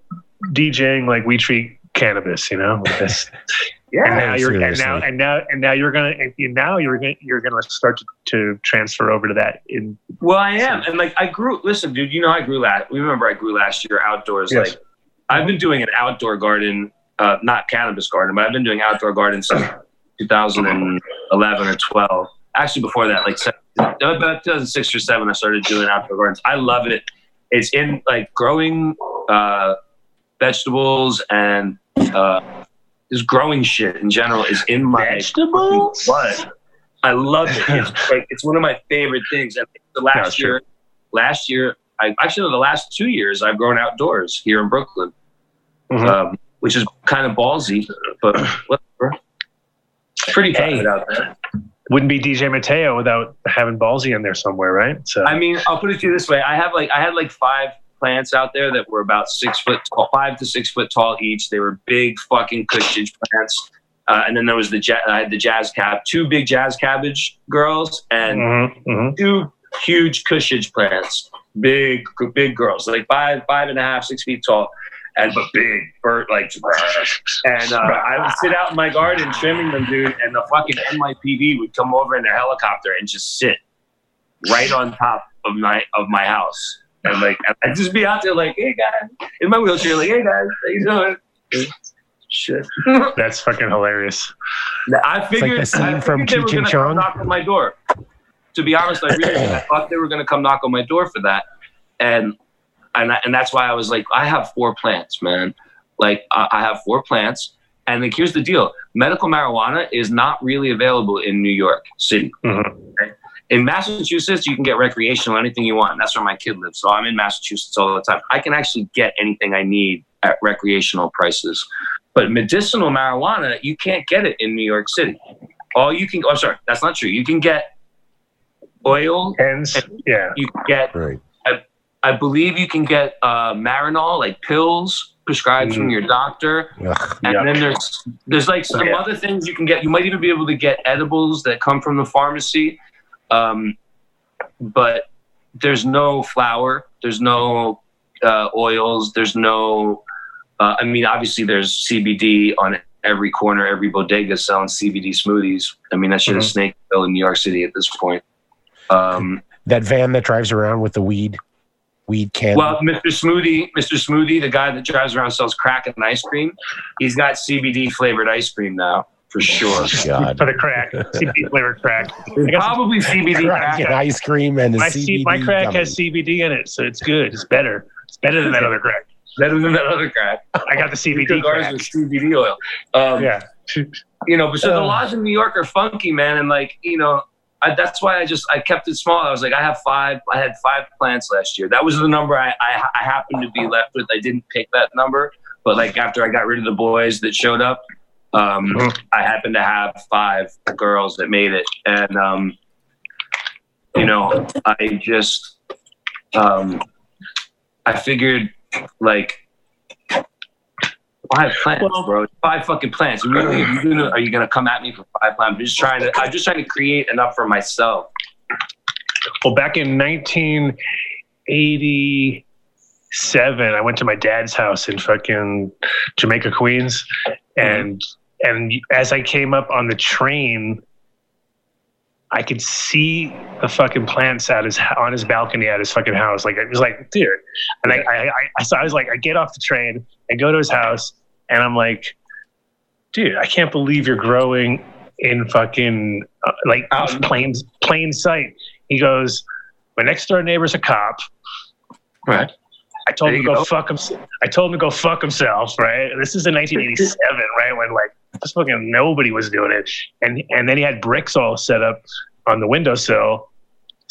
DJing like we treat cannabis, you know. Like this. yeah, and now you're and now and now and now you're gonna and now you're gonna you're gonna start to, to transfer over to that in well I am and like I grew. Listen, dude, you know I grew last. We remember I grew last year outdoors. Yes. Like I've been doing an outdoor garden, uh, not cannabis garden, but I've been doing outdoor gardens since 2011 or 12. Actually, before that, like about 2006 or seven, I started doing outdoor gardens. I love it. It's in like growing uh, vegetables and uh, just growing shit in general is in my vegetables. blood. I love it. It's like it's one of my favorite things. And the last year, last year, I actually the last two years I've grown outdoors here in Brooklyn, Mhm. um, which is kind of ballsy, but whatever. It's pretty Hey. out there. Wouldn't be DJ Mateo without having Ballsy in there somewhere, right? So I mean, I'll put it to you this way: I have like I had like five plants out there that were about six foot tall, five to six foot tall each. They were big fucking Kushage plants. Uh, and then there was the ja- I had the jazz cab, two big jazz cabbage girls, and Mhm, mhm. two huge Kushage plants, big, big girls, like five, five and a half, six feet tall, and but big, bird like. And uh, I would sit out in my garden trimming them, dude, and the fucking NYPD would come over in their helicopter and just sit right on top of my of my house And like, I'd just be out there like, hey guys, in my wheelchair, like, hey guys, how you doing? Shit. That's fucking hilarious. I figured, the scene from they were and gonna come knock on my door. To be honest, I really I thought they were going to come knock on my door for that, and and I, and that's why I was like, I have four plants, man. Like I, I have four plants, and like here's the deal: medical marijuana is not really available in New York City. Mhm. Okay? In Massachusetts, you can get recreational anything you want. That's where my kid lives, so I'm in Massachusetts all the time. I can actually get anything I need at recreational prices. But medicinal marijuana, you can't get it in New York City. All you can, oh, sorry, that's not true. You can get oil. and Yeah. You can get, Right. I believe you can get uh, Marinol, like pills prescribed from Mm. your doctor. Ugh. And Yep. then there's there's like some Yeah. other things you can get. You might even be able to get edibles that come from the pharmacy, um, but there's no flour. There's no uh, oils. There's no. Uh, I mean, obviously, there's CBD on every corner. Every bodega selling CBD smoothies. I mean, that shit is snake bill in New York City at this point. Um, That van that drives around with the weed, weed can. Well, Mr. Softee, Mr. Softee, the guy that drives around sells crack and ice cream, he's got CBD flavored ice cream now for sure. God. For the crack. CBD flavored crack. I got some- Probably CBD Crack crack. and ice cream and the my, CBD. C- my crack has gummies. CBD in it, so it's good. It's better. It's better than that other crack. Better than that other crack. I got the CBD Cigars crack. with CBD oil. Um, Yeah. You know, but so the Uh. laws in New York are funky, man, and like you know. I, that's why I just I kept it small. I was like, I have five. I had five plants last year. That was the number I, I I happened to be left with. I didn't pick that number, but like after I got rid of the boys that showed up, um, Mhm. I happened to have five girls that made it, and um, you know, I just um, I figured like five plants, Well- bro. Five fucking plants. Really, are you gonna are you gonna come at me for five plants? I'm just trying to I'm just trying to create enough for myself. Well, back in 1987, I went to my dad's house in fucking Jamaica, Queens, and and as I came up on the train, I could see the fucking plants at his on his balcony at his fucking house. Like it was like, dude. And I, I, I, I, so I was like, I get off the train, I go to his house, and I'm like, dude, I can't believe you're growing in fucking uh, like Out- plain plain sight. He goes, my next door neighbor's a cop. Right. I told There him to go, go. fuck himself. I told him to go fuck himself. Right. This is in 1987, right when like just fucking nobody was doing it, and and then he had bricks all set up on the windowsill.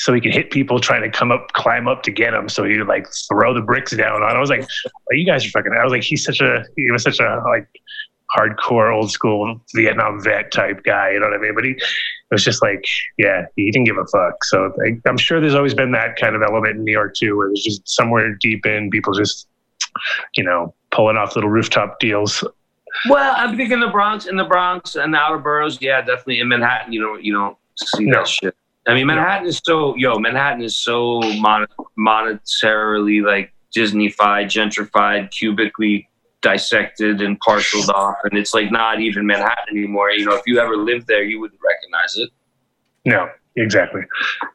So he could hit people trying to come up, climb up to get him. So he would like throw the bricks down on. I was like, "Oh, "You guys are fucking." I was like, "He's such a he was such a like hardcore old school Vietnam vet type guy." You know what I mean? But he it was just like, yeah, he didn't give a fuck. So I'm sure there's always been that kind of element in New York too, where there's just somewhere deep in people just, you know, pulling off little rooftop deals. Well, I'm thinking the Bronx in the Bronx and the outer boroughs. Yeah, definitely in Manhattan. You know, you don't see No. that shit. I mean, Manhattan is so yo. Manhattan is so mon- monetarily like Disneyfied, gentrified, cubically dissected and parceled off, and it's like not even Manhattan anymore. You know, if you ever lived there, you wouldn't recognize it. No, exactly.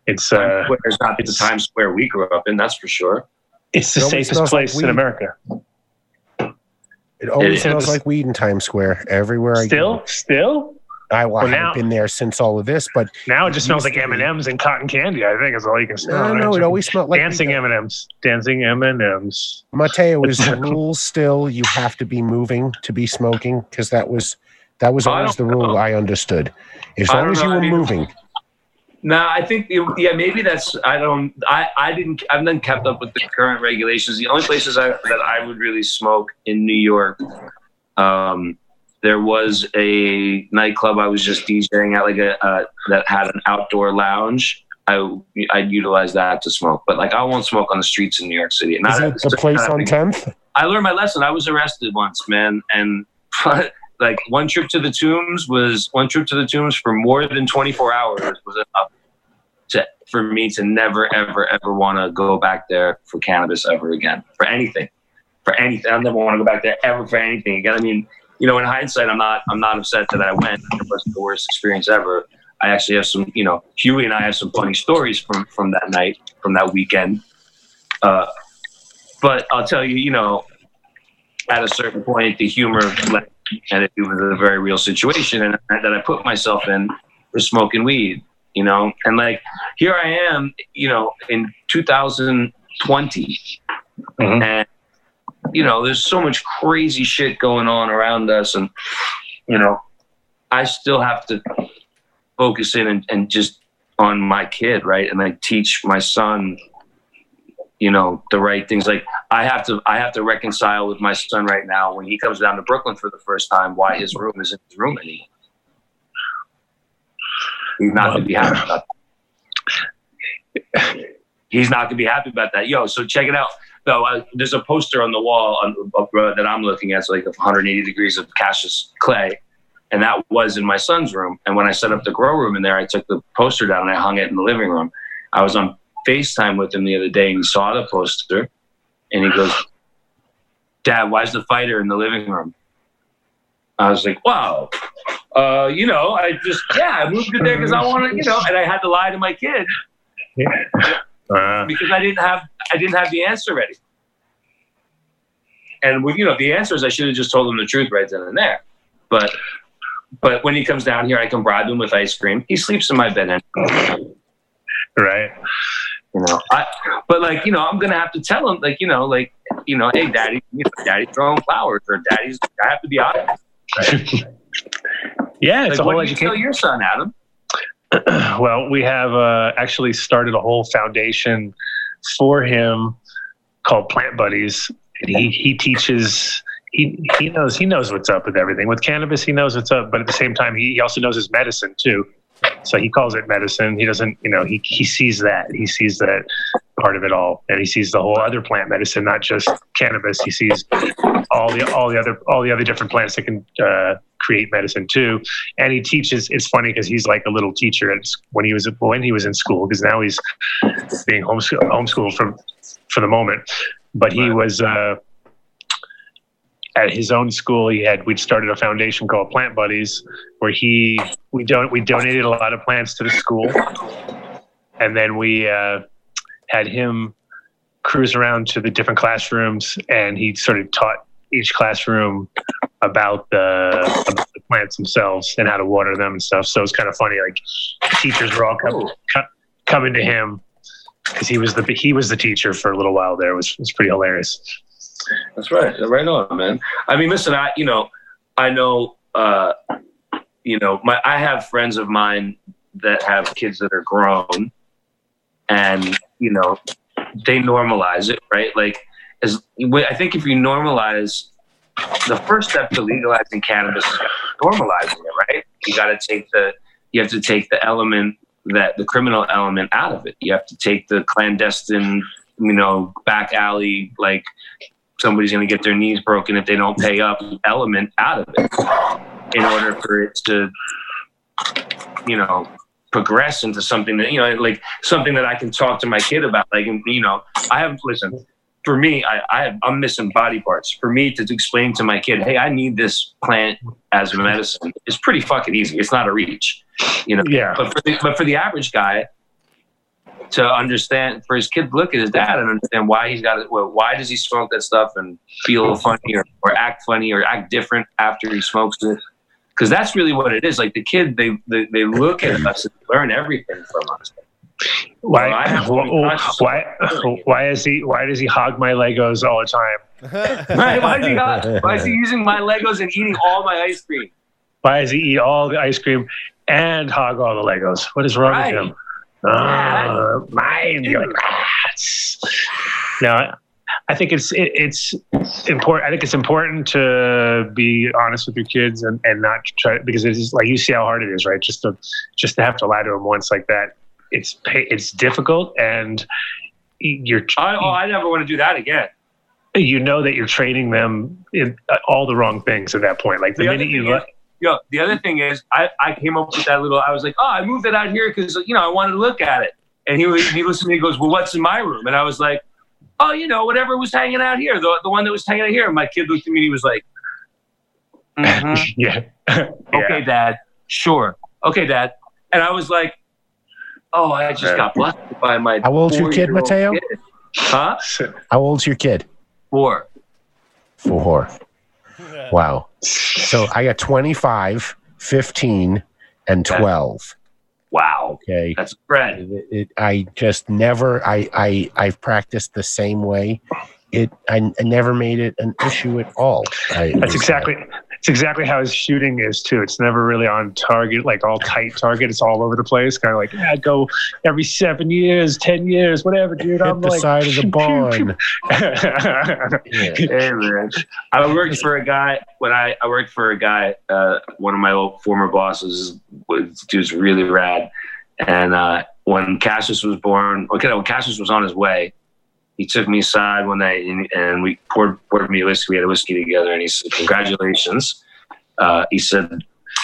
It's uh, Times Square is not the Times Square we grew up in. That's for sure. it's the It safest smells like place in America. It always It smells like weed in Times Square everywhere I Still, go. still. I, well, Well, haven't been there since all of this, but Now it just smells like M and M's and cotton candy. I think is all you can smell. no, no, it always smelled like dancing. M and M's, dancing M and M's. Mateo, is the rule still you have to be moving to be smoking? Because that was that was always the rule know. I understood. As long as you know. were I mean- moving, No, I think yeah, maybe that's I don't I I didn't I've not kept up with the current regulations. The only places I, that I would really smoke in New York, um, there was a nightclub I was just DJing at, like a uh, that had an outdoor lounge. I I'd utilize that to smoke, but like I won't smoke on the streets in New York City. Not is it the place on Tenth? I learned my lesson. I was arrested once, man, and like one trip to the tombs was one trip to the tombs for more than 24 hours was enough to for me to never ever ever want to go back there for cannabis ever again for anything for anything i never want to go back there ever for anything again. I mean you know in hindsight i'm not i'm not upset that i went. It wasn't the worst experience ever. I actually have some you know huey and i have some funny stories from from that night from that weekend. Uh, but I'll tell you, you know, at a certain point, the humor left, and it was a very real situation, and that I put myself in for smoking weed. You know, and like here I am, you know, in 2020, Mhm. and you know, there's so much crazy shit going on around us, and you know, I still have to focus in and, and just on my kid, right? And like teach my son, you know, the right things. Like I have to, I have to reconcile with my son right now when he comes down to Brooklyn for the first time, why his room isn't his room anymore. He's not gonna be happy about that. He's not gonna be happy about that. Yo, so check it out. So there's a poster on the wall on, uh, that I'm looking at. It's like 180 degrees of Cassius Clay and that was in my son's room. And when I set up the grow room in there, I took the poster down and I hung it in the living room. I was on FaceTime with him the other day and he saw the poster and he goes, Dad, why's the fighter in the living room? I was like, wow. Uh, you know, I just, yeah, I moved it there because I wanted, you know, and I had to lie to my kid Uh, because I didn't have, I didn't have the answer ready. And with, you know, the answer is I should have just told him the truth right then and there. But but when he comes down here, I can bribe him with ice cream. He sleeps in my bed, anyway, right. You know. I, but like, you know, I'm gonna have to tell him, like, you know, like, you know, hey, daddy, you know, daddy's throwing flowers, or daddy's. I have to be honest. Yeah, it's Like, a whole what do you tell your son, Adam? well, we have uh, actually started a whole foundation for him called Plant Buddies, and he he teaches. He, he knows he knows what's up with everything with cannabis he knows what's up but at the same time he, he also knows his medicine too so he calls it medicine. He doesn't you know he, he sees that. He sees that part of it all. And he sees the whole other plant medicine not just cannabis. He sees all the all the other all the other different plants that can uh, create medicine too. And he teaches it's funny because he's like a little teacher at, when he was when he was in school because now he's being homeschooled homeschooled for for the moment. But he was uh at his own school he had we'd started a foundation called plant buddies where he we don't we donated a lot of plants to the school. And then we uh, had him cruise around to the different classrooms and he sort of taught each classroom about the, about the plants themselves and how to water them and stuff. So it's kind of funny like teachers were all com- co- coming to him because he was the he was the teacher for a little while there. It was, it was pretty hilarious That's right. Right on, man. I mean, listen, I you know, I know uh you know, my I have friends of mine that have kids that are grown and, you know, they normalize it, right? Like as I think if you normalize the first step to legalizing cannabis is normalizing it, right? You got to take the you have to take the element that the criminal element out of it. You have to take the clandestine, you know, back alley like somebody's going to get their knees broken if they don't pay up element out of it in order for it to you know progress into something that you know like something that i can talk to my kid about like you know i have listen for me I, I have, i'm missing body parts. For me to, to explain to my kid hey i need this plant as a medicine it's pretty fucking easy. It's not a reach you know? Yeah. But for the, but for the average guy to understand for his kid to look at his dad and understand why he's got it well, why does he smoke that stuff and feel funny or, or act funny or act different after he smokes it because that's really what it is like the kid they they, they look at us and learn everything from us Why? Well, I have to be why? Why is he? Why does he hog my Legos all the time? right why is he not, why is he using my legos and eating all my ice cream Why does he eat all the ice cream and hog all the Legos? What is wrong Right. with him? Uh, mine. You're like, "Ah, it's-" Now, I think it's it, it's important. I think it's important to be honest with your kids and, and not try because it's like you see how hard it is, right? Just to just to have to lie to them once like that. It's it's difficult and you're I, oh, I never want to do that again you know that you're training them in uh, all the wrong things at that point. Like the The minute you is- Yo, the other thing is, I, I came up with that little. I was like, oh, I moved it out here because you know I wanted to look at it. And he was he listened to me. He goes, well, what's in my room? And I was like, oh, you know, whatever was hanging out here, the the one that was hanging out here. And my kid looked at me and he was like, mhm. yeah, okay, dad, sure, okay, dad. And I was like, oh, I just Yeah. got busted by my. How old's your kid, Mateo? kid. Huh? How old's your kid? Four. Four. Wow. So I got 25, 15, and 12. Wow. Okay. That's spread. It, it, I just never, I, I, I've practiced the same way. It, I, I never made it an issue at all. I, That's exactly it's exactly how his shooting is too. It's never really on target, like all tight target. It's all over the place. Kind of like yeah, I'd go every seven years, ten years, whatever, dude. hit I'm the like side of the barn. yeah. Hey man, I worked for a guy when I, I worked for a guy. Uh, one of my old former bosses was dude's really rad, and uh, when Cassius was born, okay, when Cassius was on his way, he took me aside one night and, and we poured poured me a whiskey. We had a whiskey together, and he said, "Congratulations." Uh, he said,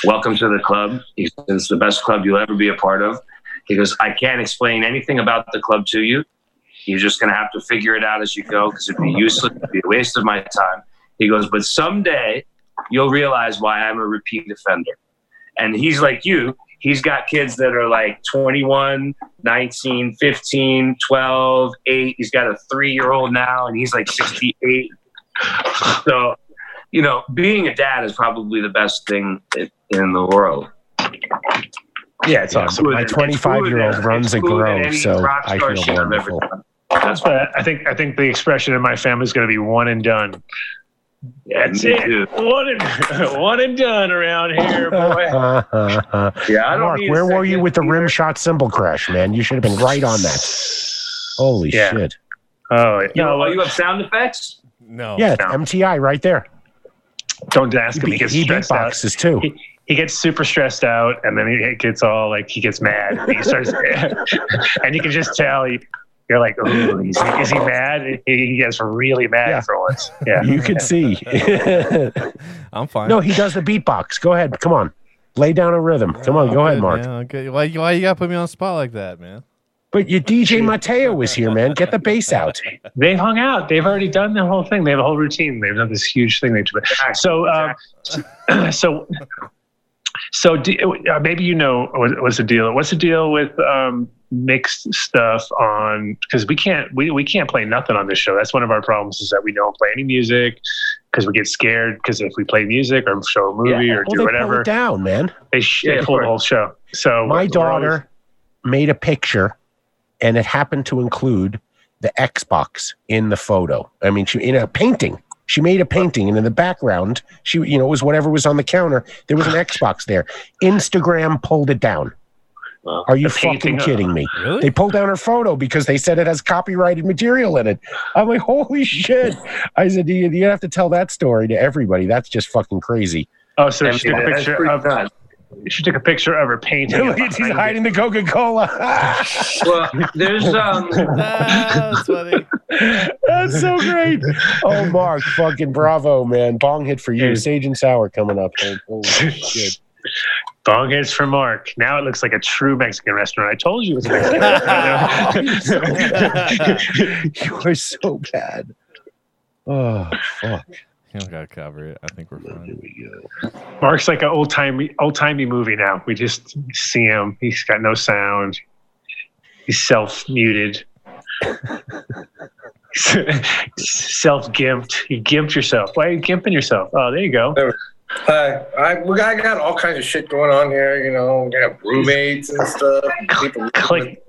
"Welcome to the club." He said, "It's the best club you'll ever be a part of." He goes, "I can't explain anything about the club to you. You're just going to have to figure it out as you go because it'd be useless, it'd be a waste of my time." He goes, "But someday you'll realize why I'm a repeat offender." And he's like you. He's got kids that are like 21, 19, 15, 12, 8. He's got a three year old now, and he's like 68. So, you know, being a dad is probably the best thing in the world. yeah, it's awesome. My 25 year old runs a It's food grow, that any so I feel should have ever wonderful. done. That's But I think I think the expression in my family is going to be one and done. That's Me it. too. One and one and done around here, boy. Yeah, I don't Mark, where were you with the rim shot cymbal crash, man? You should have been right on that. Holy Yeah. shit. Oh You, no! oh, you have sound effects? No. Yeah, No. MTI right there. don't ask him. He He, gets he stressed out. beatboxes too. He, he gets super stressed out, and then he gets all like he gets mad. And he starts, and you can just tell he, you're like, "Ooh, is he, is he mad?" He, he gets really mad Yeah. for once. Yeah, You can see. I'm fine. no, he does the beatbox. Go ahead. Come on. Lay down a rhythm. Come on. Go ahead, Mark. Yeah, okay. Why, why you got to put me on the spot like that, man? But your DJ Mateo was here, man. Get the bass out. they've hung out. They've already done the whole thing. They have a whole routine. They've done this huge thing. They do. So, um, so, so do, uh, maybe you know what, what's the deal? What's the deal with um, mixed stuff on? Because we can't we, we can't play nothing on this show. That's one of our problems is that we don't play any music because we get scared. Because if we play music or show a movie Yeah. or Well, do they pull whatever, it down, man. they, sh- Yeah, they pull the whole show. So My daughter always- made a picture, and it happened to include the Xbox in the photo. I mean, she in a painting. She made a painting, and in the background, she you know it was whatever was on the counter. There was an Xbox there. Instagram pulled it down. Wow. Are you fucking kidding me? Really? They pulled down her photo because they said it has copyrighted material in it. I'm like, holy shit! I said, you, you have to tell that story to everybody. That's just fucking crazy. oh, so she took a picture of nuts. She took a picture of her painting. Look at he's hiding the Coca Cola. Well, there's um, Ah, that's funny. That's so great. Oh, Mark, fucking bravo, man. Bong hit for you. Dude. Sage and sour coming up. man. Holy shit. Bong hits for Mark. Now it looks like a true Mexican restaurant. I told you it was Mexican restaurant. you are so bad. Oh, fuck. You don't got to cover it. I think we're Here fine. we go. Mark's like an old timey old timey movie now. We just see him. He's got no sound. He's self muted. self gimped. You gimped yourself. Why are you gimping yourself? Oh, there you go. Hi, I, got, I got all kinds of shit going on here. You know, we got roommates and stuff. People Click,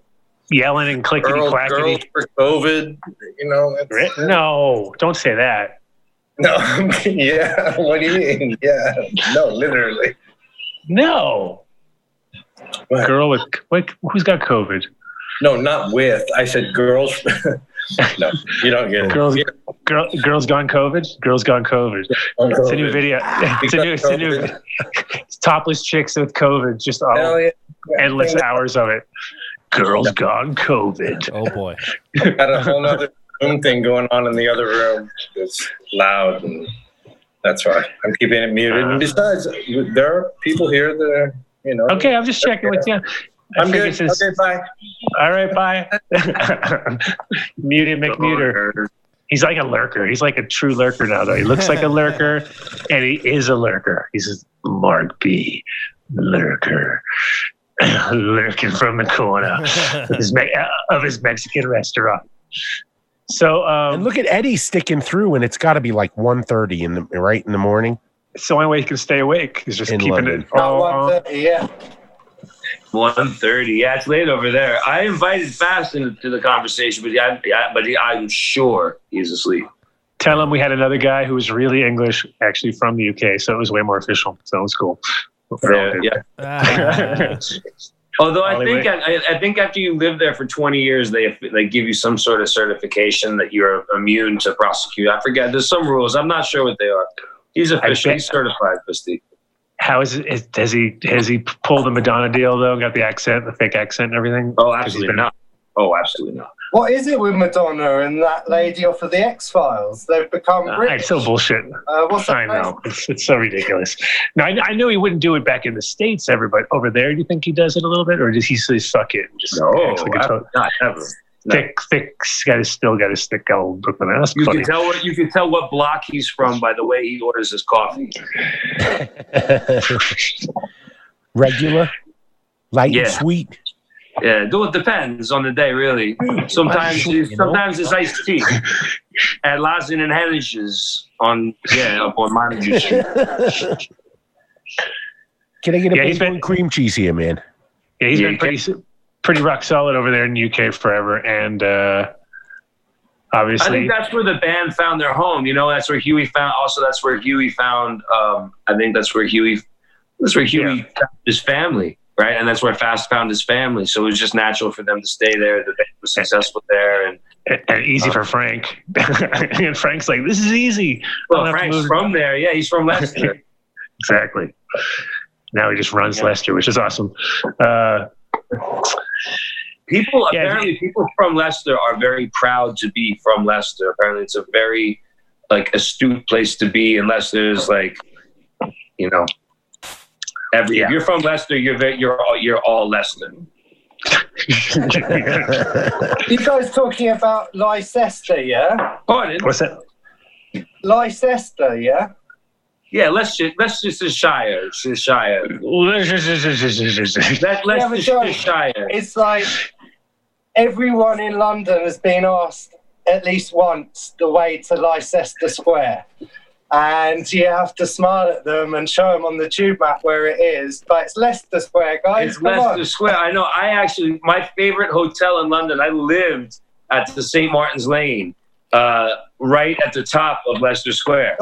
yelling and clickety girls, girls clackety. for COVID. You know, it's, No, don't say that. no, yeah. What do you mean? Yeah, no, literally. No. What? Girl with what, who's got COVID? No, not with. I said girls. no, you don't get it. Girls, girl, girls gone COVID. Girls gone COVID. It's a new video. It's a new. It's a new. It's topless chicks with COVID. Just all yeah. endless hours of it. Girls gone COVID. Oh boy. Got a whole other room thing going on in the other room. It's loud, and that's why I'm keeping it muted. And besides, there are people here that are, you know. Okay, I'm just checking with you. I I'm good. since- Okay, bye. All right, bye. Muted McMuter. He's like a lurker. He's like a true lurker now, though. He looks like a lurker, and he is a lurker. He's Mark B. Lurker. Lurking from the corner of his, Me- of his Mexican restaurant. So, um, And look at Eddie sticking through, and it's got to be like 1.30 in the right in the morning. it's the only way he can stay awake. He's just In keeping London. it About all on. 1:30, yeah. One thirty. Yeah, it's late over there. I invited Fast into the conversation, but yeah, yeah, but he, I'm sure he's asleep. Tell him we had another guy who was really English, actually from the UK, so it was way more official. So it was cool. Yeah, yeah. Although I Hollywood. think I, I think after you live there for 20 years, they they give you some sort of certification that you're immune to prosecute. I forget. There's some rules. I'm not sure what they are. He's official. bet- He's certified, Fisty. How is it? has he has he pulled the Madonna deal though? Got the accent, the fake accent, and everything. Oh, absolutely not. Oh, absolutely not. What is it with Madonna and that lady off of the X Files? They've become Uh, British. it's so bullshit. Uh, what's that I place? know it's, it's so ridiculous. Now I, I knew he wouldn't do it back in the states, ever, but over there, do you think he does it a little bit, or does he say fuck it? And just No, like a to- not ever. No. thick, thick. Got his still got his thick old Brooklyn. That's You funny. can tell what you can tell what block he's from by the way he orders his coffee. Regular, light Yeah. and sweet. Yeah, though it depends on the day, really. Sometimes, You know? sometimes it's iced tea at Lassen and Henniges on yeah up on Manager Street. Can I get a Yeah, he's bacon been- cream cheese here, man? Yeah, he's Yeah, been you pretty pretty rock solid over there in the UK forever, and uh, obviously, I think that's where the band found their home. You know, that's where Huey found. Also, that's where Huey found. Um, I think that's where Huey. That's where Huey Yeah. found his family, right? And that's where Fast found his family. So it was just natural for them to stay there. The band was successful there, and and, and easy for Frank. and Frank's like, "This is easy." well, I'll have to Frank's from there. Yeah, he's from Leicester. exactly. Now he just runs Yeah. Leicester, which is awesome. Uh, People Yeah, apparently people from Leicester are very proud to be from Leicester. Apparently, it's a very like astute place to be, unless there's like, you know, every Yeah. if you're from Leicester, you're very, you're all, you're all Leicester. You guys talking about Leicester, yeah? Pardon? What's that? Leicester, yeah? Yeah, Leicester, Leicestershire, Shire, it's a Shire. That Yeah, but Joe- Leicestershire. It's like everyone in London has been asked at least once the way to Leicester Square. And you have to smile at them and show them on the tube map where it is. But it's Leicester Square, guys. It's Leicester on. Square. I know. I actually, my favorite hotel in London. I lived at the St. Martin's Lane, uh, right at the top of Leicester Square.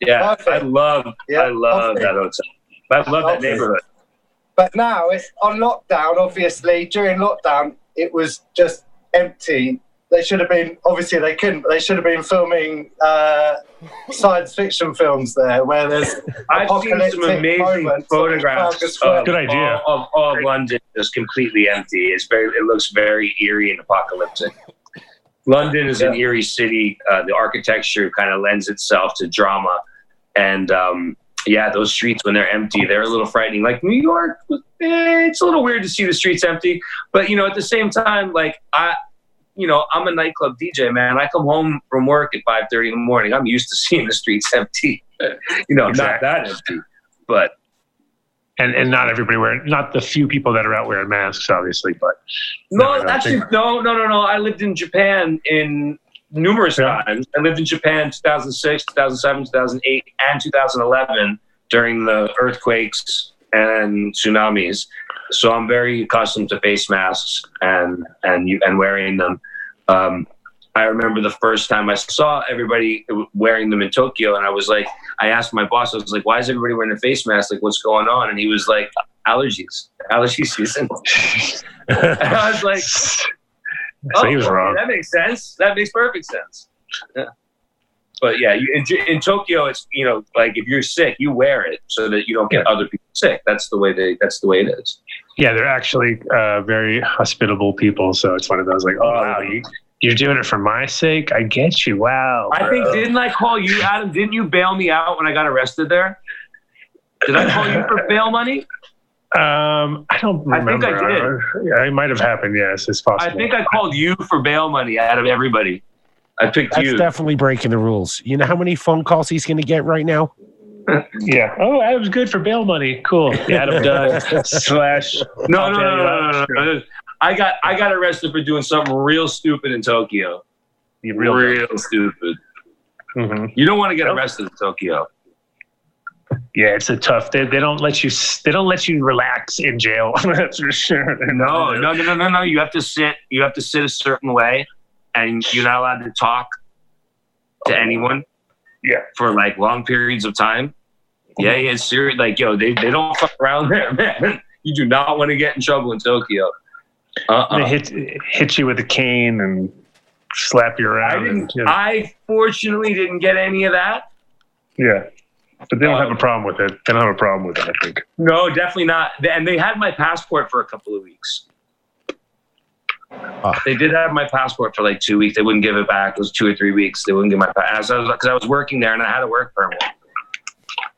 Yeah, I love, Yeah, I love perfect. that hotel. I love that neighborhood. But now it's on lockdown, obviously. During lockdown, it was just empty. They should have been, obviously, they couldn't, but they should have been filming uh, science fiction films there where there's I've seen some Apocalyptic amazing photographs of, Good idea. All, of, of London just completely empty. It's very, it looks very eerie and apocalyptic. London is an eerie city. Uh, the architecture kind of lends itself to drama, and um, yeah, those streets when they're empty, they're a little frightening. Like New York, eh, it's a little weird to see the streets empty, but you know, at the same time, like I, you know, I'm a nightclub DJ, man. I come home from work at 5:30 in the morning. I'm used to seeing the streets empty. you know, Exactly. not that empty, but and and not everybody wearing, not the few people that are out wearing masks, obviously, but No, no, actually, no, no, no, no. I lived in Japan in numerous Yeah. times. I lived in Japan 2006, 2007, 2008, and 2011 during the earthquakes and tsunamis. So I'm very accustomed to face masks and and you and wearing them. Um, I remember the first time I saw everybody wearing them in Tokyo, and I was like, I asked my boss, I was like, why is everybody wearing a face mask? Like, what's going on? And he was like, allergies, allergy season. And I was like, so oh, he was okay, wrong. That makes sense. That makes perfect sense. Yeah. But yeah, you, in, in Tokyo, it's you know like if you're sick, you wear it so that you don't get other people sick. That's the way they. That's the way it is. Yeah, they're actually uh, very hospitable people. So it's one of those like, oh wow, you, you're doing it for my sake. I get you. Wow. I think didn't I call you, Adam? Didn't you bail me out when I got arrested there? Did I call you for bail money? Um, I don't remember. I think. I did. Yeah, it might have happened. Yes, it's possible. I think I called you for bail money out of everybody. I picked That's you. definitely breaking the rules. You know how many phone calls he's going to get right now? Yeah. Oh, Adam's good for bail money. Cool. Yeah, Adam does. slash. no, no, no, no, no, no, no. I got I got arrested for doing something real stupid in Tokyo. Real, real stupid. Mhm. You don't want to get arrested in Tokyo. Yeah, it's a tough. They, they don't let you. They don't let you relax in jail. That's for sure. No, no, no, no, no, no. You have to sit. You have to sit a certain way, and you're not allowed to talk to anyone. Yeah. For like long periods of time. Yeah, yeah, it's serious. Like, yo, they, they don't fuck around there, man. You do not want to get in trouble in Tokyo. Uh-uh. They hit hit you with a cane and slap you I around. didn't. and, you know, I fortunately didn't get any of that. yeah, but they don't have a problem with it. They don't have a problem with it. I think. No, definitely not. And they had my passport for a couple of weeks. Ah. They did have my passport for like two weeks. They wouldn't give it back. It was two or three weeks. They wouldn't give my passport because I was working there and I had a work permit.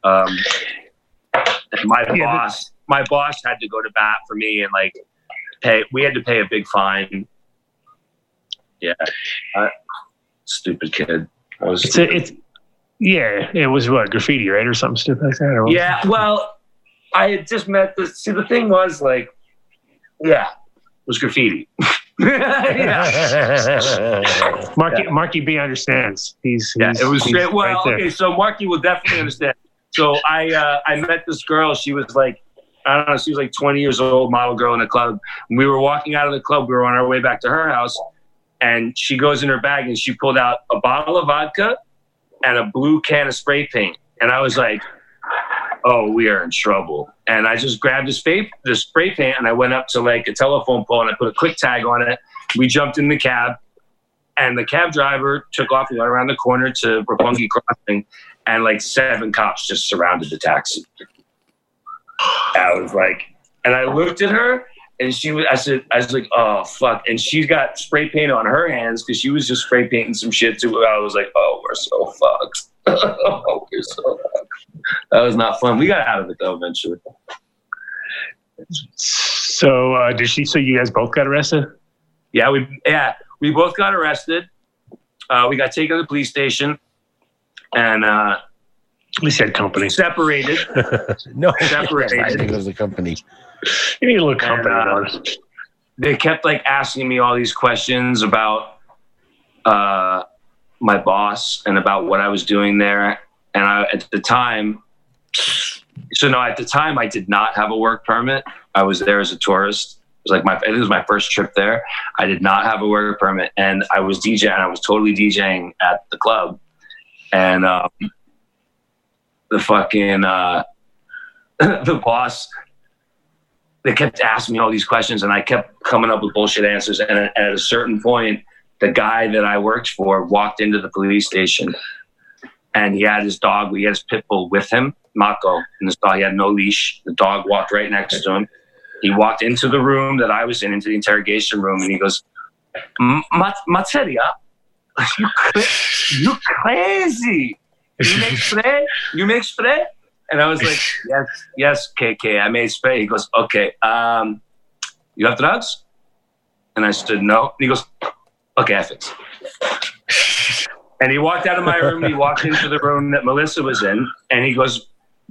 Um, my Yeah, but- boss, my boss had to go to bat for me and like pay. We had to pay a big fine. Yeah, I, stupid kid. I was It's a, it's yeah. It was what graffiti, right, or something stupid like that. Yeah, well, I had just met the. See, the thing was like, yeah, it was graffiti. yeah. Marky Marky B understands. He's, yeah, he's it was he's great. Well, right okay, so Marky will definitely understand. So I uh, I met this girl. She was like, I don't know, she was like 20 years old, model girl in a club. We were walking out of the club. We were on our way back to her house, and she goes in her bag and she pulled out a bottle of vodka and a blue can of spray paint. And I was like, oh, we are in trouble. And I just grabbed the spray, the spray paint and I went up to like a telephone pole and I put a quick tag on it. We jumped in the cab and the cab driver took off and went around the corner to Roppongi Crossing and like seven cops just surrounded the taxi. I was like, and I looked at her and she was, I said, I was like, oh, fuck. And she's got spray paint on her hands because she was just spray painting some shit too. I was like, oh, we're so fucked. oh, we're so fucked. That was not fun. We got out of it though eventually. So uh, did she? So you guys both got arrested? Yeah, we yeah we both got arrested. Uh, we got taken to the police station and uh, At least you had company. separated. no, Separated. I think it was the company. You need a little company. And, uh. They kept like asking me all these questions about uh, my boss and about what I was doing there. And I, at the time, so no, at the time I did not have a work permit. I was there as a tourist. It was like my, it was my first trip there. I did not have a work permit, and I was DJing. I was totally DJing at the club, and um, the fucking uh, the boss. They kept asking me all these questions, and I kept coming up with bullshit answers. And at a certain point, the guy that I worked for walked into the police station, and he had his dog. He had his pit bull with him, Mako, and this dog. He had no leash. The dog walked right next to him. He walked into the room that I was in, into the interrogation room, and he goes, "M- You, cra- you crazy. You make spray? You make spray? And I was like, yes, yes, KK, I made spray. He goes, okay, um, you have drugs? And I said, no. And he goes, okay, I fix it. And he walked out of my room. He walked into the room that Melissa was in, and he goes,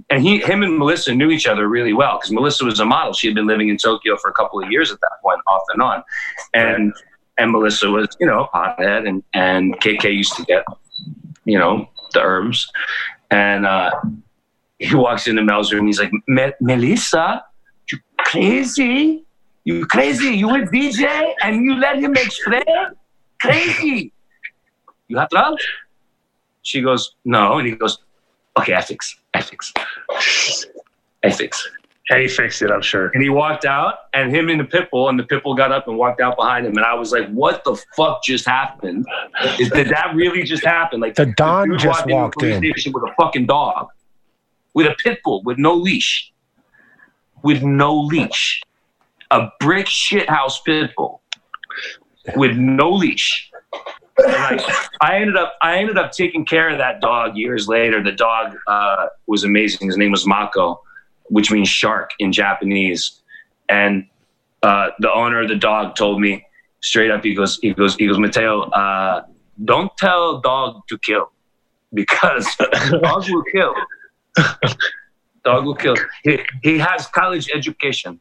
and he, him and Melissa knew each other really well because Melissa was a model. She had been living in Tokyo for a couple of years at that point, off and on, and and Melissa was, you know, a pothead, and and KK used to get, you know, the herbs, and uh, he walks into Mel's room. He's like, Melissa, you crazy? You crazy? You with DJ and you let him make spray? Crazy? You have drugs?" She goes, "No," and he goes, "Okay, ethics, ethics, fix." And he fixed it, I'm sure. And he walked out, and him and the pit bull, and the pit bull got up and walked out behind him. And I was like, "What the fuck just happened? Is, did that really just happen?" Like The Don dude just the walked police in. with a fucking dog, with a pit bull, with no leash, with no leash, a brick shithouse pit bull, with no leash. I ended up I ended up taking care of that dog years later. The dog uh, was amazing. His name was Mako, which means shark in Japanese. And uh, the owner of the dog told me straight up. He goes, he goes, he goes, Mateo, uh, don't tell dog to kill because dog will kill. dog will kill. He, he has college education.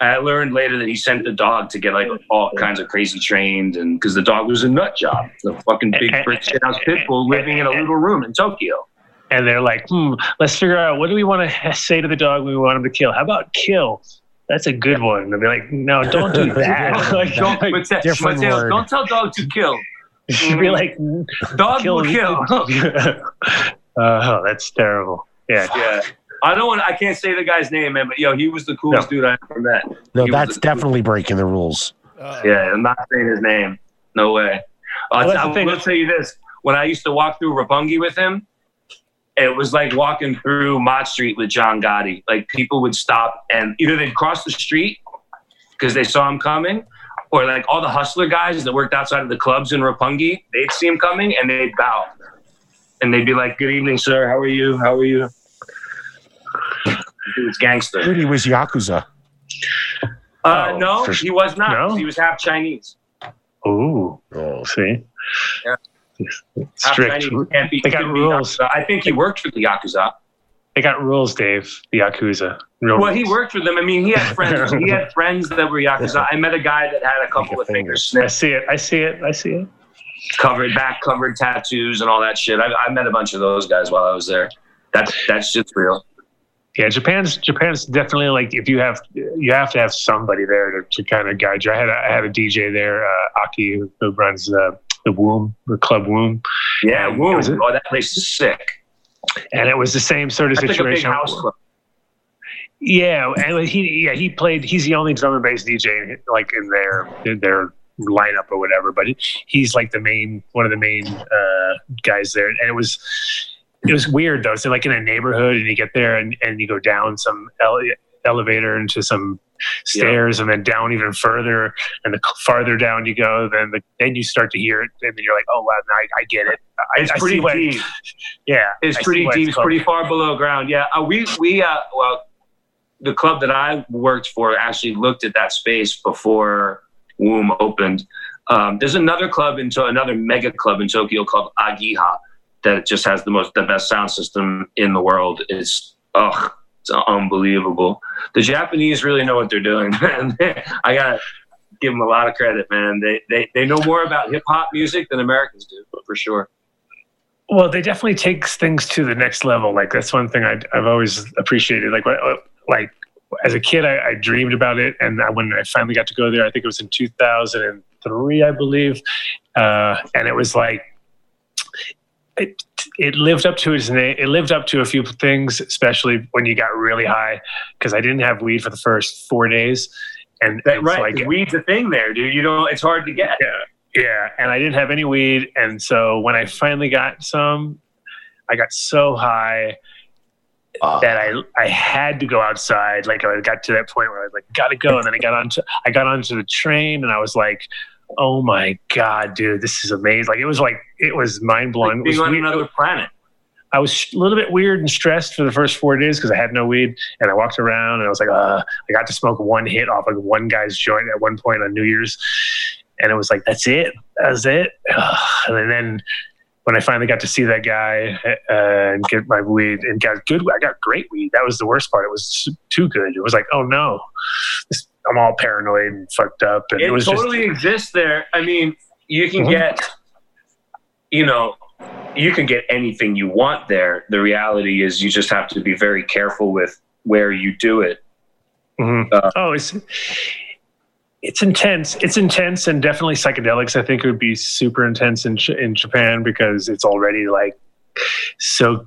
I learned later that he sent the dog to get like all kinds of crazy trained, and because the dog was a nut job, the fucking big French house pit bull living in a little room in Tokyo. And they're like, hmm, let's figure out what do we want to say to the dog when we want him to kill. How about kill? That's a good one. And they're like, no, don't do that. like, Don't, like, what's that? different Mateo, word. don't tell dog to kill. should be like, Dog kill. will kill. oh, that's terrible. Yeah. yeah. I don't want. I can't say the guy's name, man. But yo, he was the coolest dude I ever met. No, He that's the- definitely breaking the rules. Yeah, I'm not saying his name. No way. I'll, Well, that's I the thing. will tell you this: when I used to walk through Roppongi with him, it was like walking through Mott Street with John Gotti. Like people would stop and either they'd cross the street because they saw him coming, or like all the hustler guys that worked outside of the clubs in Roppongi, they'd see him coming and they'd bow, and they'd be like, "Good evening, sir. How are you? How are you?" He was gangster. Dude, he was Yakuza. Uh, Oh, no, for- he was not. No? He was half Chinese. Ooh. Oh. See? Yeah. Strict. Can't be. They got rules. Yakuza. I think he worked for the Yakuza. They got rules, Dave. The Yakuza. Real Well, he worked for them. I mean, he had friends. he had friends that were Yakuza. I met a guy that had a couple of fingers I see it. I see it. I see it. covered, back covered tattoos and all that shit. I, I met a bunch of those guys while I was there. That's that's just real. Yeah, Japan's Japan's definitely like if you have you have to have somebody there to, to kind of guide you. I had a, I had a DJ there, uh, Aki, who, who runs uh, the Womb, the Club Womb, Yeah, was Oh, that place is sick. and it was the same sort of That's like a big situation. house club. Yeah, and he yeah he played. He's the only drum and bass DJ like in their their lineup or whatever. But he's like the main one of the main uh, guys there, and it was it was weird though. So like in a neighborhood, and you get there and, and you go down some ele- elevator into some stairs, and then down even further, and the farther down you go, then the, then you start to hear it, and then you're like, oh wow, I, I get it. I, It's I pretty deep. Yeah, It's pretty deep. It's called- pretty far below ground. Yeah, uh, we we uh well, the club that I worked for actually looked at that space before Womb opened. Um, there's another club into another mega club in Tokyo called Ageha that just has the most the best sound system in the world. It's ugh, it's unbelievable. The Japanese really know what they're doing, man. I gotta give them a lot of credit, man. They they they know more about hip hop music than Americans do, for sure. Well, they definitely takes things to the next level. Like that's one thing I, I've always appreciated. Like, like as a kid, I, I dreamed about it, and I, when I finally got to go there, I think it was in 2003, I believe, uh, and it was like it. It lived up to its name. It lived up to a few things, especially when you got really high. Because I didn't have weed for the first four days, and That, it's right, like 'cause weed's a thing there, dude. You know, it's hard to get. yeah, and I didn't have any weed, and so when I finally got some, I got so high Uh, that I I had to go outside. Like I got to that point where I was like, gotta go, and then I got onto I got onto the train, and I was like, oh my god, dude, this is amazing. Like it was like it was mind blowing. Like being on another planet. I was a little bit weird and stressed for the first four days because I had no weed, and I walked around and I was like, uh, I got to smoke one hit off of one guy's joint at one point on New Year's, and it was like, that's it, that's it. And then when I finally got to see that guy uh, and get my weed and got good, I got great weed. That was the worst part. It was too good. It was like, oh no, this, I'm all paranoid and fucked up, and it, It was totally just exists there. I mean, you can Mhm. get, you know, you can get anything you want there. The reality is, you just have to be very careful with where you do it. Mhm. Uh, oh, it's it's intense. It's intense, and definitely psychedelics. I think would be super intense in in Japan because it's already like so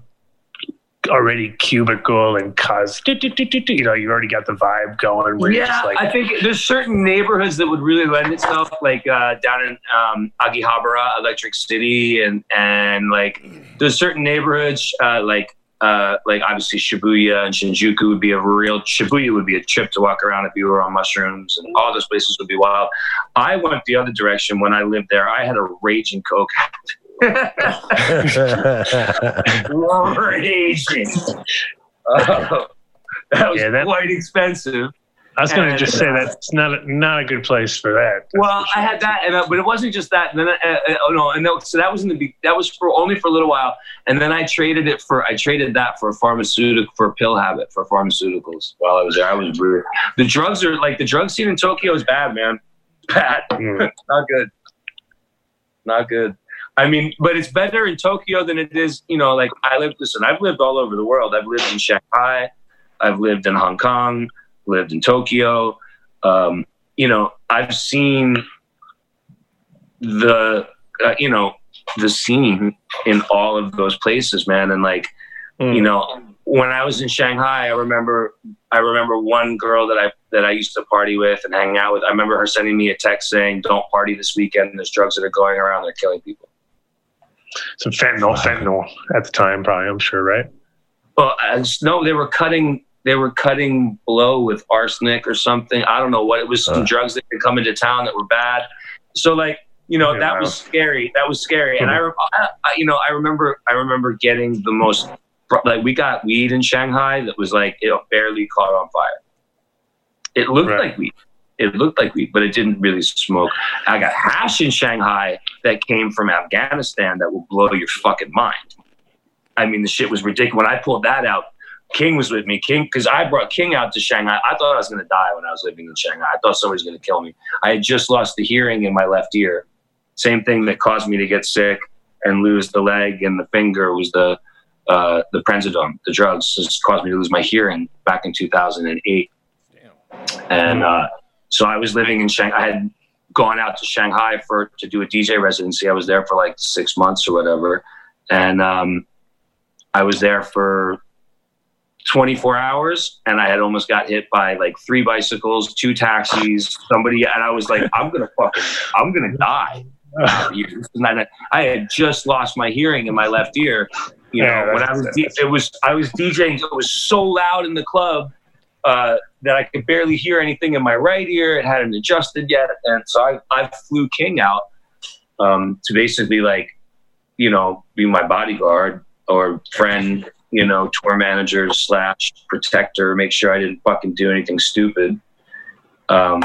already cubicle and cause you know you already got the vibe going. Where yeah, just like, I think there's certain neighborhoods that would really lend itself, like uh, down in um, Akihabara, Electric City, and and like there's certain neighborhoods uh, like uh, like obviously Shibuya and Shinjuku would be a real Shibuya would be a trip to walk around if you were on mushrooms, and all those places would be wild. I went the other direction when I lived there. I had a raging coke. Raging. Oh, that was Yeah, that- quite expensive. I was going to just say uh, that it's not a, not a good place for that. Well, I had that, and uh, but it wasn't just that. And then, uh, uh, oh no, and that, so that was in the that was for only for a little while, and then I traded it for I traded that for a pharmaceutical for a pill habit for pharmaceuticals while I was there. I was. The drugs are like the drug scene in Tokyo is bad, man. Bad, Mm. not good, not good. I mean, but it's better in Tokyo than it is, you know. Like I lived. Listen, I've lived all over the world. I've lived in Shanghai, I've lived in Hong Kong, lived in Tokyo. Um, you know, I've seen the, uh, you know, the scene in all of those places, man. And like, Mm. you know, when I was in Shanghai, I remember, I remember one girl that I that I used to party with and hang out with. I remember her sending me a text saying, "Don't party this weekend. There's drugs that are going around. They're killing people." Some fentanyl, fentanyl at the time, probably. I'm sure, right? Well, I just- no, they were cutting. They were cutting blow with arsenic or something. I don't know what it was. Some Uh. drugs that had come into town that were bad. So like you know Yeah, that wow. was scary. That was scary. And I, re- I, I- you know, I remember. I remember getting the most. Like we got weed in Shanghai that was like it barely caught on fire. It looked Right. like weed. It looked like weed, but it didn't really smoke. I got hash in Shanghai that came from Afghanistan that will blow your fucking mind. I mean, the shit was ridiculous. When I pulled that out, King was with me. King, because I brought King out to Shanghai. I thought I was going to die when I was living in Shanghai. I thought somebody was going to kill me. I had just lost the hearing in my left ear. Same thing that caused me to get sick and lose the leg and the finger was the uh, the prednisone, the drugs, just caused me to lose my hearing back in 2008. Damn. And uh, so I was living in Shanghai. I had gone out to Shanghai for to do a DJ residency. I was there for like six months or whatever, and um, I was there for 24 hours, and I had almost got hit by like three bicycles, two taxis, somebody, and I was like, I'm gonna fucking, I'm gonna die. I had just lost my hearing in my left ear. You Yeah, know, when I was, D- it was, I was DJing. It was so loud in the club uh, that I could barely hear anything in my right ear. It hadn't adjusted yet, and so I, I flew King out um, to basically like, you know, be my bodyguard or friend, you know, tour manager slash protector, make sure I didn't fucking do anything stupid. Um,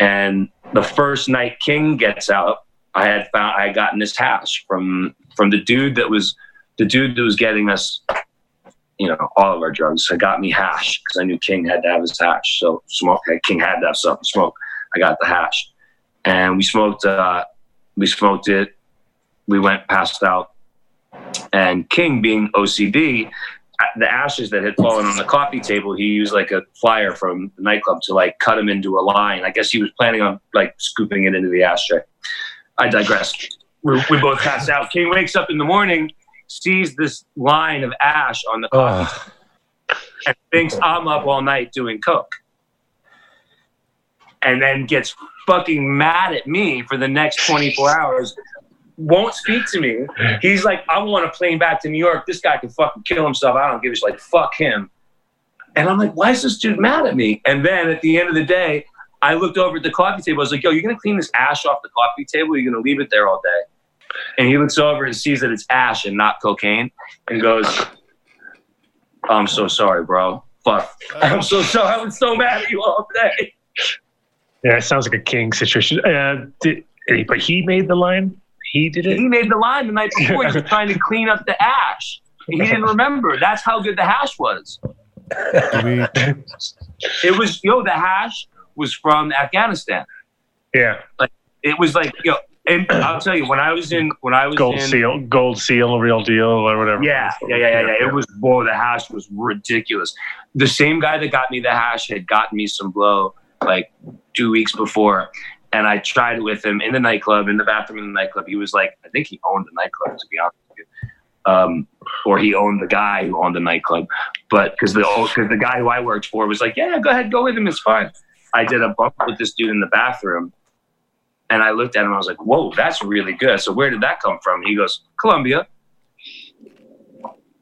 and the first night King gets out, I had found I had gotten this hash from from the dude that was the dude that was getting us you know, all of our drugs. It got me hash because I knew King had to have his hash. So smoke, King had to have something to smoke. I got the hash, and we smoked. Uh, we smoked it. We went passed out, and King, being OCD, uh, the ashes that had fallen on the coffee table, he used like a flyer from the nightclub to like cut them into a line. I guess he was planning on like scooping it into the ashtray. I digress. We, we both passed out. King wakes up in the morning, sees this line of ash on the coffee and thinks I'm up all night doing coke. And then gets fucking mad at me for the next 24 hours. Won't speak to me. He's like, I want a plane back to New York. This guy can fucking kill himself. I don't give a shit. Like, fuck him. And I'm like, why is this dude mad at me? And then at the end of the day, I looked over at the coffee table. I was like, yo, you're going to clean this ash off the coffee table? You're going to leave it there all day? And he looks over and sees that it's ash and not cocaine and goes, I'm so sorry, bro. Fuck. I'm so sorry. I was so mad at you all day. Yeah, it sounds like a king situation. Uh, did, but he made the line. He did it. He made the line the night before. He was trying to clean up the ash. He didn't remember. That's how good the hash was. It was, yo, the hash was from Afghanistan. Yeah, Like, It was like, yo, and I'll tell you, when I was in, when I was gold in, seal, gold seal, real deal, or whatever. Yeah, yeah, yeah, yeah, yeah. It was whoa, the hash was ridiculous. The same guy that got me the hash had gotten me some blow like two weeks before. And I tried with him in the nightclub, in the bathroom in the nightclub. He was like, I think he owned the nightclub, to be honest with you. Um, or he owned the guy who owned the nightclub. But because the because the guy who I worked for was like, Yeah, go ahead, go with him, it's fine. I did a bump with this dude in the bathroom and I looked at him, I was like, Whoa, that's really good. So where did that come from? He goes, "Columbia."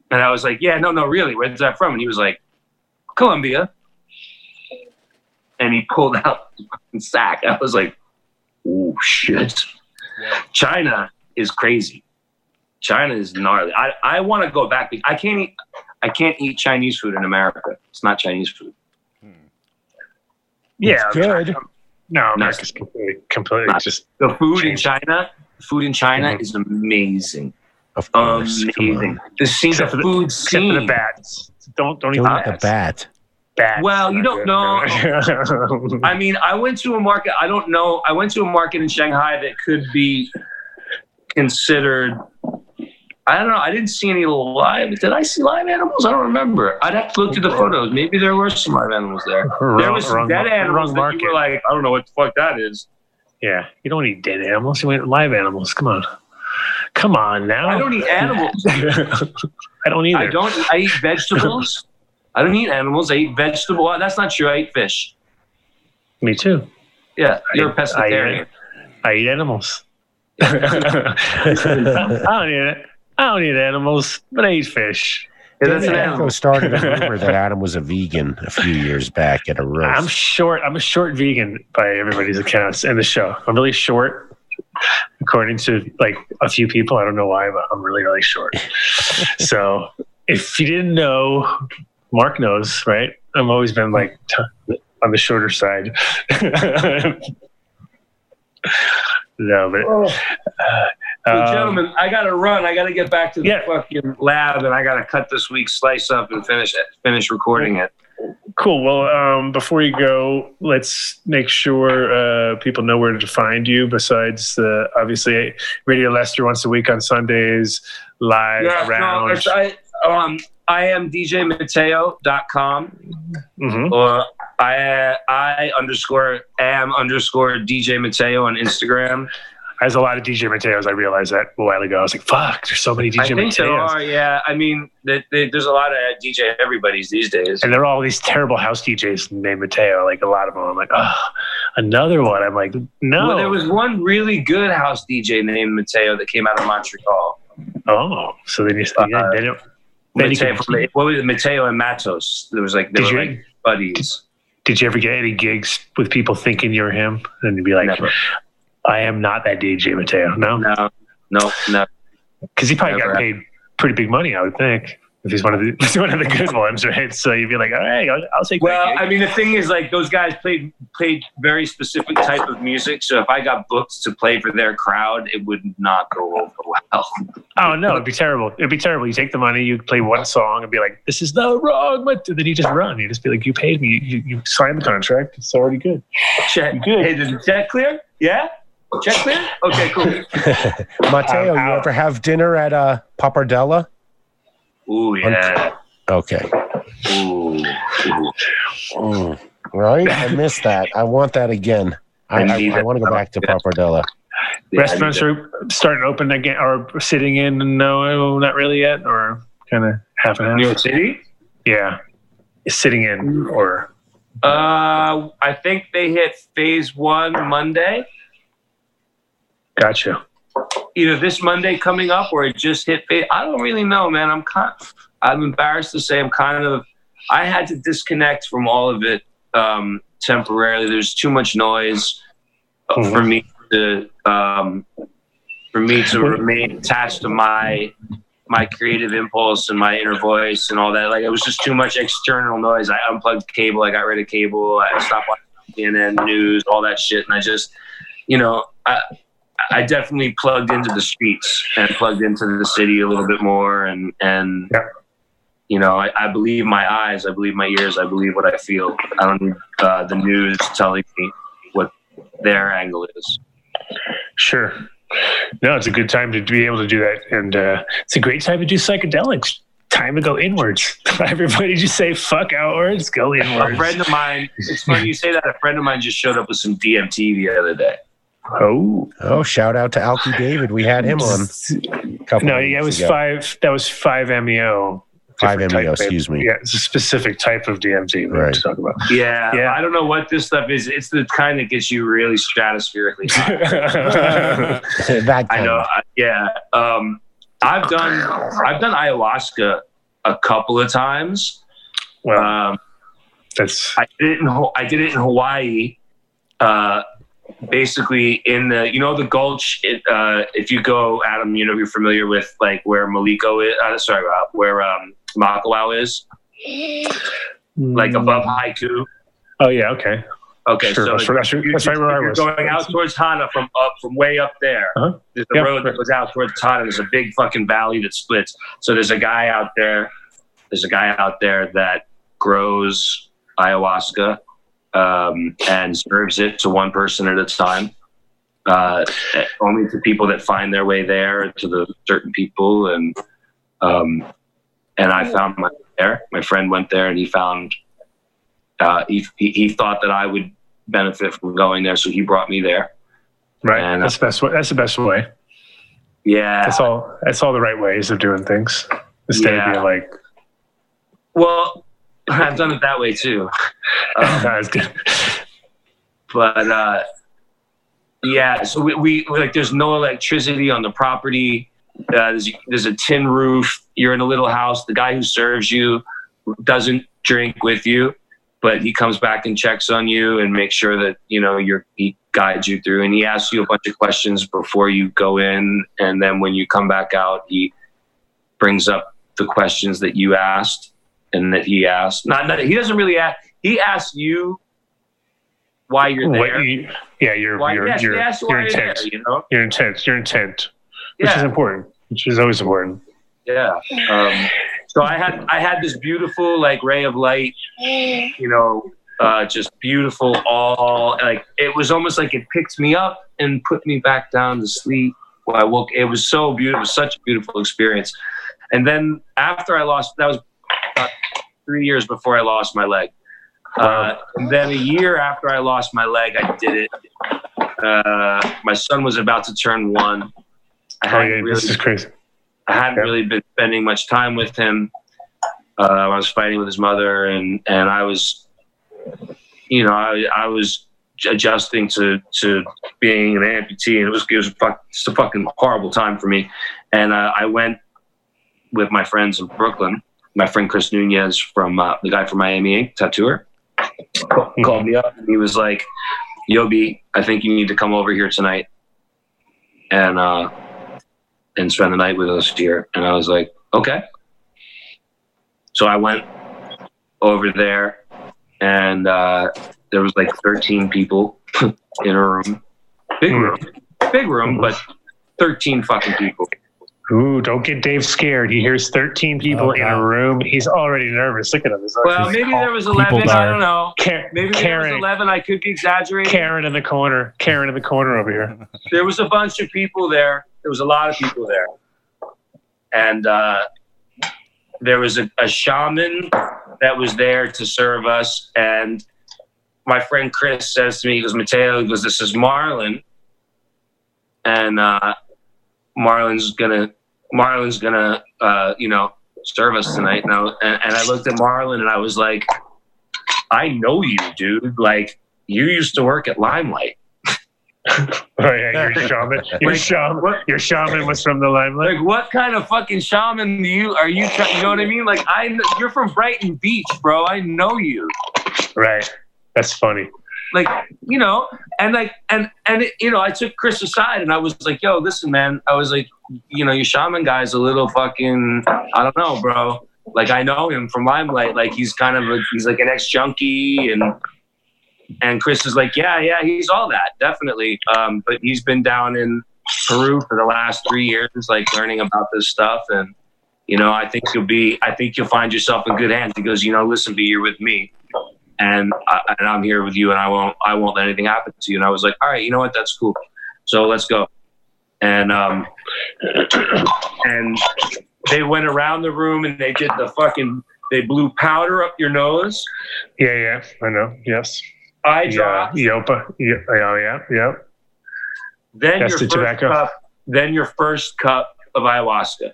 And I was like, yeah, no, no, really. Where's that from? And he was like, "Columbia." And he pulled out the fucking sack. I was like, oh, shit. China is crazy. China is gnarly. I, I want to go back. I can't eat. I can't eat Chinese food in America. It's not Chinese food. Hmm. Yeah, good. No, America's completely, completely Not- just The food in China, the food in China Mhm. is amazing. Of course. Amazing. The scene, Except the for the- food except for the scene. bats. Don't don't Don't even eat the bat. bats. Well, you don't know. I mean, I went to a market. I don't know. I went to a market in Shanghai that could be considered. I don't know. I didn't see any live. Did I see live animals? I don't remember. I'd have to look through the photos. Maybe there were some live animals there. there was some wrong, dead mar- animals wrong that market. you were like, I don't know what the fuck that is. yeah, you don't eat dead animals. You eat live animals. Come on, come on now. I don't eat animals. I don't either. I don't. I eat vegetables. I don't eat animals. I eat vegetable. Uh, that's not true. I eat fish. Me too. Yeah, you're a I- I- pescatarian. I eat animals. I don't eat it. I don't eat animals, but I eat fish. Yeah, that's David an Echo animal. started a rumor that Adam was a vegan a few years back at a roast. I'm short. I'm a short vegan by everybody's accounts in the show. I'm really short, according to like a few people. I don't know why, but I'm really, really short. so if you didn't know, Mark knows, right? I've always been like t- on the shorter side. no, but Well, um, gentlemen, I gotta run. I gotta get back to the Yeah. fucking lab, and I gotta cut this week's slice up and finish it. Finish recording it. Cool. Well, um, before you go, let's make sure uh, people know where to find you. Besides, the obviously Radio Lester once a week on Sundays, live Yeah, no, around. it's, I, um, I am djmateo.com Mhm. or I I underscore am underscore DJ Mateo on Instagram. There's a lot of DJ Mateos. I realized that a while ago. I was like, "Fuck!" There's so many DJ I think there are, yeah. I mean, they, they, there's a lot of DJ everybody's these days. and they're all these terrible house DJs named Mateo. Like a lot of them. I'm like, "Oh, another one." I'm like, "No." Well, there was one really good house DJ named Mateo that came out of Montreal. oh, so then you, yeah, uh, they don't. Mateo, from, what was it? Mateo and Matos. There was like they Did were you- like buddies. Did you ever get any gigs with people thinking you're him? And you'd be like, Never. I am not that DJ Mateo. No, No, no, no. because he probably Never. got paid pretty big money, I would think, if he's one of the if he's one of the good ones, right? So you'd be like, all right, I'll, I'll take Well, that. I mean, the thing is, like, those guys played played very specific type of music. So if I got booked to play for their crowd, it would not go over well. oh no, it'd be terrible. It'd be terrible. You take the money, you play one song, and be like, this is the wrong, but then you just run. You just be like, you paid me, you, you signed the contract. It's already good. Check. Good. Hey, did the check clear? Yeah. Check clear. Okay, cool. Mateo, I'm you ever have dinner at uh, Pappardella? Ooh yeah. Okay. Ooh. Ooh. Mm, right? I missed that. I want that again. I, I I, I want to go back to Yeah. Pappardella. Yeah, Restaurants are starting to open again, or sitting in. No, not really yet, or kind of half and half. New York City. Yeah, sitting in or Uh, I think they hit phase one Monday. Gotcha. Either this Monday coming up or it just hit. I don't really know, man. I'm kind. I'm embarrassed to say I'm kind of. I had to disconnect from all of it um, temporarily. There's too much noise uh, for me to um, for me to remain attached to my my creative impulse and my inner voice and all that. Like it was just too much external noise. I unplugged cable. I got rid of cable. I stopped watching CNN news, all that shit, and I just, you know, I. I definitely plugged into the streets and plugged into the city a little bit more, and and Yeah. you know, I, I believe my eyes, I believe my ears, I believe what I feel. I don't need uh, the news telling me what their angle is. Sure. No, it's a good time to be able to do that, and uh, it's a great time to do psychedelics. Time to go inwards. Everybody just say "fuck outwards," go inwards. A friend of mine, it's funny you say that. A friend of mine just showed up with some DMT the other day. Oh Oh, shout out to Alki David. We had him on. a couple no, of yeah, it was ago. five. That was five meo. Five MEO, type, excuse me. Yeah, it's a specific type of DMT we Right. right. to talk about. Yeah, Yeah. I don't know what this stuff is. It's the kind that gets you really stratospherically high. that I know. I- Yeah. Um, I've done I've done ayahuasca a couple of times. well, Um, that's I did it in I did it in Hawaii. Uh, basically, in the you know the Gulch. It, uh, if you go, Adam, you know you're familiar with like where Maliko is. Uh, sorry, uh, where um, Makawao is, like above Haiku. Oh yeah, okay. Okay, Sure, so that's, you- that's right where I was. going out towards Hana from up from way up there. Uh-huh. There's a Yeah, road that goes out towards Hana. There's a big fucking valley that splits. So there's a guy out there. There's a guy out there that grows ayahuasca um, and serves it to one person at a time. Uh, only to people that find their way there, to the certain people, and um, and I found my there. My friend went there, and he found uh, he, he he thought that I would benefit from going there, so he brought me there. Right. And, uh, that's the best way. That's the best way. Yeah. That's all. That's all the right ways of doing things. Instead Yeah. of being like, Well, I've done it that way too. Um, that's good. but uh, yeah, so we, we like there's no electricity on the property. Uh, there's, there's a tin roof. You're in a little house. The guy who serves you doesn't drink with you, but he comes back and checks on you and makes sure that you know you're he guides you through and he asks you a bunch of questions before you go in and then when you come back out he brings up the questions that you asked and that he asked not, not he doesn't really ask he asks you why you're there you, yeah, your why, your yes, your, your why you're there, intent. you know Your intent. Your intent. Which is important. Which is always important. yeah um, so i had i had this beautiful like ray of light you know uh, just beautiful all like it was almost like it picked me up and put me back down to sleep when i woke it was so beautiful such a beautiful experience and then after i lost that was about three years before i lost my leg uh, and then a year after i lost my leg i did it uh, my son was about to turn one I Oh hadn't yeah, really this is crazy. I hadn't Yeah. really been spending much time with him. Uh, I was fighting with his mother, and and I was, you know, I, I was adjusting to to being an amputee, and it was it was a fuck, it's a fucking horrible time for me. And uh, I went with my friends in Brooklyn. My friend Chris Nunez from uh, the guy from Miami Ink, tattooer, ca- called me up, and he was like, "Yobi, I think you need to come over here tonight." And uh, and spend the night with us here. And I was like, okay. So I went over there, and uh, there was like 13 people in a room, big room, big room, but 13 fucking people. Ooh, don't get Dave scared. He hears 13 people Oh, in a room. He's already nervous. Look at him. Like, Well, maybe there was 11. I don't know. Ka- Maybe there Karen, was 11. I could be exaggerating. Karen in the corner. Karen in the corner over here. there was a bunch of people there. There was a lot of people there, and uh, there was a, a shaman that was there to serve us. And my friend Chris says to me, he goes, Mateo, he goes, this is Marlon, and uh, Marlon's gonna, Marlon's gonna, uh, you know, serve us tonight. And I, and, and I looked at Marlon and I was like, I know you, dude. Like you used to work at Limelight. Oh yeah, your shaman. Your Like, shaman. Your shaman was from the limelight. Like, what kind of fucking shaman do you are you? Try, you know what I mean? Like, I you're from Brighton Beach, bro. I know you. Right. That's funny. Like, you know, and like, and and it, you know, I took Chris aside and I was like, "Yo, listen, man." I was like, you know, your shaman guy's a little fucking. I don't know, bro. Like, I know him from Limelight. Like, he's kind of a, he's like an ex junkie and. And Chris is like, yeah, yeah, he's all that, definitely. Um, but he's been down in Peru for the last three years, like learning about this stuff. And you know, I think you'll be, I think you'll find yourself in good hands. He goes, you know, listen, be you're with me, and I, and I'm here with you, and I won't, I won't let anything happen to you. And I was like, all right, you know what, that's cool. So let's go. And um, and they went around the room and they did the fucking, they blew powder up your nose. Yeah, yeah. I know. Yes. Eye Yeah. drops. Yopa. Yeah. Oh yeah. Yeah. Then That's your the first tobacco. cup. Then your first cup of ayahuasca.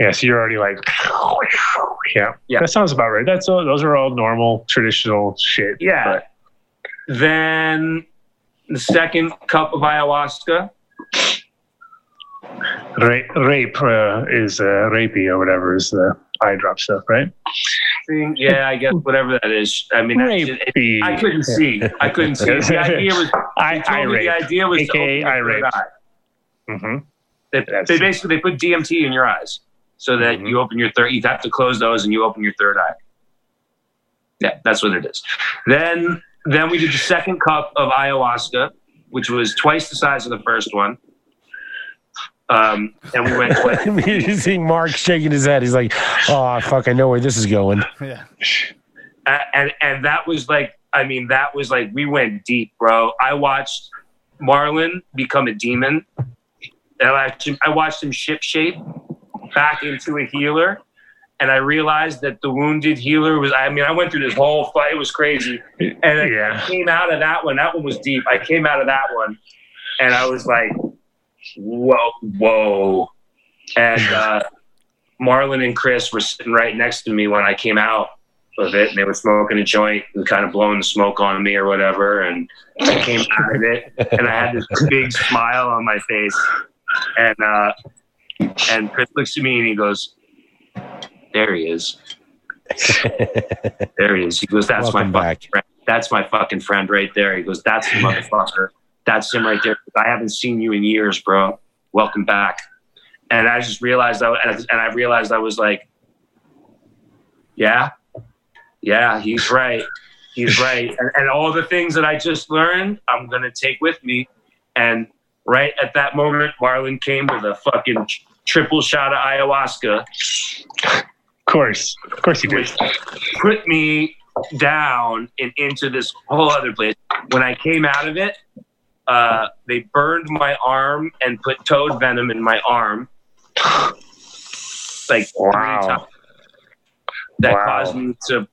Yeah. So you're already like. Yeah. Yeah. That sounds about right. That's all. Those are all normal traditional shit. Yeah. Then the second cup of ayahuasca. But rape, uh, is uh, rapey or whatever is the eye drop stuff, right? Yeah, I guess whatever that is. I mean, that's it-. I couldn't see. I couldn't see. The idea was. I, I rape. the idea was to AKA open I rape. Eye. Mm-hmm. They, they basically they put DMT in your eyes so that Mhm. you open your third. You have to close those and you open your third eye. Yeah, that's what it is. Then then we did the second cup of ayahuasca, which was twice the size of the first one. Um, and we went twice. you see Mark shaking his head. He's like, "Oh fuck, I know where this is going." Yeah. A- and and that was like I mean that was like we went deep, bro. I watched Marlon become a demon. And I watched him, I watched him ship shape back into a healer. And I realized that the wounded healer was I mean, I went through this whole fight, it was crazy. And I Yeah. came out of that one. That one was deep. I came out of that one and I was like, whoa, whoa. And uh Marlon and Chris were sitting right next to me when I came out of it, and they were smoking a joint and kind of blowing the smoke on me or whatever. And I came out of it, and I had this big smile on my face. And uh, and Chris looks at me and he goes, "There he is. There he is." He goes, "That's Welcome my back. fucking friend. That's my fucking friend right there." He goes, "That's the motherfucker. That's him right there. I haven't seen you in years, bro. Welcome back." And I just realized, I, and I realized I was like, "Yeah, yeah, he's right. He's right. And, and all the things that I just learned, I'm going to take with me. And right at that moment, Marlon came with a fucking triple shot of ayahuasca, Of course. Of course you do. put me down and into this whole other place. When I came out of it, uh, they burned my arm and put toad venom in my arm. Like Wow. three times. That Wow. caused me to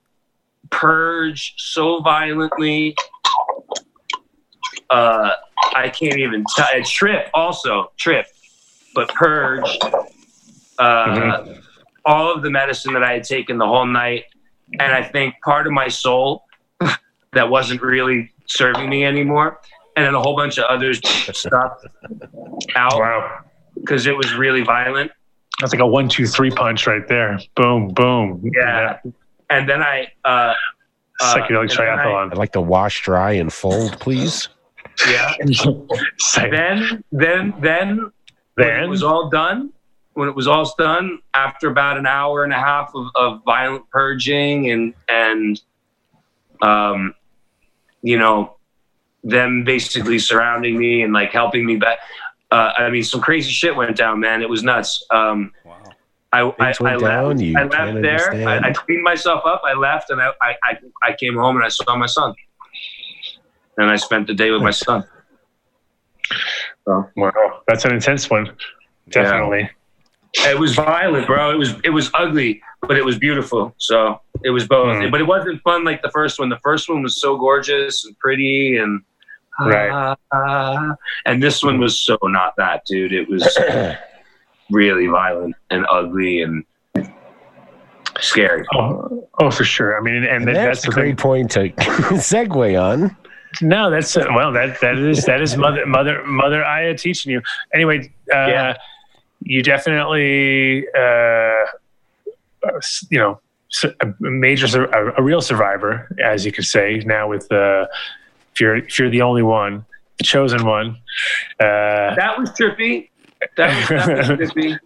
purge so violently. Uh, I can't even tell. Trip also trip, but purge. Uh, All of the medicine that I had taken the whole night, and I think part of my soul that wasn't really serving me anymore, and then a whole bunch of other stuff out Wow. because it was really violent. That's like a one, two, three punch right there. Boom, boom. Yeah. And then I, uh, uh, Psychedelic and then I- triathlon. I'd like to wash, dry, and fold, please. yeah. Psych- then then then when it was all done when it was all done after about an hour and a half of, of violent purging and and um you know them basically surrounding me and like helping me back uh, I mean some crazy shit went down man it was nuts um Wow. I, I, left, I left there. I. I cleaned myself up. I left, and I, I, I, I came home and I saw my son. And I spent the day with my son. Wow, that's an intense one. Definitely. It was violent, bro. It was it was ugly, but it was beautiful. So it was both. Hmm. But it wasn't fun like the first one. The first one was so gorgeous and pretty and Right. ah, and this one was so not that, dude. It was really violent and ugly and scary. Oh, oh, for sure. I mean, and, And that- that's, that's a the thing. great point to segue on. No, that's uh, well. That that is that is mother mother mother Aya teaching you. Anyway, uh, Yeah. you definitely uh, you know a major a, a real survivor, as you could say now. With uh, if you're if you're the only one, the chosen one. Uh, That was trippy. That was, that was trippy.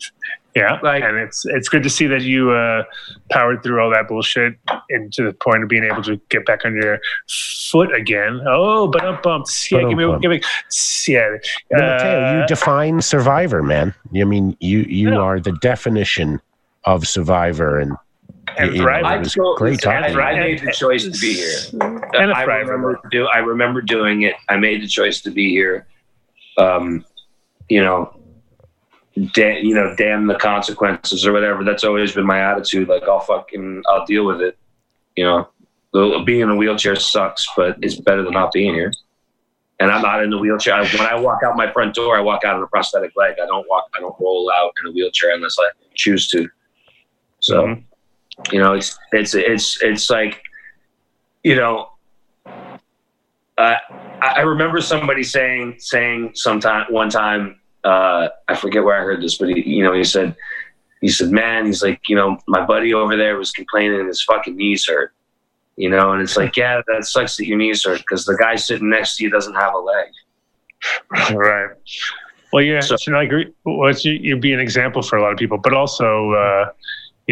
Yeah, like- and it's it's good to see that you uh, powered through all that bullshit and to the point of being able to get back on your foot again. Oh, but up bumps. Yeah, give me, Ba-dum-bum. give me, yeah. No, Mateo, you Uh, define survivor, man. I mean, you you Yeah. are the definition of survivor, and And you know, thrive. it I was chose- great listen, talking. I, I made the choice to be here. And a I thriver. remember do I remember doing it. I made the choice to be here. Um, you know, da- you know, damn the consequences or whatever. That's always been my attitude. Like I'll fucking I'll deal with it. You know, being in a wheelchair sucks, but it's better than not being here. And I'm not in the wheelchair. I, when I walk out my front door, I walk out in a prosthetic leg. I don't walk. I don't roll out in a wheelchair unless I choose to. So Mhm. you know it's it's it's it's like you know uh, I I remember somebody saying saying sometime one time uh, I forget where I heard this, but he you know he said he said man he's like you know my buddy over there was complaining his fucking knees hurt you know and it's like yeah that sucks that your knees hurt because the guy sitting next to you doesn't have a leg right. Well, yeah. So- I agree. Well, you, you'd be an example for a lot of people, but also, uh,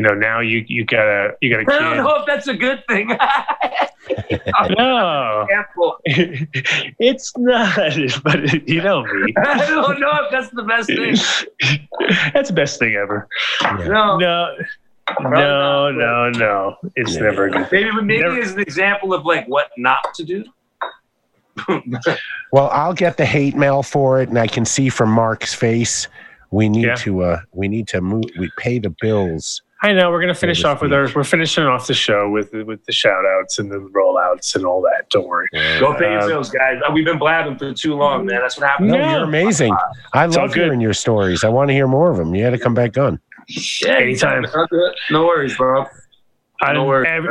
you know now you you got a you got a I don't kid. know if that's a good thing. No, it's not. But you know me. I don't know if that's the best thing. That's the best thing ever. No, No, no, no, no. It's Yeah. never a good. maybe maybe Never- as an example of like what not to do. Well, I'll get the hate mail for it, and I can see from Mark's face. We need Yeah. to. uh We need to move. We pay the bills. I know we're gonna finish Yeah, off with our. We're finishing off the show with with the shout outs and the rollouts and all that. Don't worry. Go pay your Uh, bills, guys. We've been blabbing for too long, man. That's what happened. No, No. you're amazing. I It's love hearing your stories. I want to hear more of them. You had to come back on. Yeah, Anytime. No worries, bro. I, No worries, every-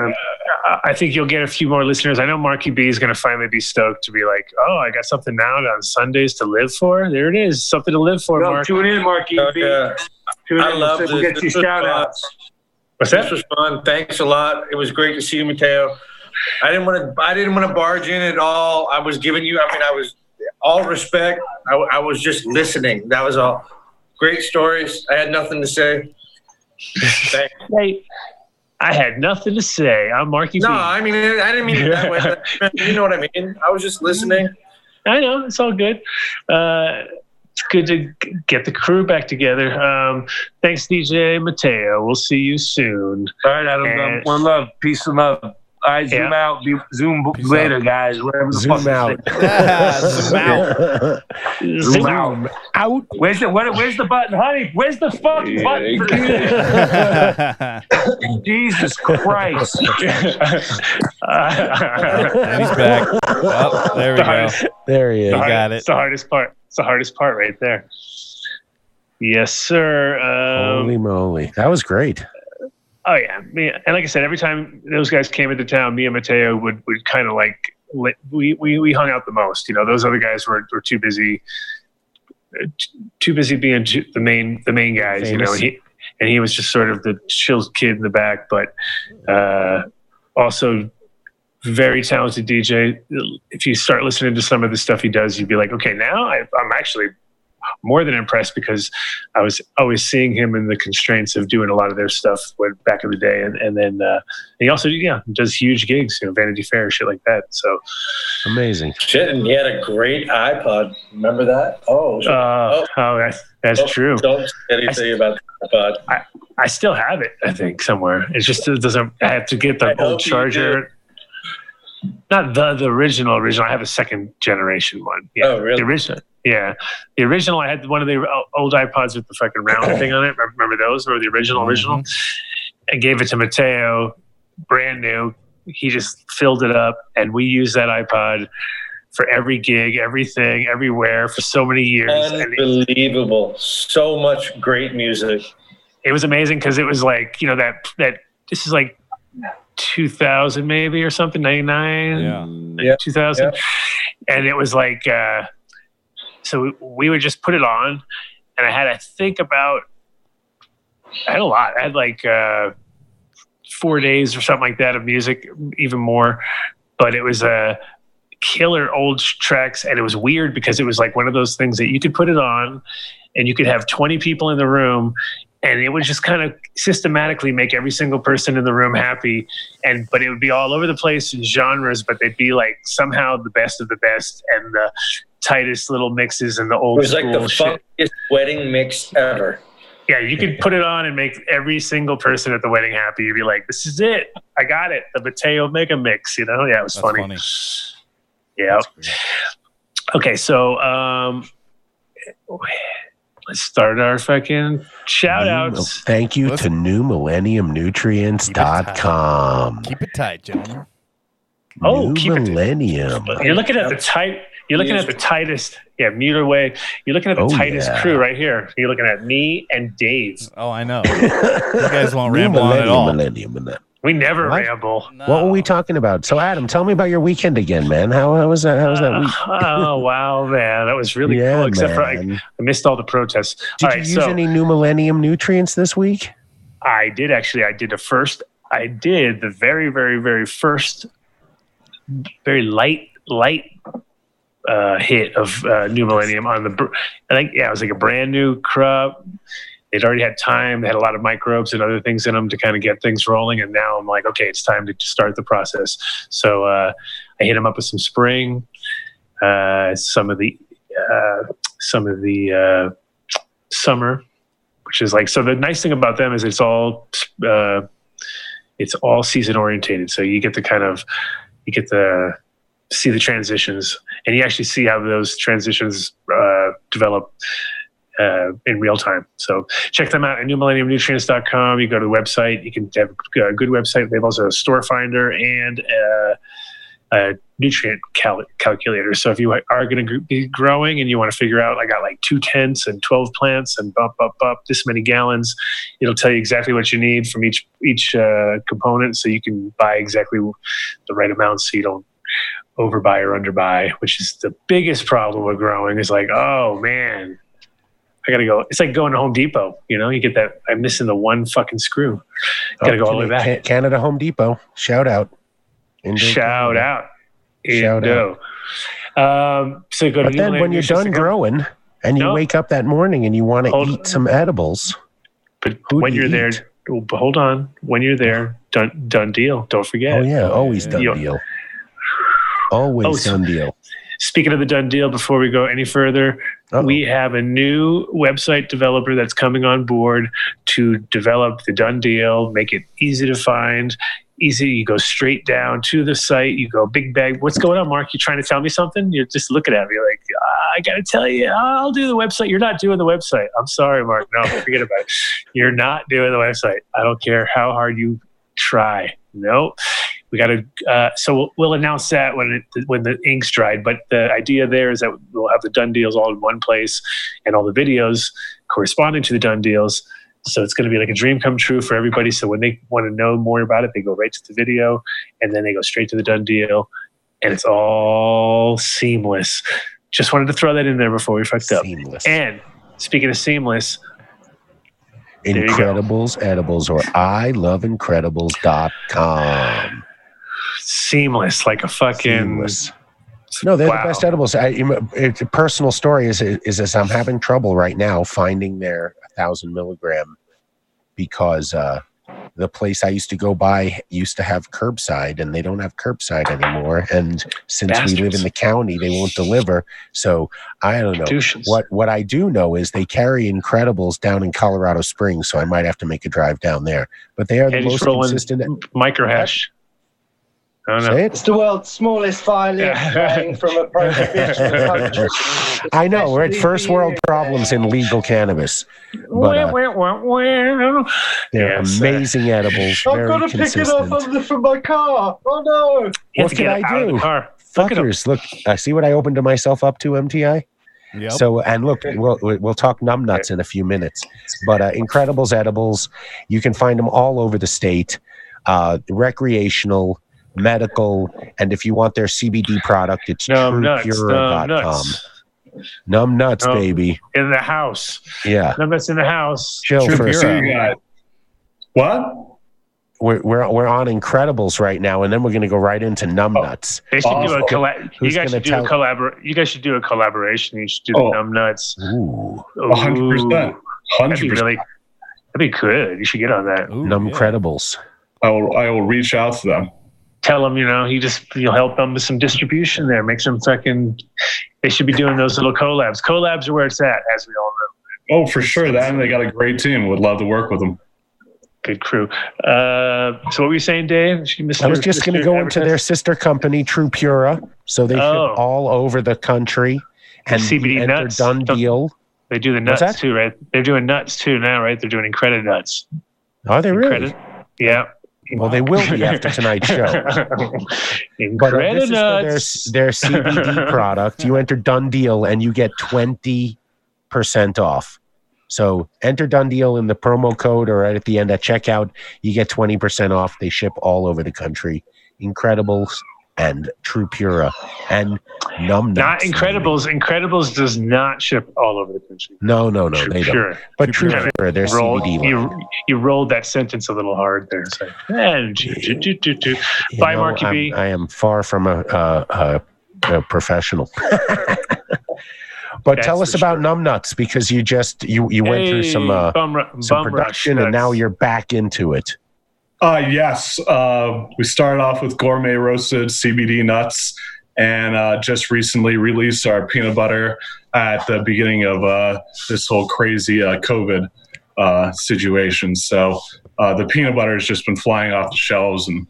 uh, I think you'll get a few more listeners. I know Marky B is going to finally be stoked to be like, oh, I got something now on Sundays to live for. There it is, something to live for, No, Mark. tune in, Marky. Oh, yeah. Tune I in. love we'll this. get you This was shout fun. outs. What's This that? was fun. Thanks a lot. It was great to see you, Mateo. I didn't want to. I didn't want to barge in at all. I was giving you. I mean, I was all respect. I, I was just listening. That was all. Great stories. I had nothing to say. Thanks. Hey, I had nothing to say. I'm Marky No, B. I mean, I didn't mean it that way. You know what I mean? I was just listening. I know it's all good. Uh, it's good to g- get the crew back together. Um, thanks, DJ Mateo. We'll see you soon. All right, Adam. And- um, one love. Peace and love. All right, zoom Yeah. out. Be, zoom Peace later, out. guys. Whatever the Zoom fuck you out. Zoom out. Zoom out. Out. Where's the what, Where's the button, honey? Where's the fucking button? For Jesus Christ! and he's back. Oh, there we The go. hardest- There he is. the got hard- it. It's the hardest part. It's the hardest part right there. Yes, sir. Um, Holy moly, that was great. Oh yeah, me, and like I said, every time those guys came into town, me and Mateo would would kind of like lit, we, we we hung out the most. You know, those other guys were were too busy, uh, too busy being the main the main guys. You know, Famous. he and he was just sort of the chill kid in the back, but uh, also very talented DJ. If you start listening to some of the stuff he does, you'd be like, okay, now I, I'm actually more than impressed because I was always seeing him in the constraints of doing a lot of their stuff when, back in the day, and and then uh, he also yeah does huge gigs, you know, Vanity Fair shit like that. So Amazing. Shit, and he had a great iPod. Remember that? Oh, uh, oh, that's that's don't- true. Don't say anything about the iPod. I still have it, I think, somewhere. It's just it doesn't. I have to get the hope old you charger. Not the the original original. I have a second generation one. Yeah, Oh, really? the original. Yeah, the original. I had one of the uh, old iPods with the fucking round thing on it. Remember, those? Or the original mm-hmm. original? I gave it to Mateo, brand new. He just filled it up, and we used that iPod for every gig, everything, everywhere for so many years. And it- Unbelievable. So much great music. it was amazing because it was like you know that that this is like 2000 maybe or something 99 Yeah. like Yeah, 2000 and it was like uh so we, we would just put it on and i had to think about i had a lot. I had like uh four days or something like that of music even more. But it was a killer old tracks and it was weird because it was like one of those things that you could put it on and you could have 20 people in the room and it would just kind of systematically make every single person in the room happy. And but it would be all over the place in genres but they'd be like somehow the best of the best and the tightest little mixes and the oldest. It old was like the shit. funkiest wedding mix ever. yeah you could put it on and make every single person at the wedding happy. You'd be like this is it. I got it. The mateo mega mix you know? Yeah it was That's funny, funny. yeah okay so um let's start our fucking shout outs Thank you Listen. to newmillenniumnutrients.com. Keep it tight, gentlemen. Oh, New keep it- Millennium. You're looking at the tight. You're looking at the tightest. Yeah, Muter way. You're looking at the Oh, tightest yeah. crew right here. You're looking at me and Dave. Oh, I know. You guys won't New ramble on at millennium, all. millennium, millennium. We never What? ramble. What were we talking about? So, Adam, tell me about your weekend again, man. How, how was that? How was that week? oh wow, man, that was really yeah, cool. Except for I. I missed all the protests. Did all you right, use so any new millennium nutrients this week? I did actually. I did the first. I did the very, very, very first, very light, light uh, hit of uh, New Millennium on the. I think yeah, it was like a brand new crop. They'd already had time. They had a lot of microbes and other things in them to kind of get things rolling. And now I'm like, okay, it's time to start the process. So uh, I hit them up with some spring, uh, some of the uh, some of the uh, summer, which is like so. The nice thing about them is it's all uh, it's all season orientated. So you get to kind of you get to see the transitions, and you actually see how those transitions uh, develop uh, in real time. So check them out at newmillenniumnutrients.com. You go to the website. You can have a good website. They have also a store finder and uh, a nutrient cal- calculator. So if you are going to be growing and you want to figure out, I got like two tents and 12 plants and bump, bump, bump, this many gallons, it'll tell you exactly what you need from each, each uh, component. So you can buy exactly the right amount so you don't overbuy or underbuy, which is the biggest problem with growing is like, oh man, I gotta go. It's like going to Home Depot. You know, you get that. I'm missing the one fucking screw. Got to go all the way back. Canada Home Depot. Shout out. Indo Shout Canada. out. Shout Indo. out. Um, so go but then when you're done growing and you no. wake up that morning and you want to eat some edibles, but when you're there, hold on. When you're there, done done deal. Don't forget. Oh yeah, always done you deal. Always oh, done deal. Speaking of the done deal, before we go any further, uh-oh. We have a new website developer that's coming on board to develop the done deal, make it easy to find, easy. You go straight down to the site. You go big bag. What's going on, Mark? You trying to tell me something? You're just looking at me like, I got to tell you, I'll do the website. You're not doing the website. I'm sorry, Mark. No, forget about it. You're not doing the website. I don't care how hard you try. No, we got to. Uh, so we'll, we'll, announce that when it, when the ink's dried. But the idea there is that we'll have the done deals all in one place, and all the videos corresponding to the done deals. So it's going to be like a dream come true for everybody. So when they want to know more about it, they go right to the video, and then they go straight to the done deal, and it's all seamless. Just wanted to throw that in there before we fucked up seamless. And speaking of seamless, Incredibles Edibles or iloveincredibles.com seamless, like a fucking. Seamless. No, they're wow. the best edibles. I, it's a personal story is is this I'm having trouble right now finding their thousand milligram because uh, the place I used to go by used to have curbside and they don't have curbside anymore. And since Bastards. we live in the county, they won't deliver. So I don't know. What what I do know is they carry Incredibles down in Colorado Springs, so I might have to make a drive down there. But they are the most consistent microhash. It's the world's smallest violin yeah. from a prohibition country. I know we're at first world problems in legal cannabis. But, uh, they're yes, amazing uh, edibles. I've got to pick it up from my car. Oh no! What can I do? Fuckers! Look, I see what I opened to myself up to. MTI. Yep. So and look, we'll we'll talk numbnuts in a few minutes, but uh, Incredibles edibles, you can find them all over the state. Uh, recreational, medical, and if you want their CBD product, it's Numb truepura.com. Numb nuts, oh, baby. In the house. Yeah. Numb nuts in the house. Chill True for a second. What? We're, we're, we're on Incredibles right now, and then we're going to go right into Numb oh, Nuts. They should do a collab. You guys should do tell- a collabor- You guys should do a collaboration. You should do oh. the Numb Nuts. Ooh, hundred percent. Hundred percent. Really, that'd be good. You should get on that. Ooh, Numb yeah. Credibles. I will. I will reach out to them tell them, you know, you just you'll help them with some distribution there. Make some fucking. They should be doing those little collabs. Collabs are where it's at, as we all know. Oh, for sure. That and they got a great team. Would love to work with them. Good crew. Uh, so what were you saying, Dave? I was just going to go into their sister company, True Pura. So they oh. ship all over the country. And CBD nuts. Done deal. They do the nuts too, right? They're doing nuts too now, right? They're doing Incredible nuts. Are they really? Yeah. Well, they will be after tonight's show. but uh, this is their, their CBD product. You enter Done Deal and you get 20% off. So enter Done Deal in the promo code or right at the end at checkout. You get 20% off. They ship all over the country. Incredible and True Pura and Numb Not Incredibles. Incredibles does not ship all over the country. No, no, no, True they Pura. don't. But True, True Pura, their rolled, CBD you, you rolled that sentence a little hard there. So, and do, do, do, do. Bye, know, Marky B. I am far from a, a, a, a professional. But That's tell us about sure. numbnuts because you just you you went through some uh, bum, some bum rush production and now you're back into it. Uh, yes, uh, we started off with gourmet roasted CBD nuts, and uh, just recently released our peanut butter at the beginning of uh, this whole crazy uh, COVID uh, situation. So uh, the peanut butter has just been flying off the shelves, and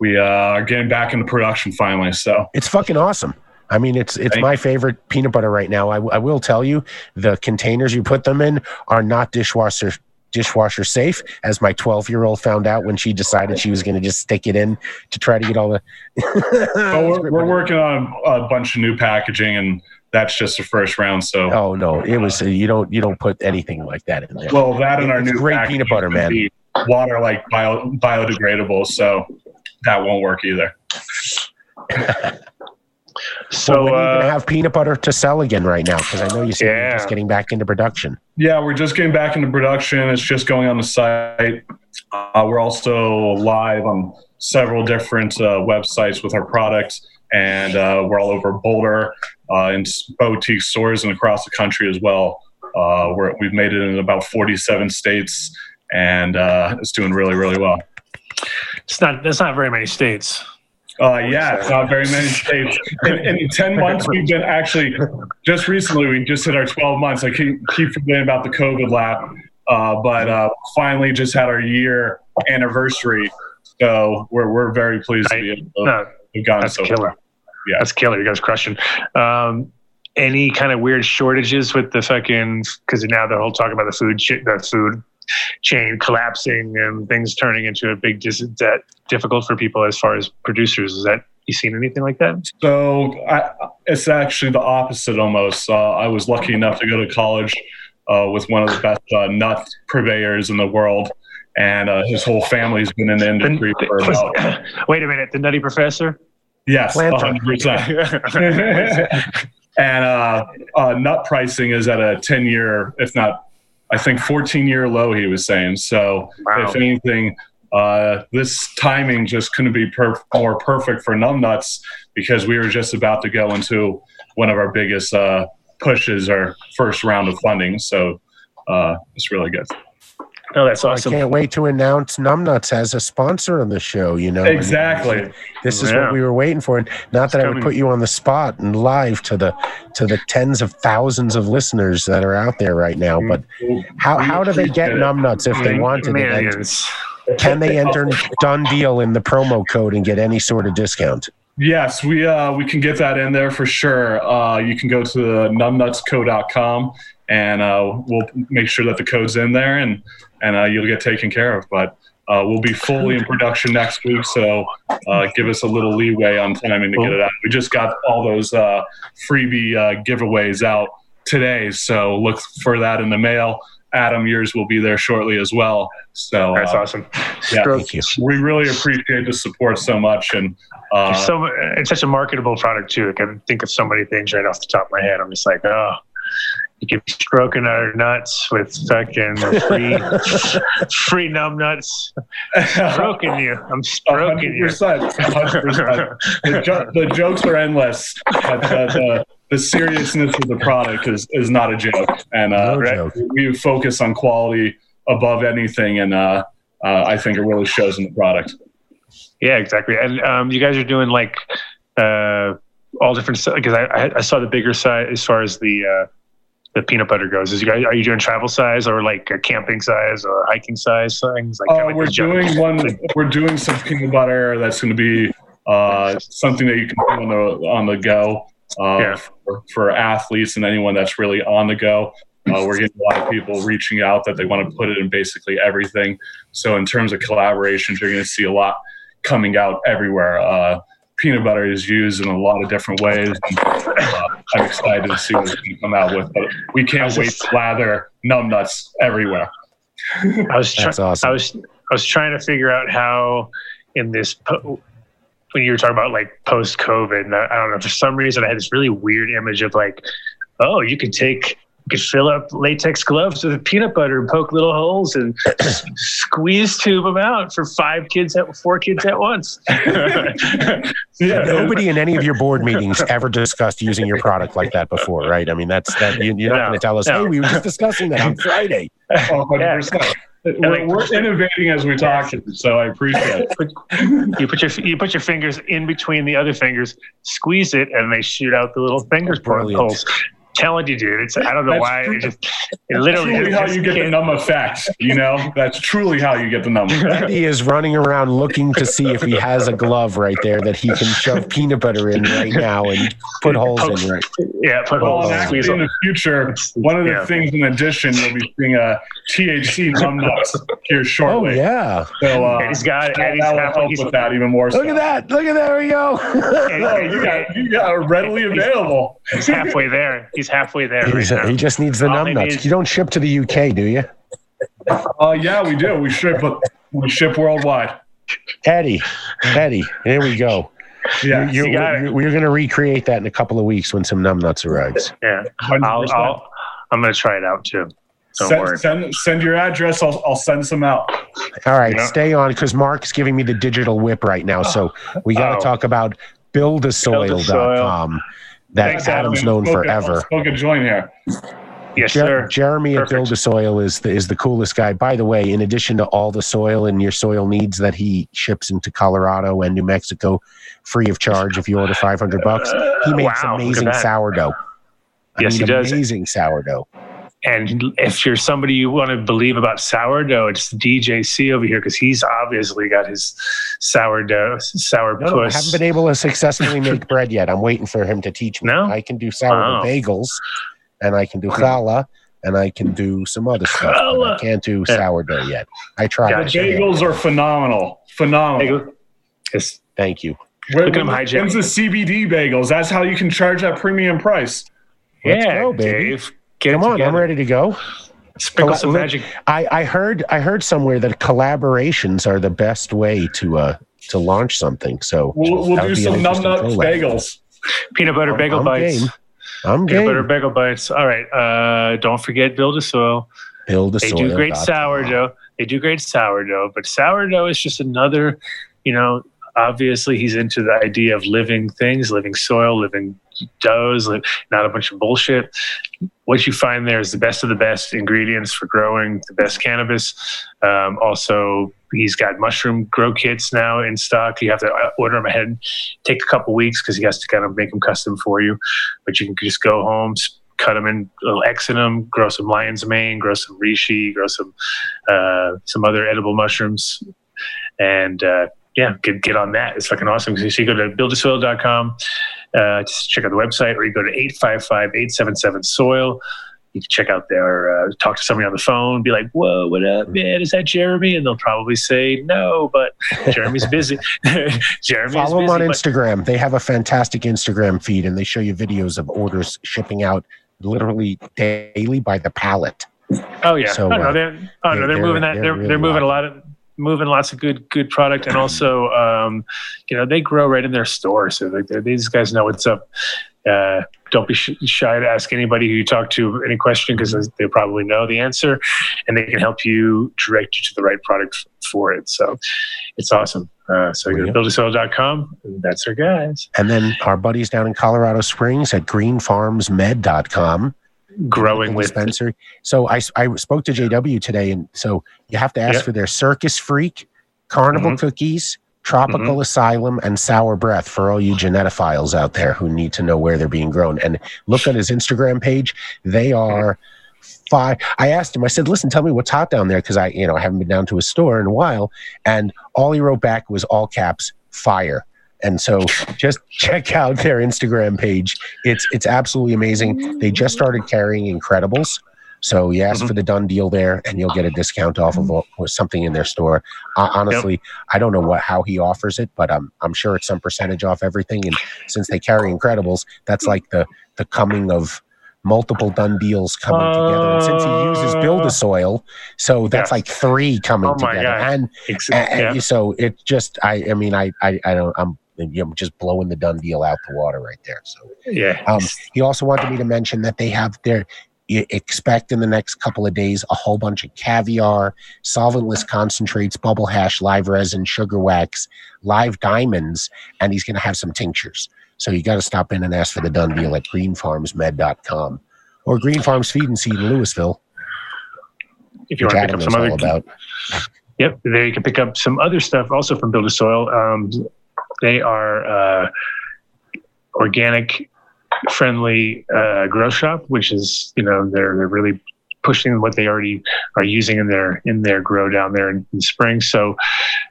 we uh, are getting back into production finally. So It's fucking awesome. I mean, it's it's Thank my favorite peanut butter right now. I, I will tell you, the containers you put them in are not dishwasher dishwasher safe, as my 12 year old found out when she decided she was going to just stick it in to try to get all the. but we're, we're working on a bunch of new packaging, and that's just the first round. So Oh no, it was you don't you don't put anything like that in there. Well, that and our new great peanut butter, man. Water like bio, biodegradable, so that won't work either. So So when are you uh, gonna have peanut butter to sell again right now? Because I know you said you're just getting back into production. Yeah, we're just getting back into production. It's just going on the site. Uh, we're also live on several different uh, websites with our products, and uh, we're all over Boulder uh, in boutique stores and across the country as well. Uh, we're, we've made it in about 47 states, and uh, it's doing really, really well. it's not. That's not very many states. Uh, yeah, it's not very many states. In, in 10 months, we've been actually, just recently, we just hit our 12 months. I keep, keep forgetting about the COVID lap, uh, but uh, finally just had our year anniversary. So we're, we're very pleased to be able to No, have gone that's so killer. far. Yeah. That's killer. You guys crushing. Um, any kind of weird shortages with the fucking because now the whole talk about the food ch- the food chain collapsing and things turning into a big dis- that difficult for people as far as producers. Is that you seen anything like that? So I, it's actually the opposite almost. Uh, I was lucky enough to go to college uh, with one of the best uh, nut purveyors in the world, and uh, his whole family's been in the industry for about Wait a minute, the Nutty Professor. yes, hundred percent. and uh, uh, nut pricing is at a 10 year, if not, I think 14 year low, he was saying. So, Wow. if anything, uh, this timing just couldn't be per- more perfect for numbnuts because we were just about to go into one of our biggest uh, pushes, our first round of funding. So, uh, it's really good. Oh, that's awesome! I can't wait to announce Numbnuts as a sponsor on the show. You know, I mean, Exactly. this is Yeah. what we were waiting for. And not that I would put you on the spot and live to the to the tens of thousands of listeners that are out there right now. But how how do they get. Numbnuts if they wanted it? Can they enter done deal in the promo code and get any sort of discount? Yes, we uh, we can get that in there for sure. Uh, you can go to the numbnutsco.com and uh, we'll make sure that the code's in there and and uh, you'll get taken care of. But uh, we'll be fully in production next week, so uh, give us a little leeway on timing to get it out. We just got all those uh, freebie uh, giveaways out today, so look for that in the mail. Adam, yours will be there shortly as well. So That's uh, awesome. yeah. Thank you. we really appreciate the support so much, and uh, so it's such a marketable product too. I can think of so many things right off the top of my head. I'm just like, oh, you could be stroking our nuts with fucking free, free numb nuts. Stroking you. I'm stroking you. 100%. 100%. The, jo- the jokes are endless. But the, the, the seriousness of the product is, is not a joke. And uh, No joke. we focus on quality above anything. And uh, uh, I think it really shows in the product. Yeah, exactly. And um, you guys are doing like uh, all different because I, I I saw the bigger side as far as the uh, the peanut butter goes. Is you guys are you doing travel size or like a camping size or hiking size things? Like, Uh, we're doing one. We're doing some peanut butter that's going to be uh, something that you can do on the on the go uh, Yeah. for, for athletes and anyone that's really on the go. Uh, we're getting a lot of people reaching out that they want to put it in basically everything. So in terms of collaborations, you're going to see a lot coming out everywhere. Peanut butter is used in a lot of different ways. And, uh, I'm excited to see what it's going to come out with. But we can't wait to lather numb nuts everywhere. I was trying. That's awesome. I was I was trying to figure out how in this po- when you were talking about like post COVID. I, I don't know for some reason I had this really weird image of like, oh, you could take You could fill up latex gloves with peanut butter and poke little holes and squeeze tube them out for five kids at four kids at once. Yeah, Nobody in any of your board meetings ever discussed using your product like that before, right? I mean, that's that you, you're not No, going to tell us, no. hey, we were just discussing that on Friday. Oh, 100%. We're, we're innovating as we talk, so I appreciate it. you put your you put your fingers in between the other fingers, squeeze it, and they shoot out the little fingers Brilliant. holes. Telling you, dude, it's I don't know That's why true. it just it literally truly just how you get the can't- numb effect. You know, that's truly how you get the numb effect. Andy is running around looking to see if he has a glove right there that he can shove peanut butter in right now and put holes in right. Yeah, put Well, holes and in actually, squeeze in them. the future, one of the Yeah. things in addition, you'll be seeing a THC numb nuts here Oh yeah! So uh, And he's got it. that, And he's that will halfway, help he's, with that even more. Look so. at that! Look at that! There we go. Oh, you got you got readily available. he's halfway there. He's halfway there. Right He's- now. he just needs the All numb they nuts. need- You don't ship to the UK, do you, Uh, yeah, we do. We ship, we ship worldwide. Eddie? Eddie, here we go. Yeah, you, you got it. We're going to recreate that in a couple of weeks when some numb nuts arrives. Yeah, 100%. I'll, I'll, I'm gonna try it out too. Don't send, worry. send send your address. I'll I'll send some out. All right, Yeah. stay on because Mark's giving me the digital whip right now. So we got to Oh. talk about buildasoil.com. That Thanks, Adam's Adam. known Smoke forever. Smoke a joint here. Yes, Jer- sir. Jeremy Perfect. at Build a Soil is the, is the coolest guy. By the way, in addition to all the soil and your soil needs that he ships into Colorado and New Mexico free of charge if you order 500 bucks, he makes Wow, amazing sourdough. I Yes, he mean, does. Amazing sourdough. And if you're somebody you want to believe about sourdough, it's DJC over here because he's obviously got his sourdough, sour No, no, I haven't been able to successfully make bread yet. I'm waiting for him to teach me. No? I can do sourdough Oh. bagels, and I can do challah, and I can do some other stuff. But I can't do sourdough yet. I tried. Got it. Bagels are phenomenal. Phenomenal. Yes. Thank you. Where, Look at 'em when- hijack. When's the CBD bagels? That's how you can charge that premium price. Let's yeah, go, baby. Dave. Get Come it on, I'm ready to go. Sprinkle Colla- some magic. I, I heard I heard somewhere that collaborations are the best way to uh to launch something. So We'll, we'll do some an numb nut bagels. Peanut butter I'm- bagel I'm bites. game. I'm Peanut butter bagel bites. All right. Uh, don't forget Build a Soil. Build a They do great sourdough. They do great sourdough, but sourdough is just another, you know, obviously he's into the idea of living things, living soil, living li- not a bunch of bullshit. What you find there is the best of the best ingredients for growing the best cannabis. Um, also, he's got mushroom grow kits now in stock. You have to uh, order them ahead. Take a couple weeks because he has to kind of make them custom for you. But you can just go home, cut them in little X in them, grow some lion's mane, grow some reishi, grow some uh, some other edible mushrooms, and uh, yeah, get get on that. It's fucking awesome. So you go to buildasoil.com, uh, just check out the website, or you go to 855-877-SOIL. You can check out their, uh, talk to somebody on the phone, be like, whoa, what up, man? Is that Jeremy? And they'll probably say, no, but Jeremy's busy. Jeremy's Follow them busy. on but- Instagram. They have a fantastic Instagram feed, and they show you videos of orders shipping out literally daily by the pallet. Oh yeah. So, oh, no, uh, they're, oh, no, they're- they're, moving that. they're They're, really they're moving a lot of moving lots of good good product, and also, um, you know, they grow right in their store. So these guys know what's up. Uh, don't be sh- shy to ask anybody who you talk to any question because they probably know the answer, and they can help you direct you to the right product f- for it. So it's awesome. Uh, so you go to buildasoil.com. And that's our guys. And then our buddies down in Colorado Springs at greenfarmsmed.com. Growing with dispensary. So I, I spoke to JW today, and so you have to ask Yeah. for their Circus Freak, Carnival Mhm. Cookies, Tropical Mm-hmm. Asylum, and Sour Breath for all you genetophiles out there who need to know where they're being grown. And look at his Instagram page; they are five. I asked him. I said, "Listen, tell me what's hot down there," because I, you know, I haven't been down to a store in a while. And all he wrote back was all caps fire. And so just check out their Instagram page. It's it's absolutely amazing. They just started carrying Incredibles. So you ask Mhm. for the done deal there, and you'll get a discount off of something in their store. Uh, honestly, I don't know what how he offers it, but I'm I'm sure it's some percentage off everything. And since they carry Incredibles, that's like the the coming of multiple done deals coming together. And since he uses Build a Soil, so that's Yes. like three coming Oh together. God. And and- yeah. so it just I I mean I I, I don't I'm I'm just blowing the done deal out the water right there. So yeah. um, he also wanted me to mention that they have their you expect in the next couple of days a whole bunch of caviar, solventless concentrates, bubble hash, live resin, sugar wax, live diamonds, and he's going to have some tinctures. So you got to stop in and ask for the done deal at greenfarmsmed.com or Green Farms Feed and Seed in Louisville. If you want to pick up some other about. Yep, there you can pick up some other stuff also from Build a Soil. Um, they are uh, organic friendly uh, grow shop, which is you know they're they're really pushing what they already are using in their in their grow down there in, in spring. So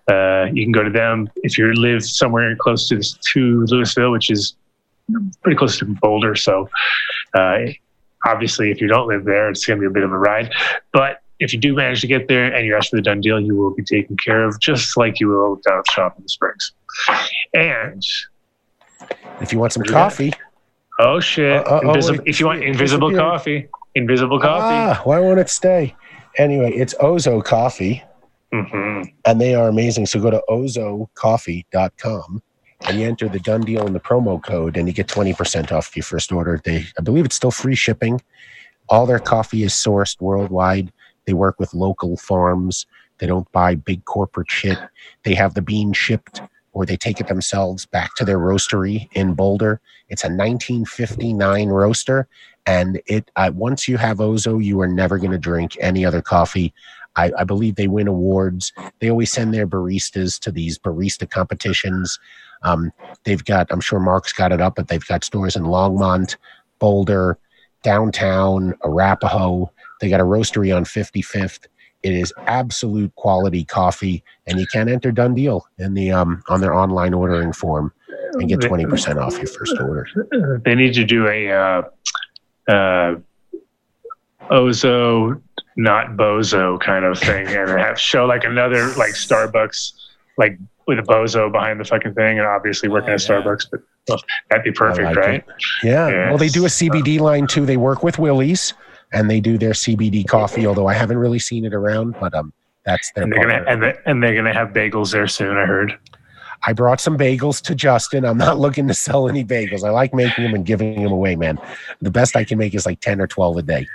uh, you can go to them if you live somewhere close to to Louisville, which is pretty close to Boulder. So uh, obviously, if you don't live there, it's going to be a bit of a ride. But if you do manage to get there and you ask for the done deal, you will be taken care of just like you will down at shop in the Springs. And If you want some coffee, oh shit, Uh, uh, oh, if you want invisible coffee, invisible coffee. ah, why won't it stay? Anyway, it's Ozo Coffee. hmm and they are amazing. So go to ozocoffee.com and you enter the done deal in the promo code and you get 20% off your first order. They I believe it's still free shipping. All their coffee is sourced worldwide. They work with local farms. They don't buy big corporate shit. They have the bean shipped or they take it themselves back to their roastery in Boulder. It's a 1959 roaster and it once you have Ozo, you are never going to drink any other coffee. I, I believe they win awards they always send their baristas to these barista competitions. Um, they've got, I'm sure Mark's got it up, but they've got stores in Longmont, Boulder, downtown, Arapahoe. They got a roastery on 55th. It is absolute quality coffee, and you can enter Done Deal in the um, on their online ordering form and get 20% off your first order. They need to do a uh, uh, Ozo, not Bozo kind of thing, and have show like another like Starbucks, like with a Bozo behind the fucking thing, and obviously working Oh, at yeah. Starbucks. But well, that'd be perfect, like right? Yeah. Yes. Well, they do a CBD line too. They work with Willie's and they do their CBD coffee, although I haven't really seen it around, but um, that's their And they're gonna and, they, and they're gonna have bagels there soon. I heard. I brought some bagels to Justin. I'm not looking to sell any bagels. I like making them and giving them away, man. The best I can make is like 10 or 12 a day.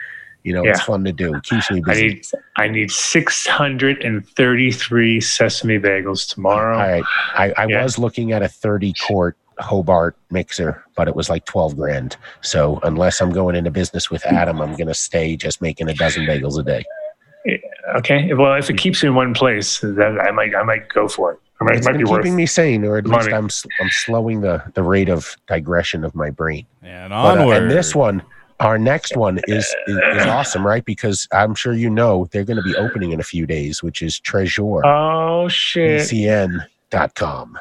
You know, it's fun to do. It keeps me I busy. need I need six hundred and thirty three sesame bagels tomorrow. All right. I, I Yeah. was looking at a 30 quart Hobart mixer, but it was like 12 grand. So unless I'm going into business with Adam, I'm going to stay just making a dozen bagels a day. Okay. Well, if it keeps you in one place, then I might I might go for it. I might, it It's might been be worth. keeping me sane, or at the least. I'm, s- I'm slowing the, the rate of digression of my brain. And But, uh, and this one, our next one is, is is awesome, right? Because I'm sure you know they're going to be opening in a few days, which is Tresor Oh shit! BCN.com.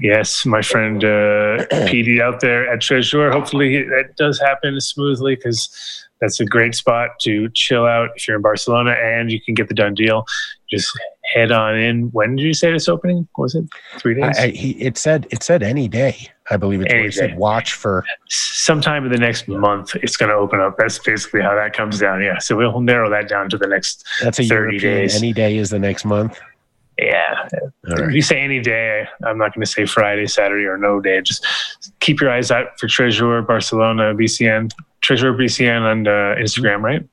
Yes, my friend uh, Petey out there at Tresor. Hopefully that does happen smoothly because that's a great spot to chill out if you're in Barcelona and you can get the done deal. Just head on in. When did you say it's opening? Was it three days? I, I, he, it said it said any day. I believe it's it said watch for. Sometime in the next month, it's going to open up. That's basically how that comes down. Yeah. So we'll narrow that down to the next That's a 30 European. days. Any day is the next month. Yeah. Right. you say any day, I'm not going to say Friday, Saturday, or no day. Just keep your eyes out for Tresor Barcelona BCN, Tresor BCN on uh, Instagram, right?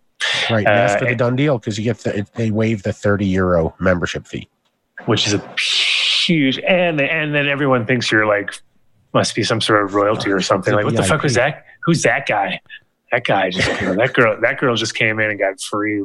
Right. that's Uh, for the done deal because you get the, they waive the 30 euro membership fee. Which is a huge, and and then everyone thinks you're like must be some sort of royalty or something. Like, what the fuck was that? Who's that guy? That guy just that girl. That girl just came in and got free.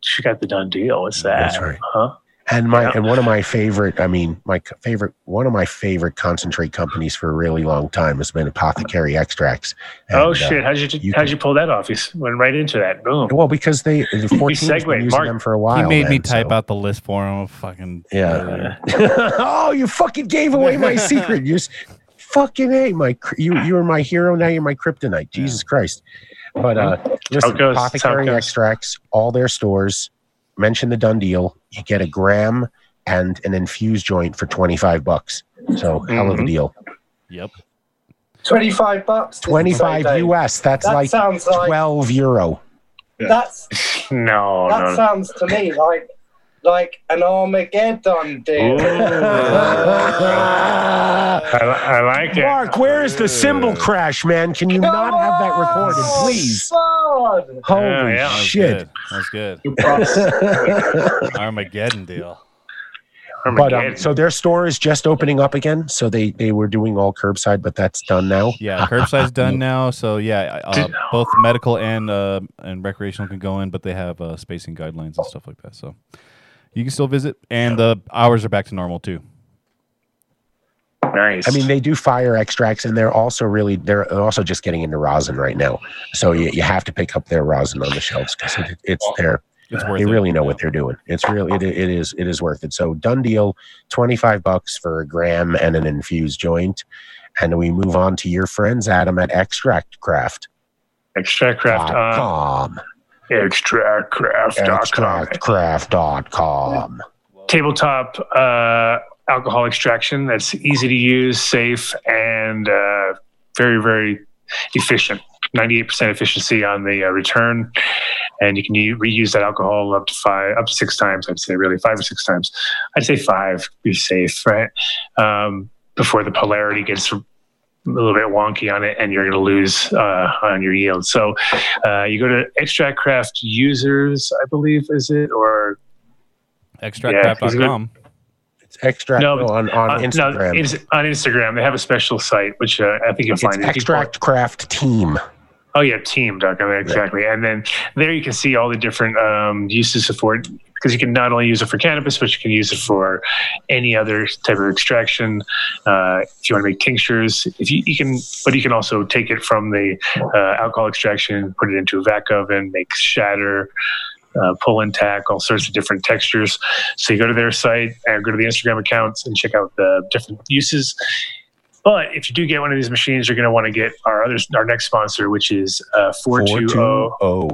She got the done deal. What's that? That's right. Huh? And my Yeah. and one of my favorite, I mean, my favorite, one of my favorite concentrate companies for a really long time has been Apothecary Extracts. oh And, uh, shit! How'd you, you how'd can- you pull that off? You went right into that. Boom. well, because they the 14 been using Mark, them for a while. he made me type so- out the list for him. Fucking Yeah. oh, you fucking gave away my secret. You're fucking a my you you were my hero. Now you're my kryptonite. Jesus Christ. But uh, listen, it goes. That's how it apothecary extracts, all their stores. Mention the done deal. You get a gram and an infused joint for twenty five bucks. So hell of a Mhm. deal. Yep. 25 bucks. did you say, Twenty five Dave? US. That's That like sounds like twelve euro. that's No, that no. sounds to me like like an Armageddon deal. I, I like it. Mark, where is the cymbal crash, man? Can you not have that recorded, please? Son. Holy Yeah, yeah. That was shit! good. That good. Armageddon deal. But um, so their store is just opening up again. So they they were doing all curbside, but that's done now. Yeah, curbside's done now. So yeah, uh, both medical and uh, and recreational can go in, but they have uh, spacing guidelines and stuff like that. So you can still visit, and the hours are back to normal too. nice. I mean, they do fire extracts, and they're also really they're also just getting into rosin right now. So you, you have to pick up their rosin on the shelves because it, it's there. It's worth They it. really know Yeah. what they're doing. It's really it, it is it is worth it. So done deal, twenty five bucks for a gram and an infused joint, and we move on to your friends Adam at Extractcraft. Extractcraft. Uh, extractcraft.com. Extractcraft.com. Tabletop uh, alcohol extraction that's easy to use, safe, and uh, very, very efficient. 98% efficiency on the uh, return. And you can u- reuse that alcohol up to five, up to six times, I'd say, really, five or six times. I'd say five, be safe, right? Um, before the polarity gets a little bit wonky on it and you're going to lose uh, on your yield. So uh, you go to Extract Craft Users, I believe, is it? Or Extractcraft.com. It's extract No, no, on, on uh, Instagram. No, it's on Instagram. They have a special site, which uh, I think you'll it's find. If you- Extract Craft Team. Oh yeah, team.com exactly. And then there you can see all the different um, uses for it because you can not only use it for cannabis, but you can use it for any other type of extraction. Uh, if you want to make tinctures, if you, you can, but you can also take it from the uh, alcohol extraction, put it into a vac oven, make shatter. Uh, pull and tack, all sorts of different textures. So you go to their site and go to the Instagram accounts and check out the different uses. But if you do get one of these machines, you're going to want to get our other our next sponsor, which is uh, 420.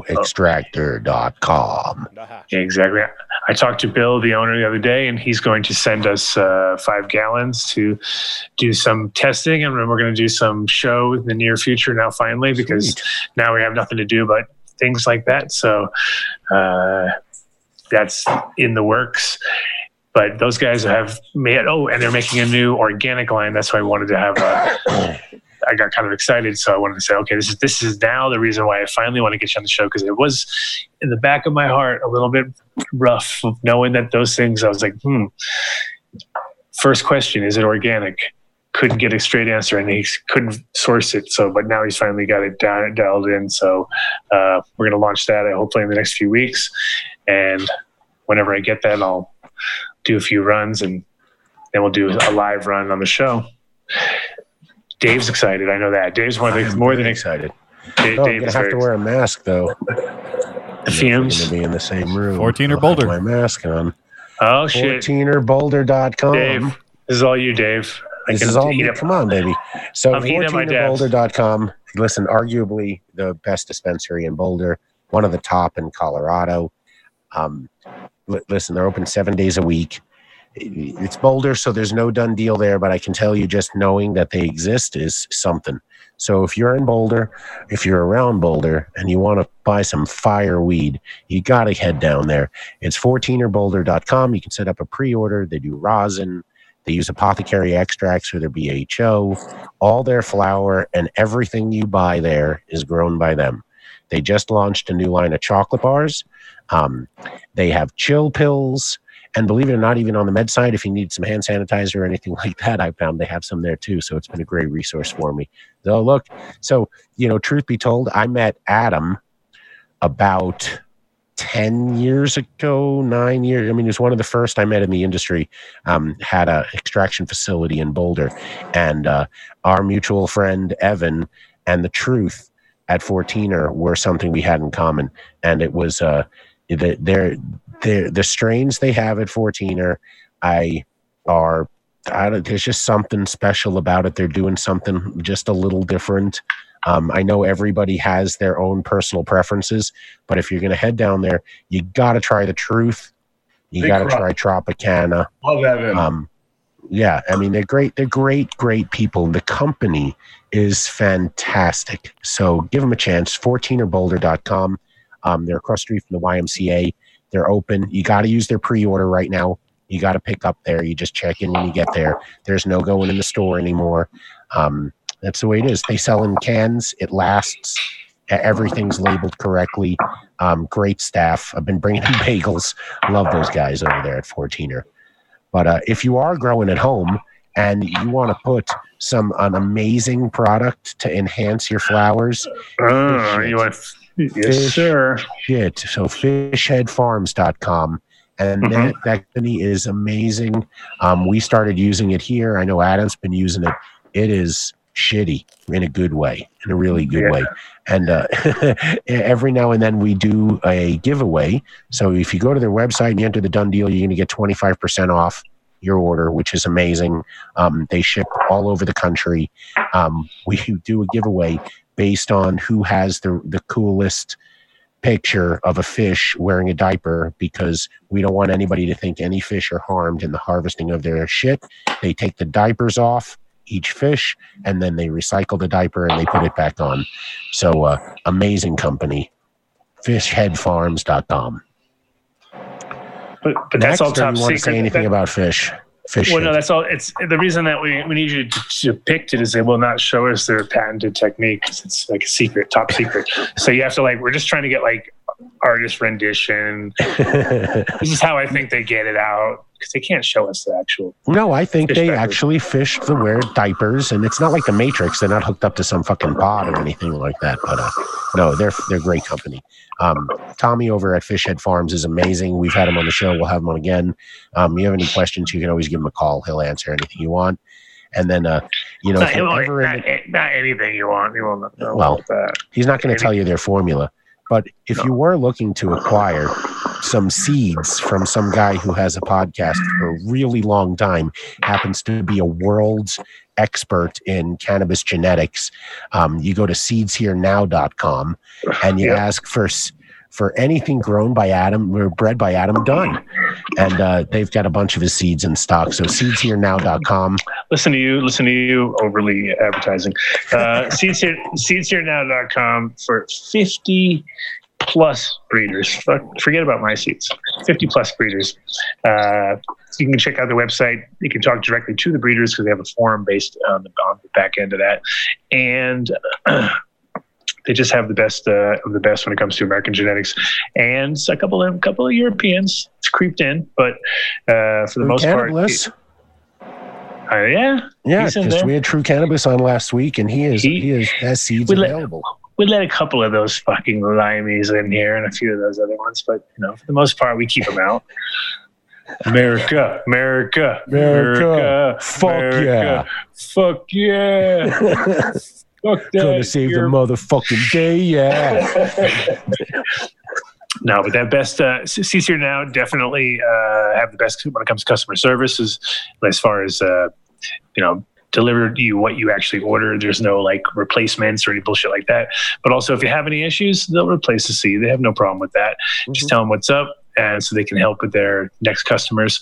Extractor.com. Yeah, exactly. I talked to Bill, the owner, the other day, and he's going to send us uh, five gallons to do some testing, and we're going to do some show in the near future. Now, finally, because Sweet. now we have nothing to do but things like that. So uh, that's in the works. But those guys have made oh, and they're making a new organic line. That's why I wanted to have. A, I got kind of excited, so I wanted to say, okay, this is this is now the reason why I finally want to get you on the show because it was in the back of my heart a little bit rough of knowing that those things. I was like, hmm. First question: Is it organic? Couldn't get a straight answer, and he couldn't source it. So, but now he's finally got it down, dialed in. So, uh, we're going to launch that uh, hopefully in the next few weeks. And whenever I get that, I'll do a few runs, and then we'll do a live run on the show. Dave's excited. I know that. Dave's one of the more than excited. Dave, Oh, I'm Dave gonna have to wear a mask though. the I'm fumes. gonna be in the same room. 14er Boulder. My mask on. Oh shit, 14erboulder.com. Dave. This is all you, Dave. I This is all eat me. up- Come on, baby. So I'm eating at my 14erboulder.com. Listen, arguably the best dispensary in Boulder, one of the top in Colorado. Um, li- listen, they're open seven days a week. It's Boulder, so there's no done deal there, but I can tell you just knowing that they exist is something. So if you're in Boulder, if you're around Boulder and you want to buy some fire weed, you got to head down there. It's 14erboulder.com. You can set up a pre-order. They do rosin. They use apothecary extracts for their BHO. All their flower and everything you buy there is grown by them. They just launched a new line of chocolate bars. Um, they have chill pills. And believe it or not, even on the med side, if you need some hand sanitizer or anything like that, I found they have some there too. So it's been a great resource for me. So look, so you know, truth be told, I met Adam about 10 years ago, nine years. I mean, he was one of the first I met in the industry, um, had a extraction facility in Boulder. And uh, our mutual friend, Evan, and the truth at 14er were something we had in common. And it was uh, the, their, their, the strains they have at 14er, I are I don't, there's just something special about it. They're doing something just a little different. Um, I know everybody has their own personal preferences, but if you're going to head down there, you got to try the truth. You got to try Tropicana. Love Evan. Um, yeah, I mean they're great. They're great, great people. The company is fantastic. So give them a chance. 14erboulder.com. Um, they're across the street from the YMCA. They're open. You got to use their pre-order right now. You got to pick up there. You just check in when you get there. There's no going in the store anymore. Um, that's the way it is. They sell in cans. It lasts. Everything's labeled correctly. Um, great staff. I've been bringing in bagels. Love those guys over there at 14er. But uh, if you are growing at home and you want to put some an amazing product to enhance your flowers, Oh, you want? Yes, Fish. sir. shit. So fishheadfarms.com. And Mhm. that, that company is amazing. Um, we started using it here. I know Adam's been using it. It is shitty in a good way, in a really good Yeah. way. And uh, every now and then we do a giveaway. So if you go to their website and you enter the Dunn deal, you're going to get 25% off your order, which is amazing. Um, they ship all over the country. Um, we do a giveaway based on who has the, the coolest picture of a fish wearing a diaper because we don't want anybody to think any fish are harmed in the harvesting of their shit. They take the diapers off each fish and then they recycle the diaper and they put it back on. So, uh, amazing company. Fishheadfarms.com. But but that's Next, all top you want secret. to say anything That- about fish? Fish. well, no, that's all. It's the reason that we, we need you to, depict it is they will not show us their patented technique 'cause it's like a secret, top secret. So you have to like we're just trying to get like artist rendition. This is how I think they get it out because they can't show us the actual. No, I think they diapers. actually fished the wear diapers, and it's not like the Matrix. They're not hooked up to some fucking pod or anything like that. But uh, no, they're they're great company. Um, Tommy over at Fishhead Farms is amazing. We've had him on the show. We'll have him on again. Um, you have any questions? You can always give him a call. He'll answer anything you want. And then, uh, you know, Not, if you're ever in not, not anything you want. He will not know Well, about that. He's not going to tell you their formula. But if you were looking to acquire some seeds from some guy who has a podcast for a really long time, happens to be a world's expert in cannabis genetics, um, you go to seedsherenow.com and you Yeah. ask for for anything grown by Adam or bred by Adam Dunn. And uh, they've got a bunch of his seeds in stock. So seedsherenow.com. Listen to you. Listen to you. Overly advertising. Uh, seeds here. Seedsherenow.com for fifty plus breeders. Forget about my seeds. Fifty plus breeders. Uh, you can check out the website. You can talk directly to the breeders because they have a forum based on the, on the back end of that, and. They just have the best uh, of the best when it comes to American genetics, and a couple of couple of Europeans. It's creeped in, but uh, for the True most part, Cannabis. uh, yeah, Yeah, because we had True Cannabis on last week, and he is He- he, is has seeds we let- available. we let a couple of those fucking limeys in here and a few of those other ones, but you know, for the most part, we keep them out. America, America, America. Fuck yeah. fuck yeah, fuck that. Gonna save the You're- motherfucking day, yeah. No, but that best uh, Seeds Here Now definitely uh, have the best when it comes to customer services as far as uh, you know deliver you what you actually order. There's no like replacements or any bullshit like that. But also, if you have any issues, they'll replace the seed. They have no problem with that. Just tell them what's up, and so they can help with their next customers.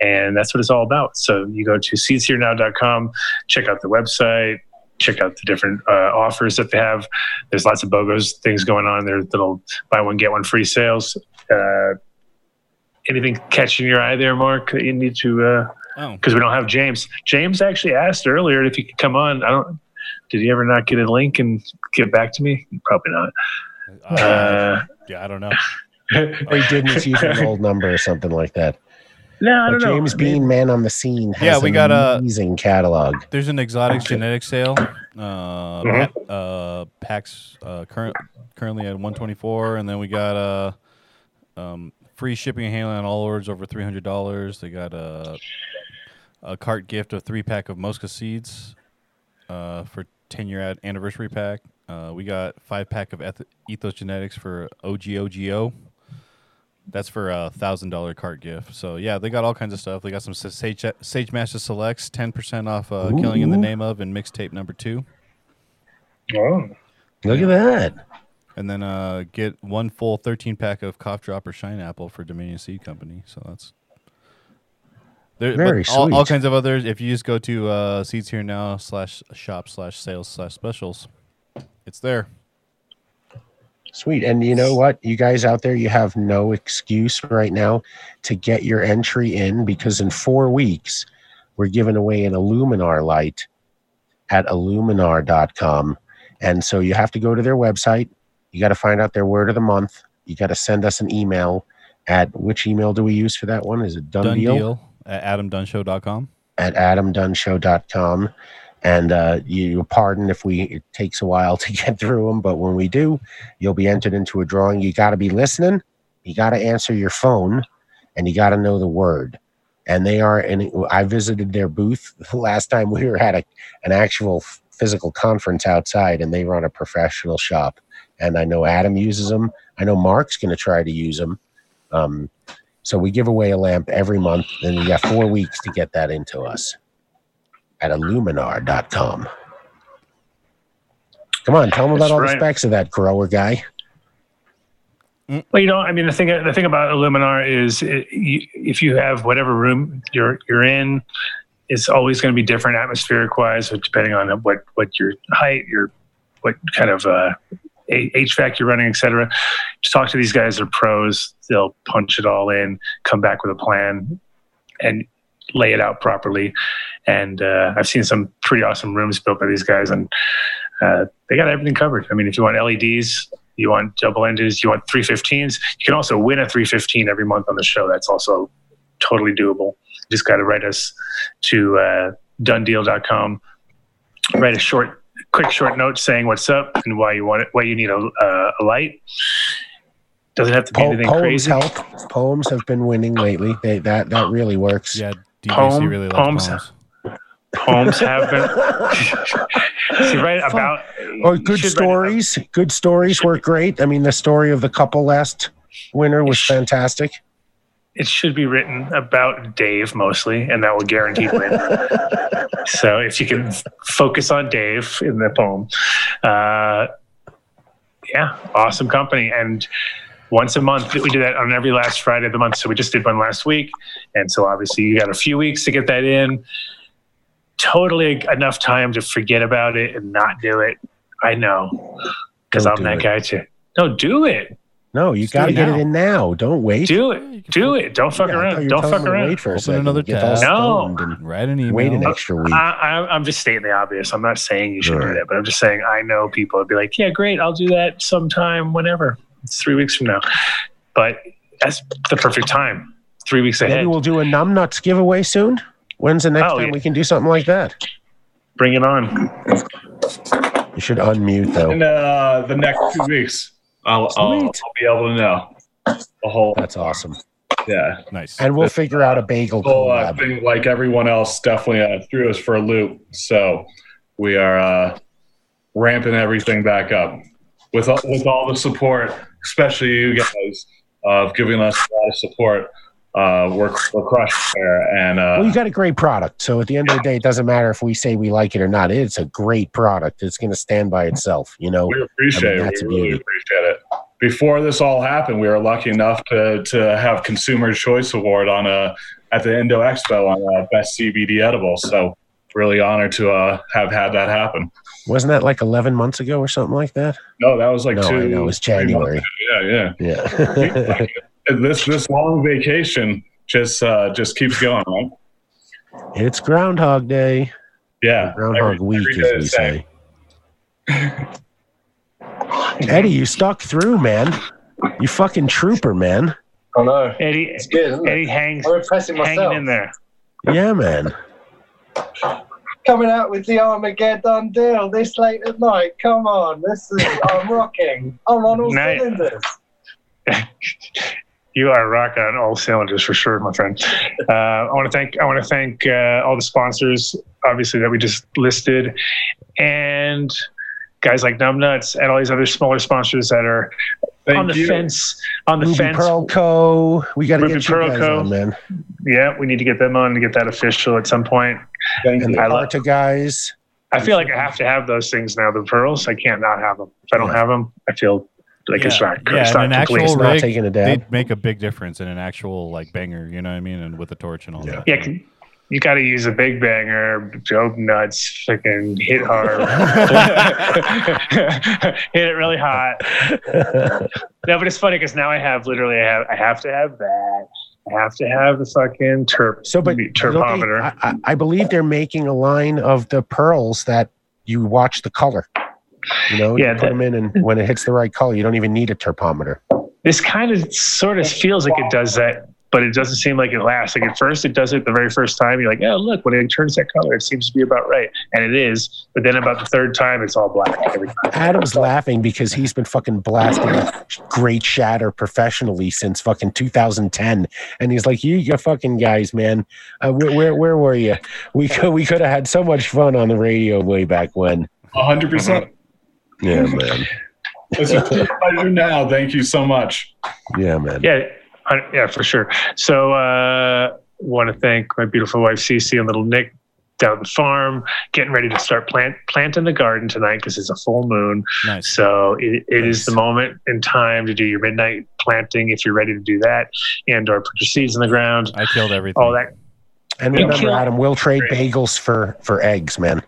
And that's what it's all about. So you go to seedsherenow.com, check out the website. Check out the different uh, offers that they have. There's lots of BOGOs things going on. There's little buy one get one free sales. Uh, anything catching your eye there, Mark? That you need to uh, Oh, because we don't have James. James actually asked earlier if he could come on. I don't. Did he ever not get a link and get back to me? Probably not. Uh, yeah, I don't know. Or he didn't use an old number or something like that. No, I don't know. James I mean, Bean, man on the scene, has Yeah, we an got a- amazing catalog. There's an exotics genetic sale. Uh, Mhm. uh, packs uh, current currently at 124, and then we got uh, um, free shipping and handling on all orders over $300. They got a a cart gift of three pack of Mosca seeds uh, for 10 year ad- anniversary pack. Uh, we got five pack of Eth- Ethos Genetics for OGOGO. That's for a thousand dollar cart gift. So yeah, they got all kinds of stuff. They got some Sage Sage Masta Selects, ten percent off. Uh, Killing in the name of and mixtape number two, oh, Look at that. and then uh, get one full thirteen pack of Cough Drop or Shine Apple for Dominion Seed Company. So that's there, but Very all, all kinds of others. If you just go to uh, Seeds Here Now slash shop slash sales slash specials, it's there. Sweet. And you know what? You guys out there, you have no excuse right now to get your entry in because in four weeks, we're giving away an Iluminar light at iluminar.com. And so you have to go to their website. You got to find out their word of the month. You got to send us an email at which email do we use for that one? Is it done, Done deal? deal at adamdunnshow.com. at adamdunnshow.com. And uh, you pardon if we it takes a while to get through them, but when we do, you'll be entered into a drawing. You got to be listening. You got to answer your phone, and you got to know the word. And they are. And I visited their booth the last time we were at a, an actual physical conference outside, and they run a professional shop. And I know Adam uses them. I know Mark's going to try to use them. Um, so we give away a lamp every month, and you got four weeks to get that into us at iluminar.com. Come on, tell them about That's all right. the specs of that grower guy. Well, you know, I mean, the thing the thing about Iluminar is it, you, if you have whatever room you're you're in, it's always going to be different atmospheric wise, depending on what what your height, your what kind of uh, HVAC you're running, etc. Just talk to these guys; they're pros. They'll punch it all in, come back with a plan, and lay it out properly. And uh, I've seen some pretty awesome rooms built by these guys, and uh, they got everything covered. I mean, if you want LEDs, you want double endeds, you want 315s, you can also win a 315 every month on the show. That's also totally doable. You just got to write us to uh, dunndeal.com, write a short, quick short note saying what's up and why you want it, why you need a, uh, a light. Doesn't have to be Po- anything poems crazy. help. Poems have been winning lately. They, that that really works. Yeah, DJC Poem- really likes poems. poems. Poems have been. See, right about. Oh, good should write it- stories. Good stories work great. I mean, the story of the couple last winter was fantastic. it should be written about Dave mostly, and that will guarantee win. so if you can focus on Dave in the poem, uh, yeah, awesome company. And once a month, we do that on every last Friday of the month. So we just did one last week, and so obviously you got a few weeks to get that in. Totally enough time to forget about it and not do it. I know, because I'm that it. guy too. No, do it. No, you got to get it in now. Don't wait. Do it. Do it. Don't fuck Yeah, around. Don't fuck around. Wait for a Open second. another Get all tab. No. stoned Write an email. Wait an extra week. I, I, I'm just stating the obvious. I'm not saying you should do that, but I'm just saying I know people would be like, yeah, great, I'll do that sometime, whenever. It's three weeks from now. But that's the perfect time. Three weeks ahead. Maybe we'll do a numbnuts giveaway soon. When's the next Oh, time yeah. we can do something like that? Bring it on. You should unmute though. In uh, the next two weeks, I'll, I'll, I'll be able to know the whole. That's awesome. Yeah. Nice. And we'll figure out a bagel whole uh, collab. thing, like everyone else, definitely uh, threw us for a loop. So we are uh, ramping everything back up with all, with all the support, especially you guys, of giving us a lot of support. Uh, we're, we're crushed there, and uh, Well, you got a great product. So at the end of the day, it doesn't matter if we say we like it or not. It's a great product. It's going to stand by itself. You know. we appreciate I mean, it. We really beauty. appreciate it. Before this all happened, we were lucky enough to to have Consumer Choice Award on a at the Indo Expo on uh, best CBD edible. So really honored to uh, have had that happen. Wasn't that like 11 months ago or something like that? No, that was like no, two. I know. It was January. ago. Yeah, yeah. Yeah. This this long vacation just uh, just keeps going, right? it's Groundhog Day. Yeah, Groundhog every- Week, every as we say. Eddie, you stuck through, man. You fucking trooper, man. I know. Eddie, It's good, isn't it? Eddie hangs, I'm impressing myself. hanging in there. Yeah, man. Coming out with the Armageddon deal this late at night. Come on, this is I'm rocking. I'm on all Nice. cylinders. You are rocking on all cylinders for sure, my friend. Uh, I want to thank I want to thank uh, all the sponsors, obviously that we just listed, and guys like Numb Nuts and all these other smaller sponsors that are Thank on the you. fence. On the Ruby fence. Pearl Co. We got to Ruby get you Pearl guys Co. on, man. Yeah, we need to get them on to get that official at some point. Thank And you. the I love- Arta guys. I feel like I have to have those things now. The pearls, I can't not have them. If I don't Yeah. have them, I feel like it's Yeah. not. Yeah, it's and not an complete. actual not rig, taking a they dab. make a big difference in an actual like banger. You know what I mean? And with the torch and all Yeah. that. Yeah, can, You got to use a big banger, go nuts, freaking hit hard, hit it really hot. No, but it's funny because now I have literally, I have, I have to have that. I have to have the fucking terp, So, but terpometer. don't they- I, I- I believe they're making a line of the pearls that you watch the color. You know, Yeah, you put that- them in, and when it hits the right color, you don't even need a terpometer. this kind of sort of feels like it does that, but it doesn't seem like it lasts. Like at first, it does it the very first time. You're like, oh, look, when it turns that color, it seems to be about right. And it is. But then about the third time, it's all black. Adam's laughing because he's been fucking blasting a great shatter professionally since fucking 2010, and he's like, "You, you fucking guys, man, uh, where, where, where were you? We could, we could have had so much fun on the radio way back when." hundred percent. Yeah, man. It's a pleasure now. Thank you so much. Yeah, man. Yeah, I, yeah, for sure. So, uh, want to thank my beautiful wife Cece and little Nick down at the farm, getting ready to start plant planting the garden tonight because it's a full moon. Nice. So it, it is the moment in time to do your midnight planting if you're ready to do that, and or put your seeds in the ground. I killed everything. All that And remember, Adam, we'll trade bagels for for eggs, man.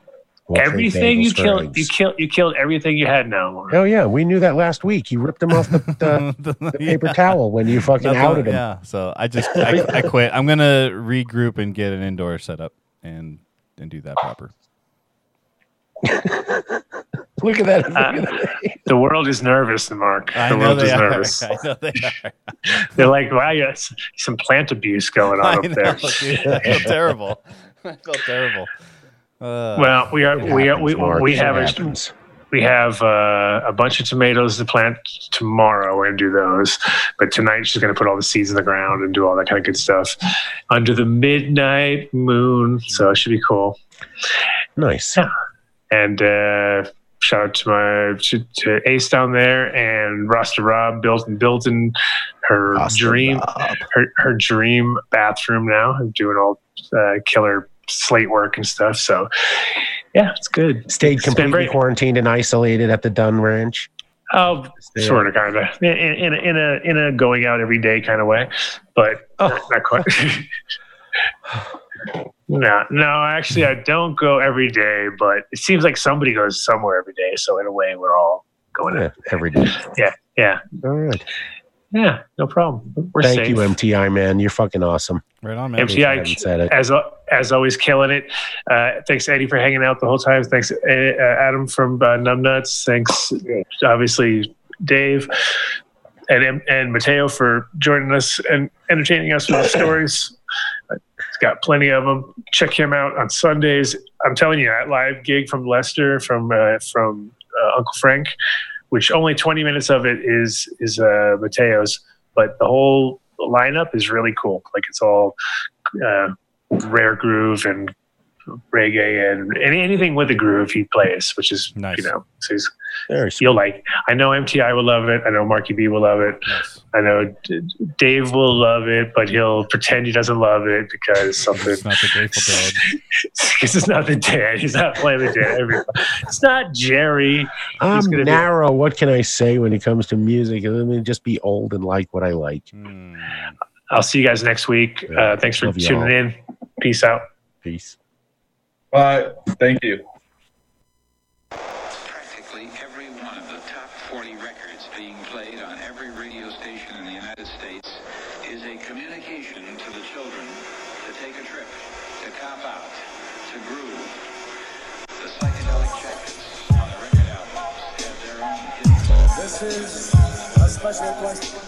We'll everything you killed, you killed, you killed everything you had now. Oh yeah, we knew that last week. You ripped him off the, the, the paper towel when you fucking Nothing- outed him. Yeah. So I just I, I quit. I'm gonna regroup and get an indoor setup and and do that proper. Look at that. Look Uh, at that. The world is nervous, Mark. I the know world they is are. nervous. I know they are. They're like, wow, you got some plant abuse going I on know, up there. dude. I feel terrible. I feel terrible. Uh, Well, we are we are we, Mark. we have a, we have uh, a bunch of tomatoes to plant tomorrow. We're gonna do those, but tonight she's gonna put all the seeds in the ground and do all that kind of good stuff under the midnight moon. So it should be cool. nice. Yeah. And uh, shout out to my to, to Ace down there and Rasta Rob built and building her Rasta dream Rob. her, her dream bathroom now. I'm doing all uh, killer slate work and stuff. So yeah, it's good. Stayed completely very- quarantined and isolated at the Dunn Ranch. Oh, sort of, kind of, in, in, in a in a going out every day kind of way, but Oh. not, not quite. no, no, actually, I don't go every day, but it seems like somebody goes somewhere every day. So in a way, we're all going. Yeah, every day. Yeah, yeah, All right. Yeah. No problem. We're Thank safe. you, MTI man. You're fucking awesome. right on, man. MTI said it. as as always, killing it. Uh, thanks Eddie for hanging out the whole time. Thanks uh, Adam from uh, Numbnuts. Thanks, obviously Dave and and Mateo for joining us and entertaining us with the stories. He's got plenty of them. Check him out on Sundays. I'm telling you, that live gig from Leicester from uh, from uh, Uncle Frank, which only 20 minutes of it is is uh, Mateo's, but the whole lineup is really cool. Like it's all uh, rare groove and reggae and any, anything with a groove he plays, which is Nice. you know, so he's, Very you'll like. I know MTI will love it. I know Marky B will love it. Nice. I know D- Dave will love it, but he'll pretend he doesn't love it because something. It's not the Grateful Dead. Because it's not the dead. He's not playing the dead. Every- It's not Jerry. I'm gonna be- narrow. What can I say when it comes to music? Let me just be old and like what I like. Hmm. I'll see you guys next week. Uh, thanks for Love tuning y'all. in. Peace out. Peace. Bye. Thank you. Practically every one of the top 40 records being played on every radio station in the United States is a communication to the children to take a trip, to cop out, to groove. The psychedelic jackets on the record albums have their own hidden This is a special question.